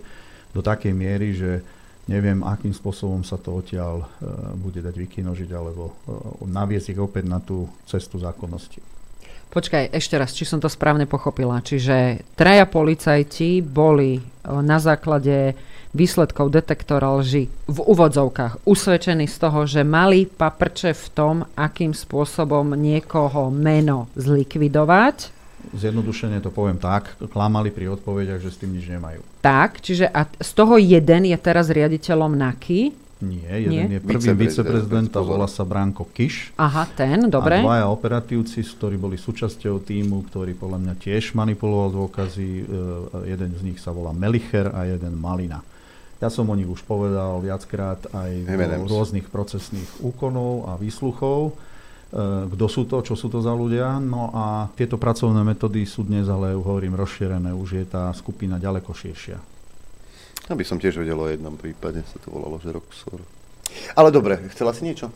do takej miery, že neviem, akým spôsobom sa to odtiaľ e, bude dať vykinožiť alebo e, naviesť ich opäť na tú cestu zákonnosti. Počkaj, ešte raz, či som to správne pochopila. Čiže traja policajti boli e, na základe výsledkov detektora lži v úvodzovkách usvedčení z toho, že mali paprče v tom, akým spôsobom niekoho meno zlikvidovať. Zjednodušene to poviem tak, klamali pri odpovediach, že s tým nič nemajú. Tak, čiže a z toho jeden je teraz riaditeľom NAKY, nie, jeden Nie? je prvý viceprezident a volá sa Branko Kiš. Aha, ten, dobre. A dvaja operatívci, ktorí boli súčasťou týmu, ktorý podľa mňa tiež manipuloval dôkazy. E, jeden z nich sa volá Melicher a jeden Malina. Ja som o nich už povedal viackrát aj v rôznych procesných úkonov a výsluchov. E, kto sú to, čo sú to za ľudia. No a tieto pracovné metódy sú dnes, ale hovorím, rozšírené. Už je tá skupina ďaleko širšia. Aby som tiež vedel o jednom prípade, sa to volalo, že Roxor. Ale dobre, chcela si niečo?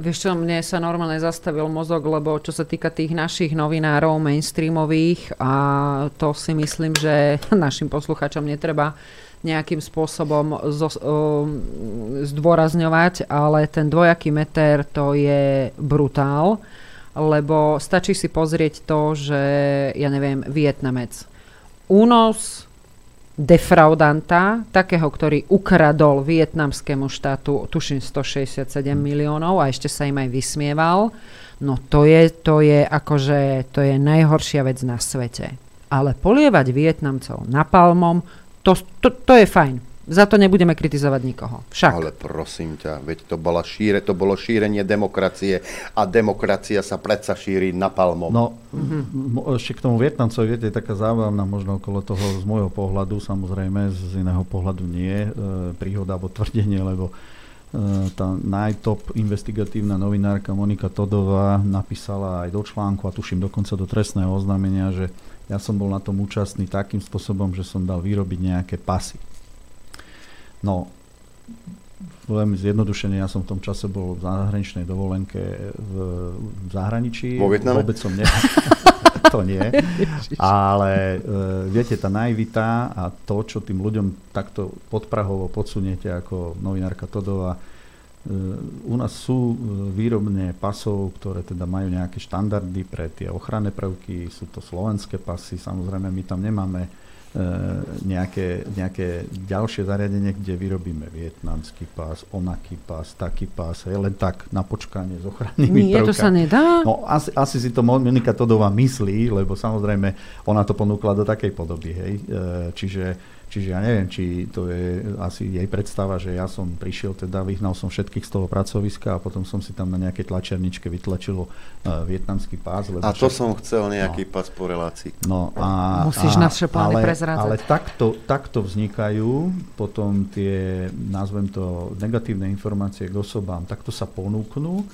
Vieš čo, mne sa normálne zastavil mozog, lebo čo sa týka tých našich novinárov mainstreamových a to si myslím, že našim posluchačom netreba nejakým spôsobom zo, um, zdôrazňovať, ale ten dvojaký meter to je brutál, lebo stačí si pozrieť to, že ja neviem, Vietnamec. Únos defraudanta, takého, ktorý ukradol vietnamskému štátu, tuším 167 miliónov a ešte sa im aj vysmieval, no to je, to je akože, to je najhoršia vec na svete. Ale polievať Vietnamcov napalmom, to, to, to je fajn. Za to nebudeme kritizovať nikoho. Však. Ale prosím ťa, veď to, bola šíre, to bolo šírenie demokracie a demokracia sa predsa šíri napalmom. No, mm-hmm. ešte k tomu Vietnamcovi, viete, je taká zábavná možno okolo toho z môjho pohľadu, samozrejme z iného pohľadu nie, e, príhoda alebo tvrdenie, lebo e, tá najtop investigatívna novinárka Monika Todová napísala aj do článku a tuším dokonca do trestného oznámenia, že ja som bol na tom účastný takým spôsobom, že som dal vyrobiť nejaké pasy. No, veľmi zjednodušene, ja som v tom čase bol v zahraničnej dovolenke v, v zahraničí. Vo Vietname? Vôbec som ne... to nie. Ale e, viete, tá naivita a to, čo tým ľuďom takto podprahovo podsuniete ako novinárka Todová, u nás sú e, výrobne pasov, ktoré teda majú nejaké štandardy pre tie ochranné prvky, sú to slovenské pasy, samozrejme my tam nemáme e, nejaké, nejaké ďalšie zariadenie, kde vyrobíme vietnamský pás, onaký pás, taký pás, je len tak na počkanie s ochrannými Nie, prvkami. to sa nedá? No, asi, asi si to Monika Todová myslí, lebo samozrejme ona to ponúkla do takej podoby, hej. E, čiže Čiže ja neviem, či to je asi jej predstava, že ja som prišiel, teda vyhnal som všetkých z toho pracoviska a potom som si tam na nejakej tlačerničke vytlačil uh, vietnamský pás. Lebo a to však... som chcel nejaký no. pás po relácii. No, a, Musíš a, naše plány ale, prezrádzať. Ale takto, takto vznikajú potom tie, nazvem to, negatívne informácie k osobám, takto sa ponúknú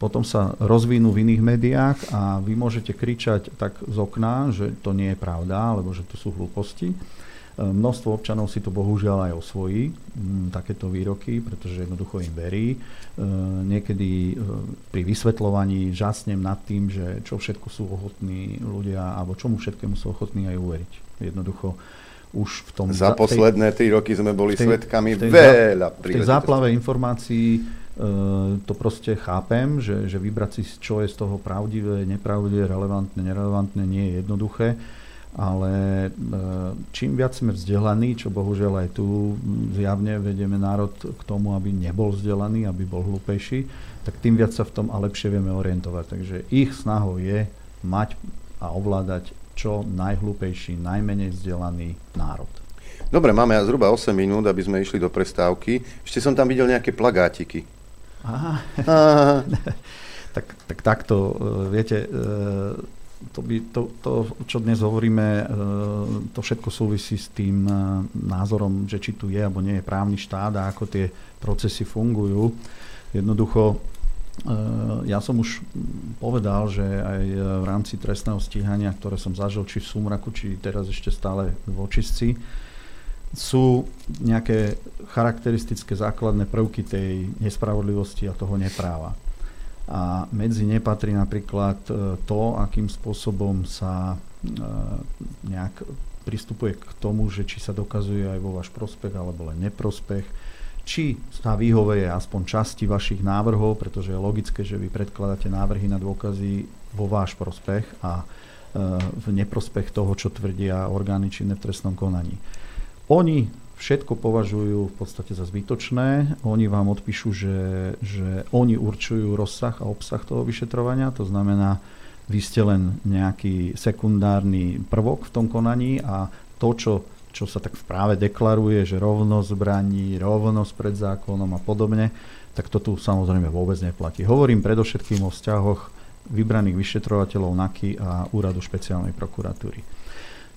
potom sa rozvinú v iných médiách a vy môžete kričať tak z okna, že to nie je pravda, alebo že to sú hlúposti. Množstvo občanov si to bohužiaľ aj osvojí, takéto výroky, pretože jednoducho im verí. E, niekedy e, pri vysvetľovaní žasnem nad tým, že čo všetko sú ochotní ľudia, alebo čomu všetkému sú ochotní aj uveriť. Jednoducho už v tom... Za posledné tri roky sme boli tej, svetkami tej, veľa V tej záplave informácií e, to proste chápem, že, že vybrať si, čo je z toho pravdivé, nepravdivé, relevantné, nerelevantné, nie je jednoduché ale e, čím viac sme vzdelaní, čo bohužiaľ aj tu zjavne vedieme národ k tomu, aby nebol vzdelaný, aby bol hlúpejší, tak tým viac sa v tom a lepšie vieme orientovať. Takže ich snahou je mať a ovládať čo najhlúpejší, najmenej vzdelaný národ. Dobre, máme zhruba 8 minút, aby sme išli do prestávky. Ešte som tam videl nejaké plagátiky. Aha. Aha. tak, tak takto, e, viete, e, to, by, to, to, čo dnes hovoríme, e, to všetko súvisí s tým e, názorom, že či tu je alebo nie je právny štát a ako tie procesy fungujú. Jednoducho, e, ja som už povedal, že aj v rámci trestného stíhania, ktoré som zažil či v Sumraku, či teraz ešte stále v očistci, sú nejaké charakteristické základné prvky tej nespravodlivosti a toho nepráva. A medzi ne patrí napríklad e, to, akým spôsobom sa e, nejak pristupuje k tomu, že či sa dokazuje aj vo váš prospech alebo len neprospech, či sa vyhoveje aspoň časti vašich návrhov, pretože je logické, že vy predkladáte návrhy na dôkazy vo váš prospech a e, v neprospech toho, čo tvrdia orgány činné v trestnom konaní. Oni všetko považujú v podstate za zbytočné. Oni vám odpíšu, že, že oni určujú rozsah a obsah toho vyšetrovania, to znamená, vy ste len nejaký sekundárny prvok v tom konaní a to, čo, čo sa tak v práve deklaruje, že rovnosť zbraní, rovnosť pred zákonom a podobne, tak to tu samozrejme vôbec neplatí. Hovorím predovšetkým o vzťahoch vybraných vyšetrovateľov NAKY a Úradu špeciálnej prokuratúry.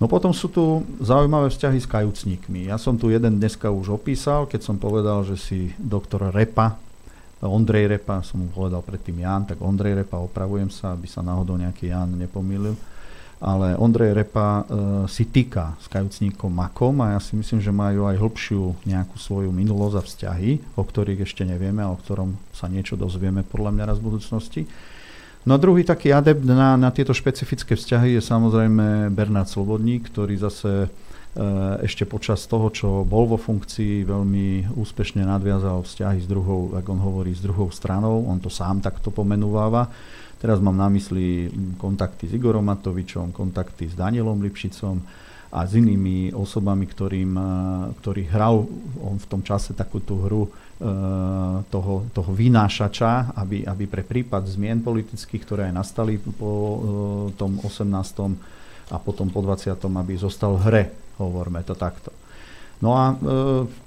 No potom sú tu zaujímavé vzťahy s kajúcnikmi. Ja som tu jeden dneska už opísal, keď som povedal, že si doktor Repa, Ondrej Repa, som mu povedal predtým Jan, tak Ondrej Repa, opravujem sa, aby sa náhodou nejaký Jan nepomýlil. Ale Ondrej Repa e, si týka s kajúcníkom Makom a ja si myslím, že majú aj hĺbšiu nejakú svoju minulosť a vzťahy, o ktorých ešte nevieme a o ktorom sa niečo dozvieme podľa mňa raz v budúcnosti. No druhý taký adept na, na tieto špecifické vzťahy je samozrejme Bernard Slobodník, ktorý zase e, ešte počas toho, čo bol vo funkcii, veľmi úspešne nadviazal vzťahy s druhou, ako on hovorí, s druhou stranou. On to sám takto pomenúváva. Teraz mám na mysli kontakty s Igorom Matovičom, kontakty s Danielom Lipšicom a s inými osobami, ktorým, e, ktorý hral on v tom čase takú tú hru toho, toho vynášača, aby, aby pre prípad zmien politických, ktoré aj nastali po e, tom 18. a potom po 20. aby zostal v hre, hovorme to takto. No a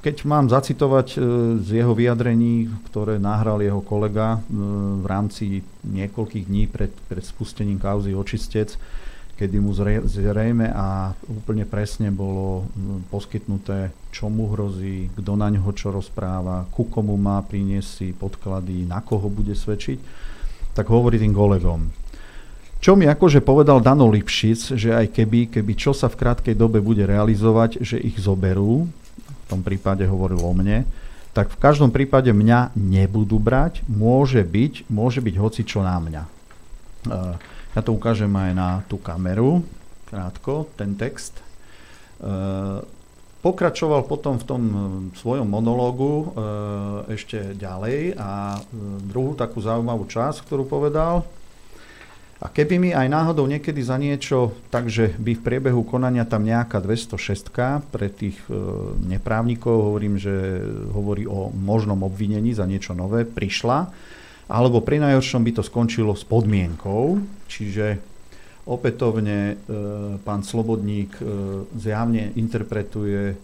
keď mám zacitovať z jeho vyjadrení, ktoré nahral jeho kolega v rámci niekoľkých dní pred, pred spustením kauzy Očistec, kedy mu zrejme a úplne presne bolo poskytnuté, čo mu hrozí, kto na ňo čo rozpráva, ku komu má priniesť podklady, na koho bude svedčiť, tak hovorí tým kolegom. Čo mi akože povedal Dano Lipšic, že aj keby, keby čo sa v krátkej dobe bude realizovať, že ich zoberú, v tom prípade hovoril o mne, tak v každom prípade mňa nebudú brať, môže byť, môže byť hoci čo na mňa. Uh, ja to ukážem aj na tú kameru, krátko, ten text. E, pokračoval potom v tom e, svojom monológu e, ešte ďalej a druhú takú zaujímavú časť, ktorú povedal. A keby mi aj náhodou niekedy za niečo, takže by v priebehu konania tam nejaká 206 pre tých neprávnikov, hovorím, že hovorí o možnom obvinení za niečo nové, prišla, alebo pri najhoršom by to skončilo s podmienkou, čiže opätovne e, pán Slobodník e, zjavne interpretuje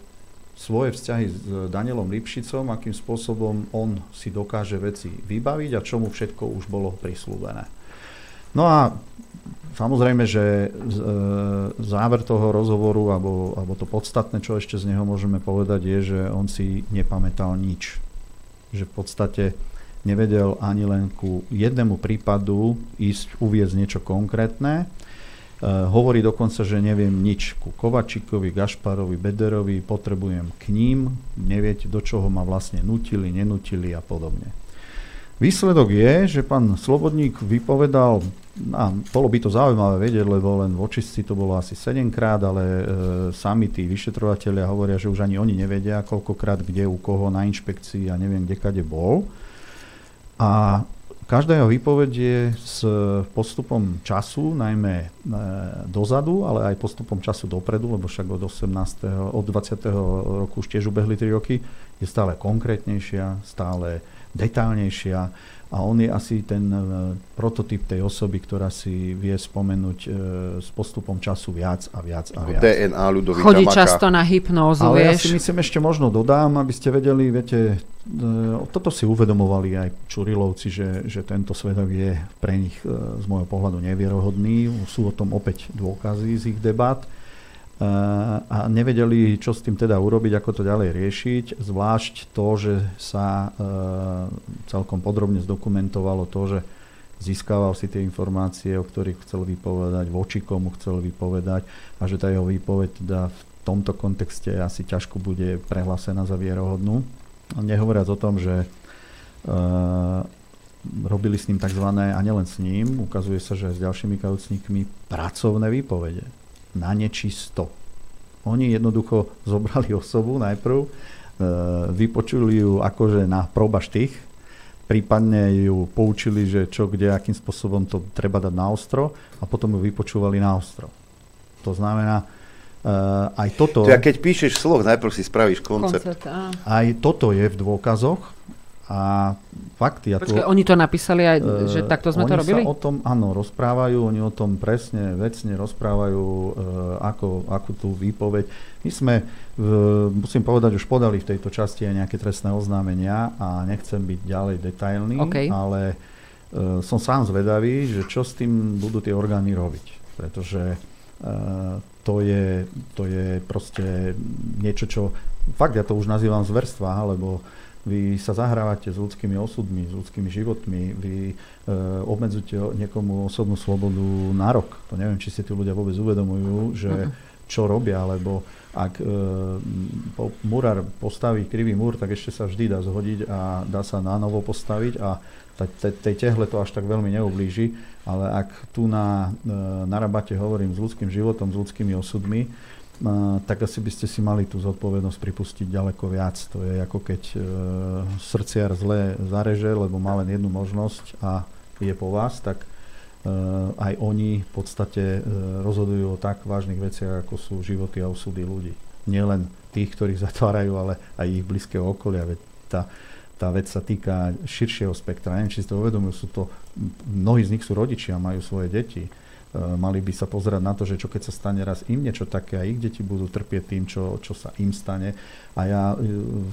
svoje vzťahy s Danielom Lipšicom, akým spôsobom on si dokáže veci vybaviť a čomu všetko už bolo prislúbené. No a samozrejme, že e, záver toho rozhovoru, alebo, alebo to podstatné, čo ešte z neho môžeme povedať, je, že on si nepamätal nič. Že v podstate nevedel ani len ku jednému prípadu ísť uviezť niečo konkrétne. E, hovorí dokonca, že neviem nič ku Kovačikovi, Gašparovi, Bederovi, potrebujem k ním, neviete, do čoho ma vlastne nutili, nenutili a podobne. Výsledok je, že pán Slobodník vypovedal, a bolo by to zaujímavé vedieť, lebo len v očistci to bolo asi 7 krát, ale e, sami tí vyšetrovateľia hovoria, že už ani oni nevedia, koľkokrát kde, u koho na inšpekcii a neviem, kde kade bol. A každá jeho výpoveď je s postupom času, najmä e, dozadu, ale aj postupom času dopredu, lebo však od, 18. od 20. roku už tiež ubehli 3 roky, je stále konkrétnejšia, stále detálnejšia a on je asi ten e, prototyp tej osoby, ktorá si vie spomenúť e, s postupom času viac a viac a viac. DNA ľudový Chodí Maka. často na hypnózu, Ale vieš. ja si myslím ešte možno dodám, aby ste vedeli, viete, e, toto si uvedomovali aj Čurilovci, že, že tento svedok je pre nich z môjho pohľadu nevierohodný. Sú o tom opäť dôkazy z ich debat a nevedeli, čo s tým teda urobiť, ako to ďalej riešiť. Zvlášť to, že sa celkom podrobne zdokumentovalo to, že získaval si tie informácie, o ktorých chcel vypovedať, voči komu chcel vypovedať a že tá jeho výpoveď teda v tomto kontexte asi ťažko bude prehlásená za vierohodnú. Nehovoriac o tom, že robili s ním tzv. a nielen s ním, ukazuje sa, že s ďalšími kaucníkmi pracovné výpovede na nečisto. Oni jednoducho zobrali osobu najprv, e, vypočuli ju akože na probaštých, prípadne ju poučili, že čo, kde, akým spôsobom to treba dať na ostro a potom ju vypočúvali na ostro. To znamená, uh, aj toto... Teda keď píšeš slov, najprv si spravíš koncept. koncept aj toto je v dôkazoch a fakty. Ja Počkej, to, oni to napísali aj, že uh, takto sme to robili? Oni sa o tom, áno, rozprávajú, oni o tom presne, vecne rozprávajú, uh, ako, akú tú výpoveď. My sme, uh, musím povedať, už podali v tejto časti aj nejaké trestné oznámenia a nechcem byť ďalej detailný, okay. ale uh, som sám zvedavý, že čo s tým budú tie orgány robiť. Pretože uh, to je, to je proste niečo, čo fakt ja to už nazývam zverstva, lebo vy sa zahrávate s ľudskými osudmi, s ľudskými životmi, vy e, obmedzujete niekomu osobnú slobodu na rok. To neviem, či si tí ľudia vôbec uvedomujú, že čo robia, lebo ak e, po, murár postaví krivý múr, tak ešte sa vždy dá zhodiť a dá sa na novo postaviť a tej tehle to až tak veľmi neublíži, ale ak tu na, e, na rabate hovorím s ľudským životom, s ľudskými osudmi, tak asi by ste si mali tú zodpovednosť pripustiť ďaleko viac. To je ako keď e, srdciar zle zareže, lebo má len jednu možnosť a je po vás, tak e, aj oni v podstate e, rozhodujú o tak vážnych veciach, ako sú životy a osudy ľudí. Nielen tých, ktorých zatvárajú, ale aj ich blízkeho okolia. Veď tá, tá vec sa týka širšieho spektra. Neviem, či si to uvedomujú, sú to, mnohí z nich sú rodičia, majú svoje deti mali by sa pozerať na to, že čo keď sa stane raz im niečo také a ich deti budú trpieť tým, čo, čo sa im stane. A ja e,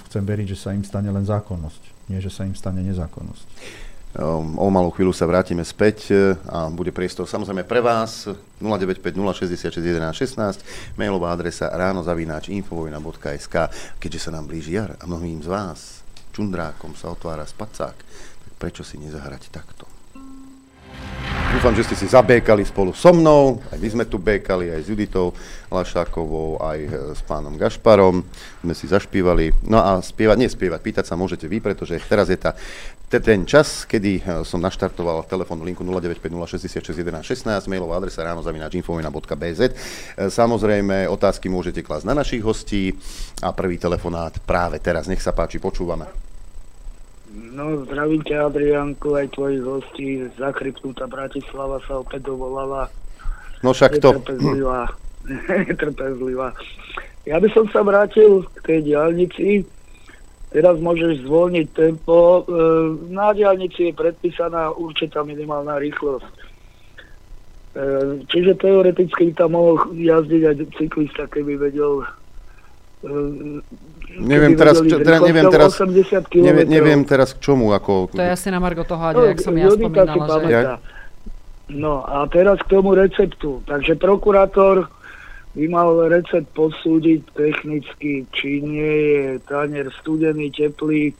chcem veriť, že sa im stane len zákonnosť, nie že sa im stane nezákonnosť. Ehm, o malú chvíľu sa vrátime späť e, a bude priestor samozrejme pre vás 095 066 11 16, mailová adresa ránozavináč infovojna.sk Keďže sa nám blíži jar a mnohým z vás čundrákom sa otvára spacák, tak prečo si nezahrať takto? Dúfam, že ste si zabékali spolu so mnou, aj my sme tu békali, aj s Juditou Lašákovou, aj e, s pánom Gašparom, sme si zašpívali. No a spievať, nie spievať, pýtať sa môžete vy, pretože teraz je tá, ten čas, kedy e, som naštartoval telefónnu linku 0950661116, mailová adresa ránozavináčinfovina.bz. E, samozrejme, otázky môžete klásť na našich hostí a prvý telefonát práve teraz. Nech sa páči, počúvame. No, zdravím ťa, Adrianku, aj tvojich hostí. Zachrypnutá Bratislava sa opäť dovolala. No však to... Netrpezlivá. Netrpezlivá. Ja by som sa vrátil k tej diálnici. Teraz môžeš zvolniť tempo. E, na diálnici je predpísaná určitá minimálna rýchlosť. E, čiže teoreticky tam mohol jazdiť aj cyklista, keby vedel e, Neviem teraz, čo, teda neviem teraz, neviem, neviem teraz k čomu. Ako... To je asi na Margo toho, no, jak som ja spomínala. Že... Ja? No a teraz k tomu receptu. Takže prokurátor by mal recept posúdiť technicky, či nie je tanier studený, teplý.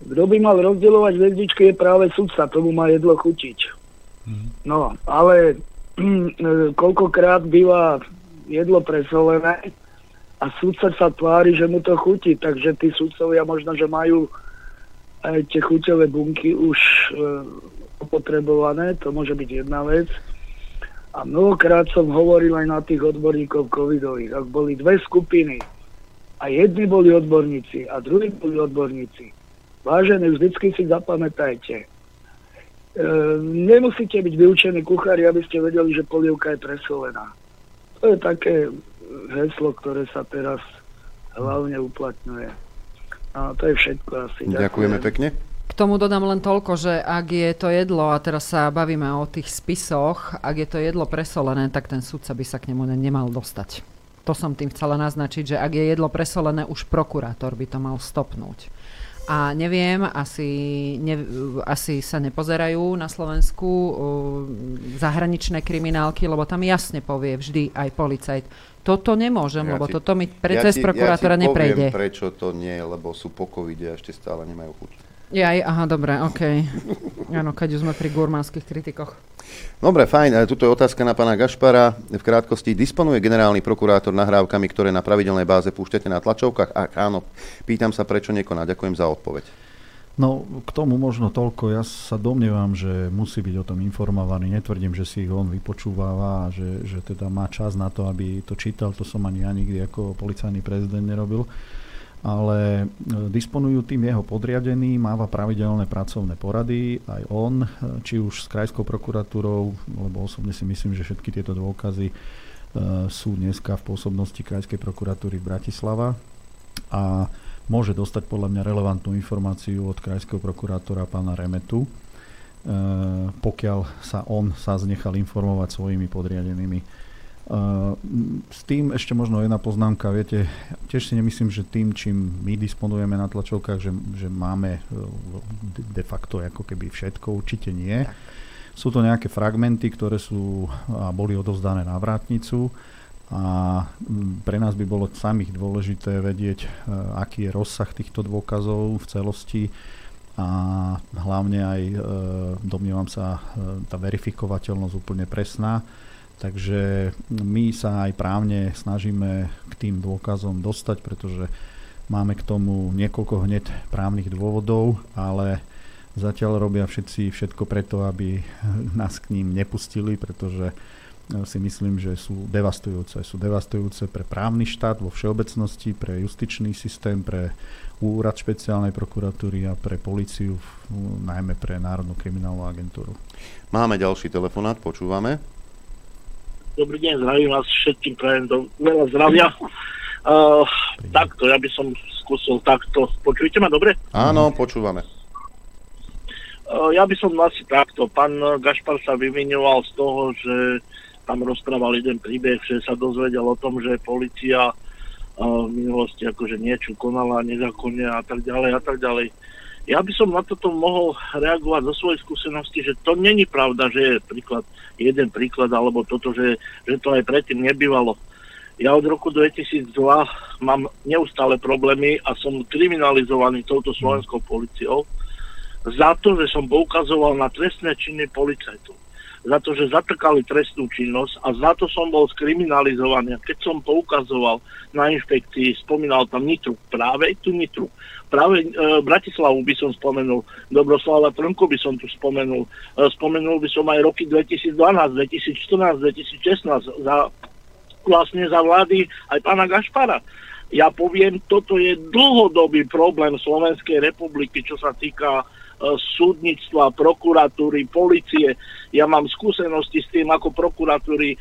Kto by mal rozdielovať hviezdičky je práve sudca, tomu má jedlo chutiť. Mhm. No, ale koľkokrát býva jedlo presolené, a sudca sa tvári, že mu to chutí, takže tí sudcovia možno, že majú aj tie chuťové bunky už e, opotrebované, to môže byť jedna vec. A mnohokrát som hovoril aj na tých odborníkov covidových, ak boli dve skupiny a jedni boli odborníci a druhí boli odborníci. Vážené, vždycky si zapamätajte. E, nemusíte byť vyučení kuchári, aby ste vedeli, že polievka je presolená. To je také heslo, ktoré sa teraz hlavne uplatňuje. A to je všetko asi. Ďakujem. Ďakujeme pekne. K tomu dodám len toľko, že ak je to jedlo, a teraz sa bavíme o tých spisoch, ak je to jedlo presolené, tak ten sudca by sa k nemu nemal dostať. To som tým chcela naznačiť, že ak je jedlo presolené, už prokurátor by to mal stopnúť. A neviem, asi, ne, asi sa nepozerajú na Slovensku uh, zahraničné kriminálky, lebo tam jasne povie vždy aj policajt, toto nemôžem, ja lebo ti, toto mi pre, ja cez prokurátora ja ti neprejde. Poviem, prečo to nie, lebo sú po covide a ešte stále nemajú chuť. Jaj, aha, dobre, OK. Áno, keď už sme pri gurmánskych kritikoch. Dobre, fajn. Tuto je otázka na pána Gašpara. V krátkosti, disponuje generálny prokurátor nahrávkami, ktoré na pravidelnej báze púšťate na tlačovkách? Ak áno, pýtam sa, prečo nekoná. Ďakujem za odpoveď. No, k tomu možno toľko. Ja sa domnievam, že musí byť o tom informovaný. Netvrdím, že si ich on vypočúváva a že, že teda má čas na to, aby to čítal. To som ani ja nikdy ako policajný prezident nerobil. Ale e, disponujú tým jeho podriadení, máva pravidelné pracovné porady, aj on, e, či už s krajskou prokuratúrou, lebo osobne si myslím, že všetky tieto dôkazy e, sú dneska v pôsobnosti krajskej prokuratúry Bratislava. A môže dostať podľa mňa relevantnú informáciu od krajského prokurátora pána Remetu, e, pokiaľ sa on sa znechal informovať svojimi podriadenými. E, s tým ešte možno jedna poznámka, viete, tiež si nemyslím, že tým, čím my disponujeme na tlačovkách, že, že máme e, de facto ako keby všetko, určite nie. Sú to nejaké fragmenty, ktoré sú a boli odovzdané na vrátnicu a pre nás by bolo samých dôležité vedieť, e, aký je rozsah týchto dôkazov v celosti a hlavne aj, e, domnievam sa, e, tá verifikovateľnosť úplne presná. Takže my sa aj právne snažíme k tým dôkazom dostať, pretože máme k tomu niekoľko hneď právnych dôvodov, ale zatiaľ robia všetci všetko preto, aby nás k ním nepustili, pretože si myslím, že sú devastujúce. Sú devastujúce pre právny štát vo všeobecnosti, pre justičný systém, pre úrad špeciálnej prokuratúry a pre policiu, najmä pre Národnú kriminálnu agentúru. Máme ďalší telefonát, počúvame. Dobrý deň, zdravím vás všetkým, prajem do veľa zdravia. Uh, takto, ja by som skúsil takto. Počujete ma dobre? Áno, počúvame. ja by som asi takto. Pán Gašpar sa vyvinoval z toho, že tam rozprával jeden príbeh, že sa dozvedel o tom, že policia v minulosti akože niečo konala nezákonne a tak ďalej a tak ďalej. Ja by som na toto mohol reagovať zo svojej skúsenosti, že to není pravda, že je príklad, jeden príklad, alebo toto, že, že to aj predtým nebývalo. Ja od roku 2002 mám neustále problémy a som kriminalizovaný touto slovenskou policiou za to, že som poukazoval na trestné činy policajtov za to, že zatrkali trestnú činnosť a za to som bol skriminalizovaný. A keď som poukazoval na inšpekcii, spomínal tam Nitru, práve tú Nitru. Práve e, Bratislavu by som spomenul, Dobroslava Trnku by som tu spomenul. E, spomenul by som aj roky 2012, 2014, 2016 za, vlastne za vlády aj pána Gašpara. Ja poviem, toto je dlhodobý problém Slovenskej republiky, čo sa týka E, súdnictva, prokuratúry, policie. Ja mám skúsenosti s tým, ako prokuratúry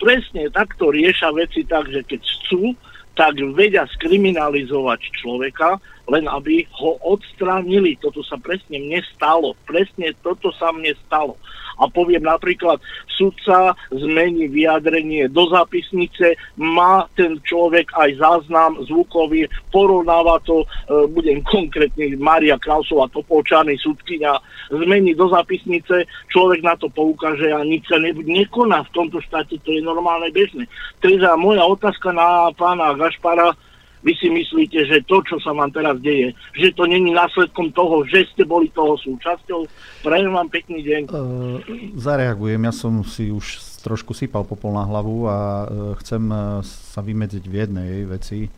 presne takto riešia veci tak, že keď chcú, tak vedia skriminalizovať človeka, len aby ho odstránili. Toto sa presne mne stalo. Presne toto sa mne stalo a poviem napríklad, sudca zmení vyjadrenie do zápisnice, má ten človek aj záznam zvukový, porovnáva to, e, budem konkrétny, Maria Krausová Topolčany, sudkynia, zmení do zápisnice, človek na to poukáže a nič sa ne, nekoná v tomto štáte, to je normálne bežné. Teda moja otázka na pána Gašpara, vy si myslíte, že to, čo sa vám teraz deje, že to není následkom toho, že ste boli toho súčasťou? Prajem vám pekný deň. Uh, zareagujem. Ja som si už trošku sypal popol na hlavu a uh, chcem uh, sa vymedziť v jednej veci.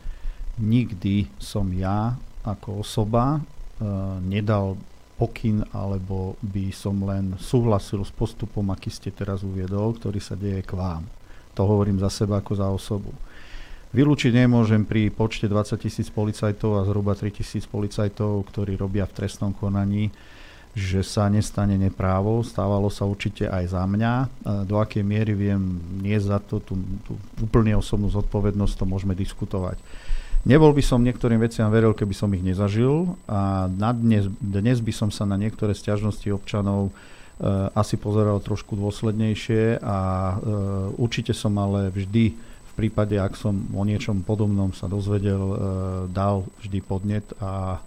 Nikdy som ja ako osoba uh, nedal pokyn, alebo by som len súhlasil s postupom, aký ste teraz uviedol, ktorý sa deje k vám. To hovorím za seba ako za osobu. Vylúčiť nemôžem pri počte 20 tisíc policajtov a zhruba 3 tisíc policajtov, ktorí robia v trestnom konaní, že sa nestane neprávo. Stávalo sa určite aj za mňa. Do akej miery viem nie za to, tú, tú úplne osobnú zodpovednosť, to môžeme diskutovať. Nebol by som niektorým veciam veril, keby som ich nezažil a na dnes, dnes by som sa na niektoré stiažnosti občanov e, asi pozeral trošku dôslednejšie a e, určite som ale vždy v prípade, ak som o niečom podobnom sa dozvedel, e, dal vždy podnet a e,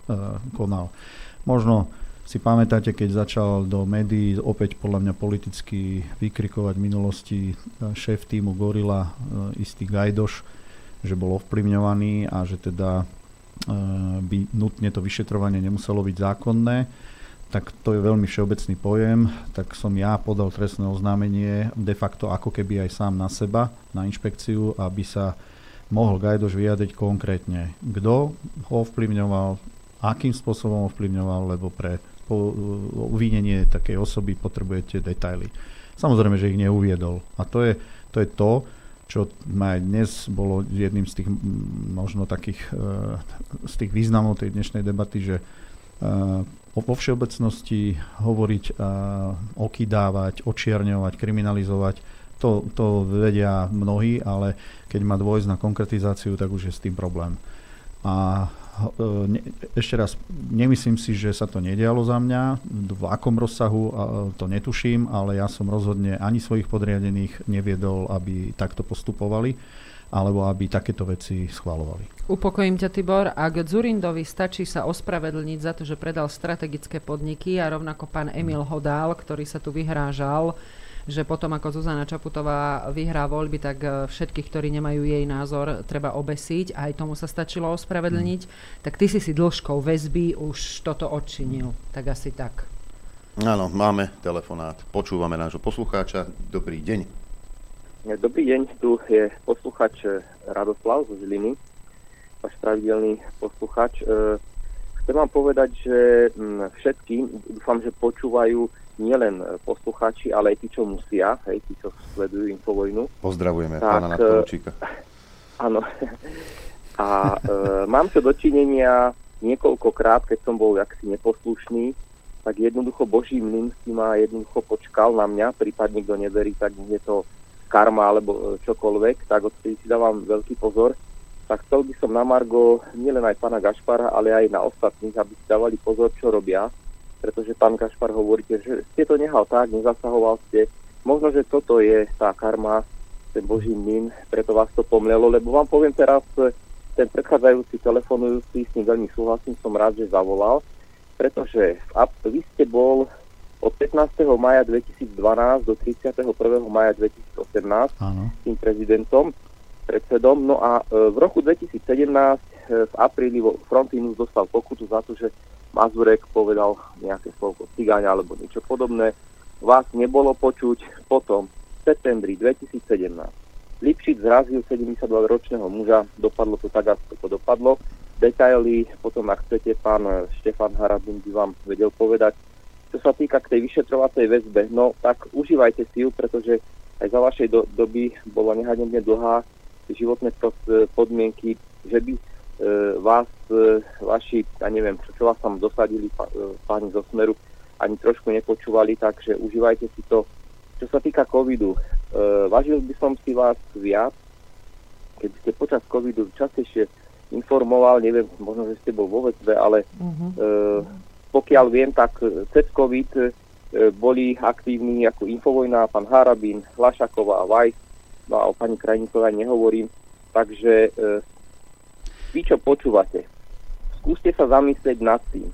konal. Možno si pamätáte, keď začal do médií opäť podľa mňa politicky vykrikovať v minulosti e, šéf týmu Gorila, istý Gajdoš, že bol ovplyvňovaný a že teda by nutne to vyšetrovanie nemuselo byť zákonné tak to je veľmi všeobecný pojem, tak som ja podal trestné oznámenie de facto ako keby aj sám na seba, na inšpekciu, aby sa mohol Gajdoš vyjadriť konkrétne, kto ho ovplyvňoval, akým spôsobom ovplyvňoval, lebo pre uvinenie takej osoby potrebujete detaily. Samozrejme, že ich neuviedol. A to je to, je to čo aj dnes bolo jedným z tých možno takých e, z tých významov tej dnešnej debaty, že vo všeobecnosti hovoriť, okydávať, očierňovať, kriminalizovať, to, to vedia mnohí, ale keď má dôjsť na konkretizáciu, tak už je s tým problém. A e, ne, ešte raz, nemyslím si, že sa to nedialo za mňa, v akom rozsahu to netuším, ale ja som rozhodne ani svojich podriadených neviedol, aby takto postupovali alebo aby takéto veci schvalovali. Upokojím ťa, Tibor. Ak Zurindovi stačí sa ospravedlniť za to, že predal strategické podniky a rovnako pán Emil Hodál, ktorý sa tu vyhrážal, že potom ako Zuzana Čaputová vyhrá voľby, tak e, všetkých, ktorí nemajú jej názor, treba obesiť. Aj tomu sa stačilo ospravedlniť. Mm. Tak ty si si dĺžkou väzby už toto odčinil. Tak asi tak. Áno, máme telefonát. Počúvame nášho poslucháča. Dobrý deň. Dobrý deň, tu je posluchač eh, Radoslav zo Žiliny, váš pravidelný posluchač. Eh, chcem vám povedať, že mm, všetky, dúfam, že počúvajú nielen eh, posluchači, ale aj tí, čo musia, hej, tí, čo sledujú Infovojnu. Pozdravujeme tak, pána Natkovičíka. Áno. A e, mám to dočinenia niekoľkokrát, keď som bol jaksi neposlušný, tak jednoducho Boží mlyn si ma jednoducho počkal na mňa, prípadne kto neverí, tak je to karma alebo e, čokoľvek, tak odtedy si dávam veľký pozor. Tak chcel by som na Margo nielen aj pána Gašpara, ale aj na ostatných, aby si dávali pozor, čo robia, pretože pán Kašpar hovoríte, že ste to nehal tak, nezasahoval ste. Možno, že toto je tá karma, ten Boží mlyn, preto vás to pomlelo, lebo vám poviem teraz, ten predchádzajúci telefonujúci, s ním veľmi súhlasím, som rád, že zavolal, pretože v, vy ste bol od 15. maja 2012 do 31. maja 2018 Áno. tým prezidentom, predsedom. No a e, v roku 2017 e, v apríli Frontinus dostal pokutu za to, že Mazurek povedal nejaké slovo cigáňa alebo niečo podobné. Vás nebolo počuť. Potom v septembri 2017 Lipšic zrazil 72-ročného muža, dopadlo to tak, ako to dopadlo. Detaily potom, ak chcete, pán Štefan Harabin by vám vedel povedať. Čo sa týka k tej vyšetrovacej väzbe, no tak užívajte si ju, pretože aj za vašej do, doby bola nehanebne dlhá životné podmienky, že by e, vás, e, vaši, ja neviem, čo, čo vás tam dosadili, pá, e, páni zo Smeru, ani trošku nepočúvali, takže užívajte si to. Čo sa týka covidu, Uh, vážil by som si vás viac, keď ste počas covidu častejšie informoval, neviem, možno, že ste bol vo väzbe, ale uh-huh. uh, pokiaľ viem, tak cez COVID uh, boli aktívni ako Infovojna, pán Harabín, Lašaková, Vajs, no a o pani Krajníkovej nehovorím. Takže uh, vy, čo počúvate, skúste sa zamyslieť nad tým,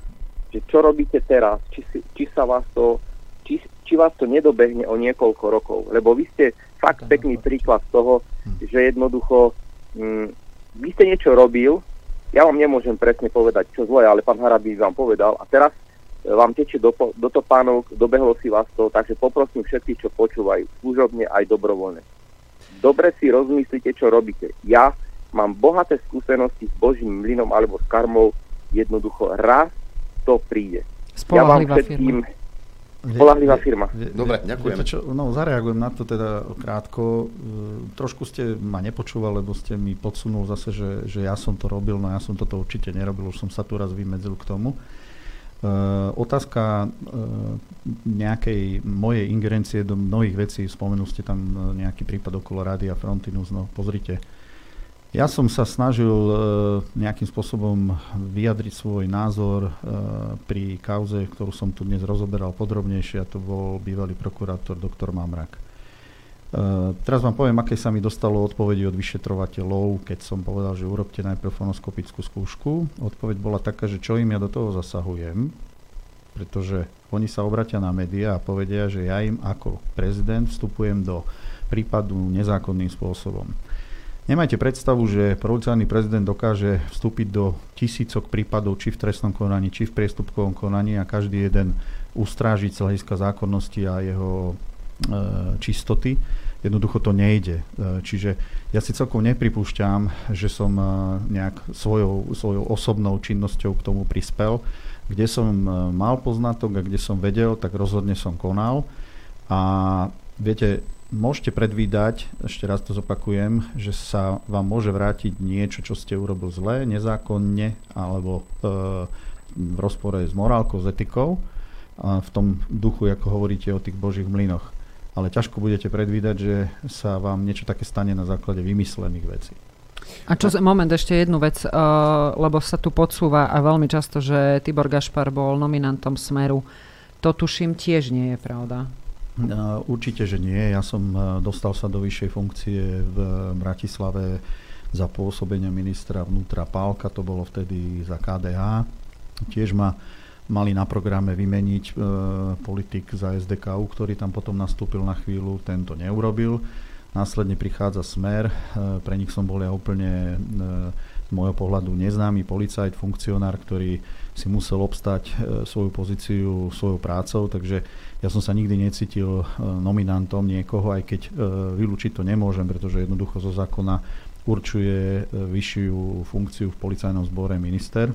že čo robíte teraz, či, či sa vás to či, či vás to nedobehne o niekoľko rokov. Lebo vy ste fakt pekný príklad toho, hm. že jednoducho hm, vy ste niečo robil, ja vám nemôžem presne povedať, čo zle, ale pán Harabí vám povedal a teraz e, vám teče do, do topánok, dobehlo si vás to, takže poprosím všetkých, čo počúvajú, služobne aj dobrovoľne. Dobre si rozmyslite, čo robíte. Ja mám bohaté skúsenosti s Božím mlynom alebo s karmou, jednoducho raz to príde. Ja vám všetkým, firma Spolahlivá firma. Dobre, ďakujem. čo, no, zareagujem na to teda krátko. E, trošku ste ma nepočúval, lebo ste mi podsunul zase, že, že ja som to robil, no ja som toto určite nerobil, už som sa tu raz vymedzil k tomu. Uh, otázka uh, nejakej mojej ingerencie do mnohých vecí, spomenul ste tam nejaký prípad okolo Rádia Frontinus, no pozrite, ja som sa snažil e, nejakým spôsobom vyjadriť svoj názor e, pri kauze, ktorú som tu dnes rozoberal podrobnejšie a to bol bývalý prokurátor doktor Mamrak. E, teraz vám poviem, aké sa mi dostalo odpovedi od vyšetrovateľov, keď som povedal, že urobte najprv fonoskopickú skúšku. Odpoveď bola taká, že čo im ja do toho zasahujem, pretože oni sa obratia na médiá a povedia, že ja im ako prezident vstupujem do prípadu nezákonným spôsobom. Nemajte predstavu, že policajný prezident dokáže vstúpiť do tisícok prípadov, či v trestnom konaní, či v priestupkovom konaní a každý jeden ustrážiť z hľadiska zákonnosti a jeho e, čistoty. Jednoducho to nejde. E, čiže ja si celkom nepripúšťam, že som e, nejak svojou, svojou osobnou činnosťou k tomu prispel. Kde som e, mal poznatok a kde som vedel, tak rozhodne som konal. A viete, môžete predvídať, ešte raz to zopakujem, že sa vám môže vrátiť niečo, čo ste urobil zle, nezákonne alebo e, v rozpore s morálkou, s etikou, a v tom duchu, ako hovoríte o tých božích mlynoch. Ale ťažko budete predvídať, že sa vám niečo také stane na základe vymyslených vecí. A čo, moment, ešte jednu vec, uh, lebo sa tu podsúva a veľmi často, že Tibor Gašpar bol nominantom Smeru. To tuším tiež nie je pravda. Určite, že nie. Ja som dostal sa do vyššej funkcie v Bratislave za pôsobenia ministra vnútra Pálka, to bolo vtedy za KDH. Tiež ma mali na programe vymeniť e, politik za SDKU, ktorý tam potom nastúpil na chvíľu, tento neurobil. Následne prichádza Smer, e, pre nich som bol ja úplne e, z môjho pohľadu neznámy policajt, funkcionár, ktorý si musel obstať e, svoju pozíciu svojou prácou, takže ja som sa nikdy necítil e, nominantom niekoho, aj keď e, vylúčiť to nemôžem, pretože jednoducho zo zákona určuje e, vyššiu funkciu v policajnom zbore minister.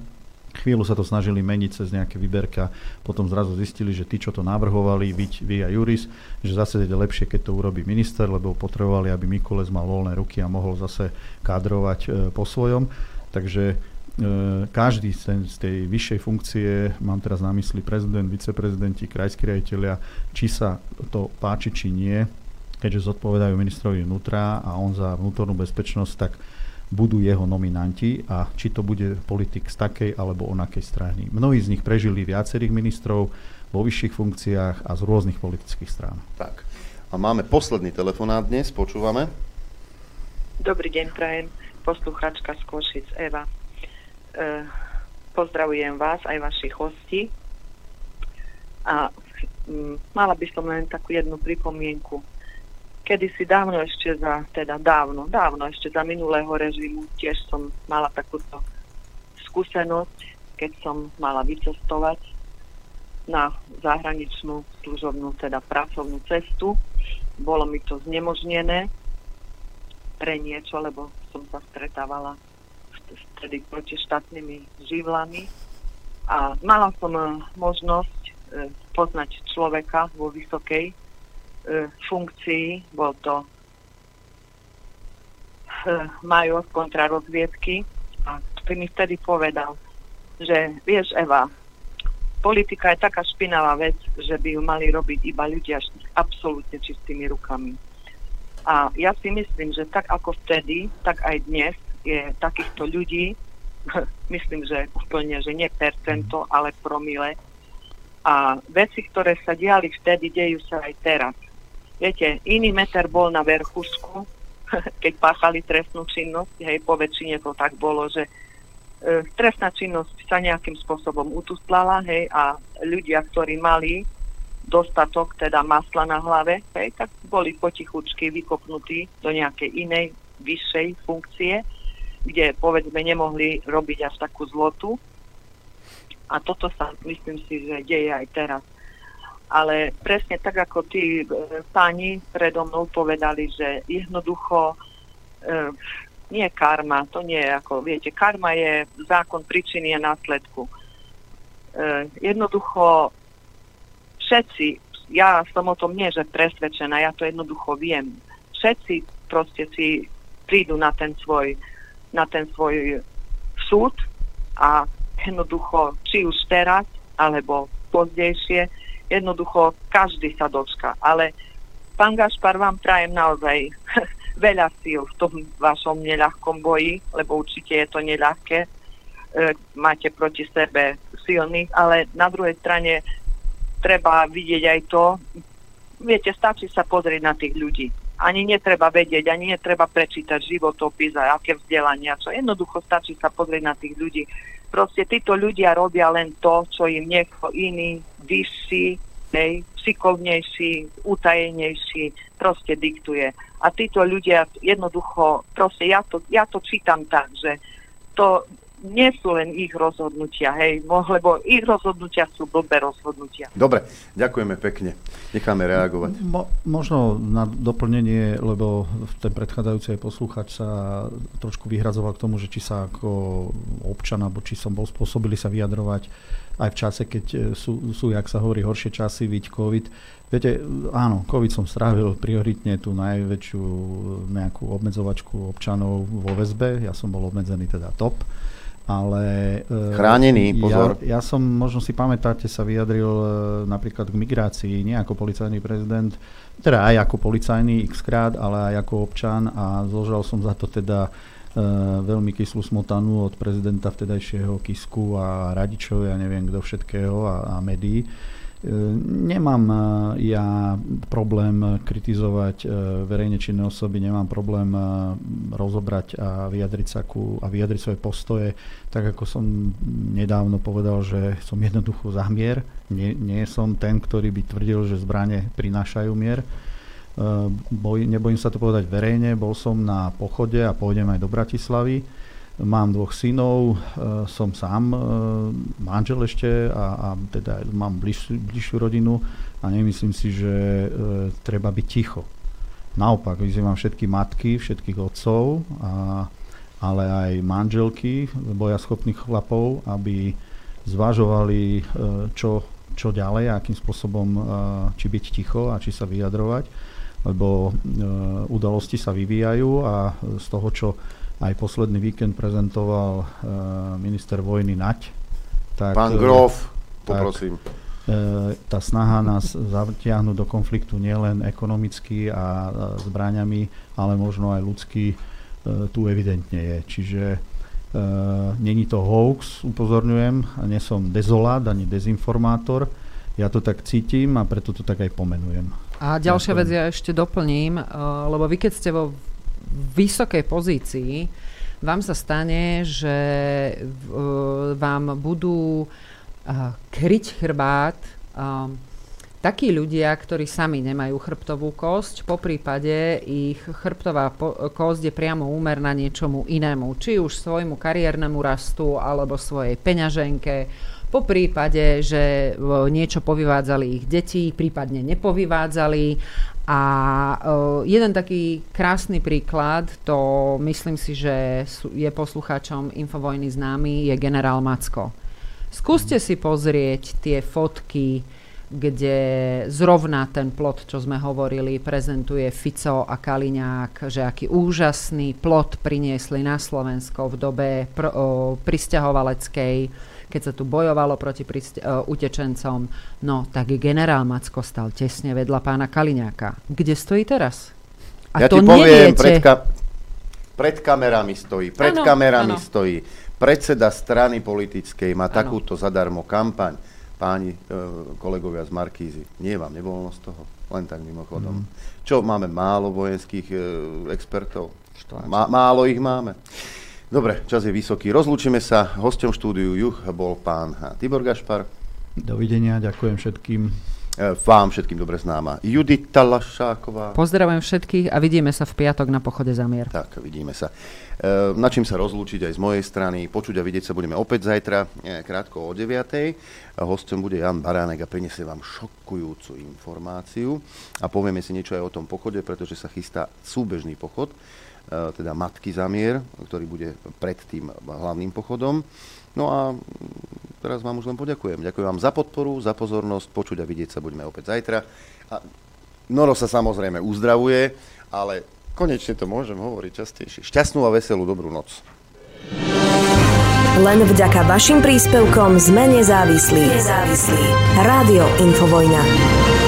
Chvíľu sa to snažili meniť cez nejaké vyberka, potom zrazu zistili, že tí, čo to navrhovali, byť vy a Juris, že zase je lepšie, keď to urobí minister, lebo potrebovali, aby Mikules mal voľné ruky a mohol zase kádrovať po svojom. Takže E, každý z tej vyššej funkcie, mám teraz na mysli prezident, viceprezidenti, krajskí riaditeľia, či sa to páči, či nie, keďže zodpovedajú ministrovi vnútra a on za vnútornú bezpečnosť, tak budú jeho nominanti a či to bude politik z takej alebo onakej strany. Mnohí z nich prežili viacerých ministrov vo vyšších funkciách a z rôznych politických strán. Tak. A máme posledný telefonát dnes, počúvame. Dobrý deň, prajem. Posluchačka z Košic, Eva. E, pozdravujem vás, aj vašich hostí. A m, mala by som len takú jednu pripomienku kedysi dávno ešte za, teda dávno, dávno ešte za minulého režimu tiež som mala takúto skúsenosť, keď som mala vycestovať na zahraničnú služobnú, teda pracovnú cestu. Bolo mi to znemožnené pre niečo, lebo som sa stretávala vtedy proti štátnymi živlami. A mala som eh, možnosť eh, poznať človeka vo vysokej E, funkcií, bol to e, major kontrarozviedky. A ty mi vtedy povedal, že vieš Eva, politika je taká špinavá vec, že by ju mali robiť iba ľudia s absolútne čistými rukami. A ja si myslím, že tak ako vtedy, tak aj dnes je takýchto ľudí, myslím, že úplne, že nie percento, ale promile. A veci, ktoré sa diali vtedy, dejú sa aj teraz. Viete, iný meter bol na verchusku, keď páchali trestnú činnosť, hej, po väčšine to tak bolo, že e, trestná činnosť sa nejakým spôsobom utustlala, hej, a ľudia, ktorí mali dostatok, teda masla na hlave, hej, tak boli potichučky vykopnutí do nejakej inej, vyššej funkcie, kde povedzme nemohli robiť až takú zlotu. A toto sa myslím si, že deje aj teraz ale presne tak, ako tí e, páni predo mnou povedali, že jednoducho e, nie karma, to nie je ako, viete, karma je zákon príčiny a následku. E, jednoducho všetci, ja som o tom nie, že presvedčená, ja to jednoducho viem. Všetci proste si prídu na ten svoj, na ten svoj súd a jednoducho, či už teraz, alebo pozdejšie, jednoducho každý sa dočka. Ale pán Gašpar, vám prajem naozaj veľa síl v tom vašom neľahkom boji, lebo určite je to neľahké. E, máte proti sebe silných, ale na druhej strane treba vidieť aj to, viete, stačí sa pozrieť na tých ľudí. Ani netreba vedieť, ani netreba prečítať životopis a aké vzdelania, čo jednoducho stačí sa pozrieť na tých ľudí Proste títo ľudia robia len to, čo im niekto iný, vyšší, hej, šikovnejší, utajenejší proste diktuje. A títo ľudia jednoducho, proste ja to, ja to čítam tak, že to nie sú len ich rozhodnutia, hej, lebo ich rozhodnutia sú blbé rozhodnutia. Dobre, ďakujeme pekne. Necháme reagovať. Mo, možno na doplnenie, lebo ten predchádzajúci posluchač sa trošku vyhradzoval k tomu, že či sa ako občan, alebo či som bol spôsobili sa vyjadrovať aj v čase, keď sú, sú jak sa hovorí, horšie časy, viť COVID. Viete, áno, COVID som strávil prioritne tú najväčšiu nejakú obmedzovačku občanov vo väzbe. Ja som bol obmedzený teda top ale... E, Chránený, pozor. Ja, ja som, možno si pamätáte, sa vyjadril e, napríklad k migrácii, nie ako policajný prezident, teda aj ako policajný x krát, ale aj ako občan a zložal som za to teda e, veľmi kyslú smotanu od prezidenta vtedajšieho Kisku a radičov, ja neviem kto všetkého a, a médií. Nemám e, ja problém kritizovať e, verejne činné osoby, nemám problém e, rozobrať a vyjadriť sa ku, a vyjadriť svoje postoje, tak ako som nedávno povedal, že som jednoducho za mier. Nie, nie som ten, ktorý by tvrdil, že zbranie prinášajú mier. Boj, nebojím sa to povedať verejne, bol som na pochode a pôjdem aj do Bratislavy Mám dvoch synov, e, som sám e, manžel ešte a, a teda mám bližšiu, bližšiu rodinu a nemyslím si, že e, treba byť ticho. Naopak, vyzývam všetky matky, všetkých otcov, a, ale aj manželky bojaschopných chlapov, aby zvažovali, čo, čo ďalej, akým spôsobom, či byť ticho a či sa vyjadrovať, lebo udalosti sa vyvíjajú a z toho, čo aj posledný víkend prezentoval uh, minister vojny Nať. Tak, Pán Grof, poprosím. Tak, uh, tá snaha nás zatiahnuť do konfliktu nielen ekonomicky a zbraňami, ale možno aj ľudský, tu evidentne je. Čiže není to hoax, upozorňujem, a nie som dezolát ani dezinformátor. Ja to tak cítim a preto to tak aj pomenujem. A ďalšia vec ja ešte doplním, lebo vy keď ste vo vysokej pozícii, vám sa stane, že uh, vám budú kryť chrbát takí ľudia, ktorí sami nemajú chrbtovú kosť, po prípade ich chrbtová kosť je priamo úmerná niečomu inému, či už svojmu kariérnemu rastu alebo svojej peňaženke, po prípade, že niečo povyvádzali ich deti, prípadne nepovyvádzali. A jeden taký krásny príklad, to myslím si, že je poslucháčom Infovojny známy, je generál Macko. Skúste si pozrieť tie fotky, kde zrovna ten plot, čo sme hovorili, prezentuje Fico a Kaliňák, že aký úžasný plot priniesli na Slovensko v dobe pr- o, pristahovaleckej, keď sa tu bojovalo proti priste- o, utečencom. No, tak generál Macko stal tesne vedľa pána Kaliňáka. Kde stojí teraz? A ja to ti poviem, pred, ka- pred kamerami stojí, pred ano, kamerami ano. stojí. Predseda strany politickej má ano. takúto zadarmo kampaň páni e, kolegovia z Markízy, nie vám nevoľno z toho, len tak mimochodom. Mm. Čo, máme málo vojenských e, expertov? Má, málo ich máme. Dobre, čas je vysoký. Rozlúčime sa. Hostom štúdiu Juch bol pán Tibor Gašpar. Dovidenia, ďakujem všetkým. E, vám všetkým dobre známa Judita Lašáková. Pozdravujem všetkých a vidíme sa v piatok na pochode za mier. Tak, vidíme sa. E, na čím sa rozlúčiť aj z mojej strany. Počuť a vidieť sa budeme opäť zajtra, e, krátko o 9. Hostom bude Jan Baránek a prinesie vám šokujúcu informáciu a povieme si niečo aj o tom pochode, pretože sa chystá súbežný pochod, teda Matky za mier, ktorý bude pred tým hlavným pochodom. No a teraz vám už len poďakujem. Ďakujem vám za podporu, za pozornosť. Počuť a vidieť sa budeme opäť zajtra. A Noro sa samozrejme uzdravuje, ale konečne to môžem hovoriť častejšie. Šťastnú a veselú dobrú noc. Len vďaka vašim príspevkom sme nezávislí. Nezávislí. Rádio Infovojna.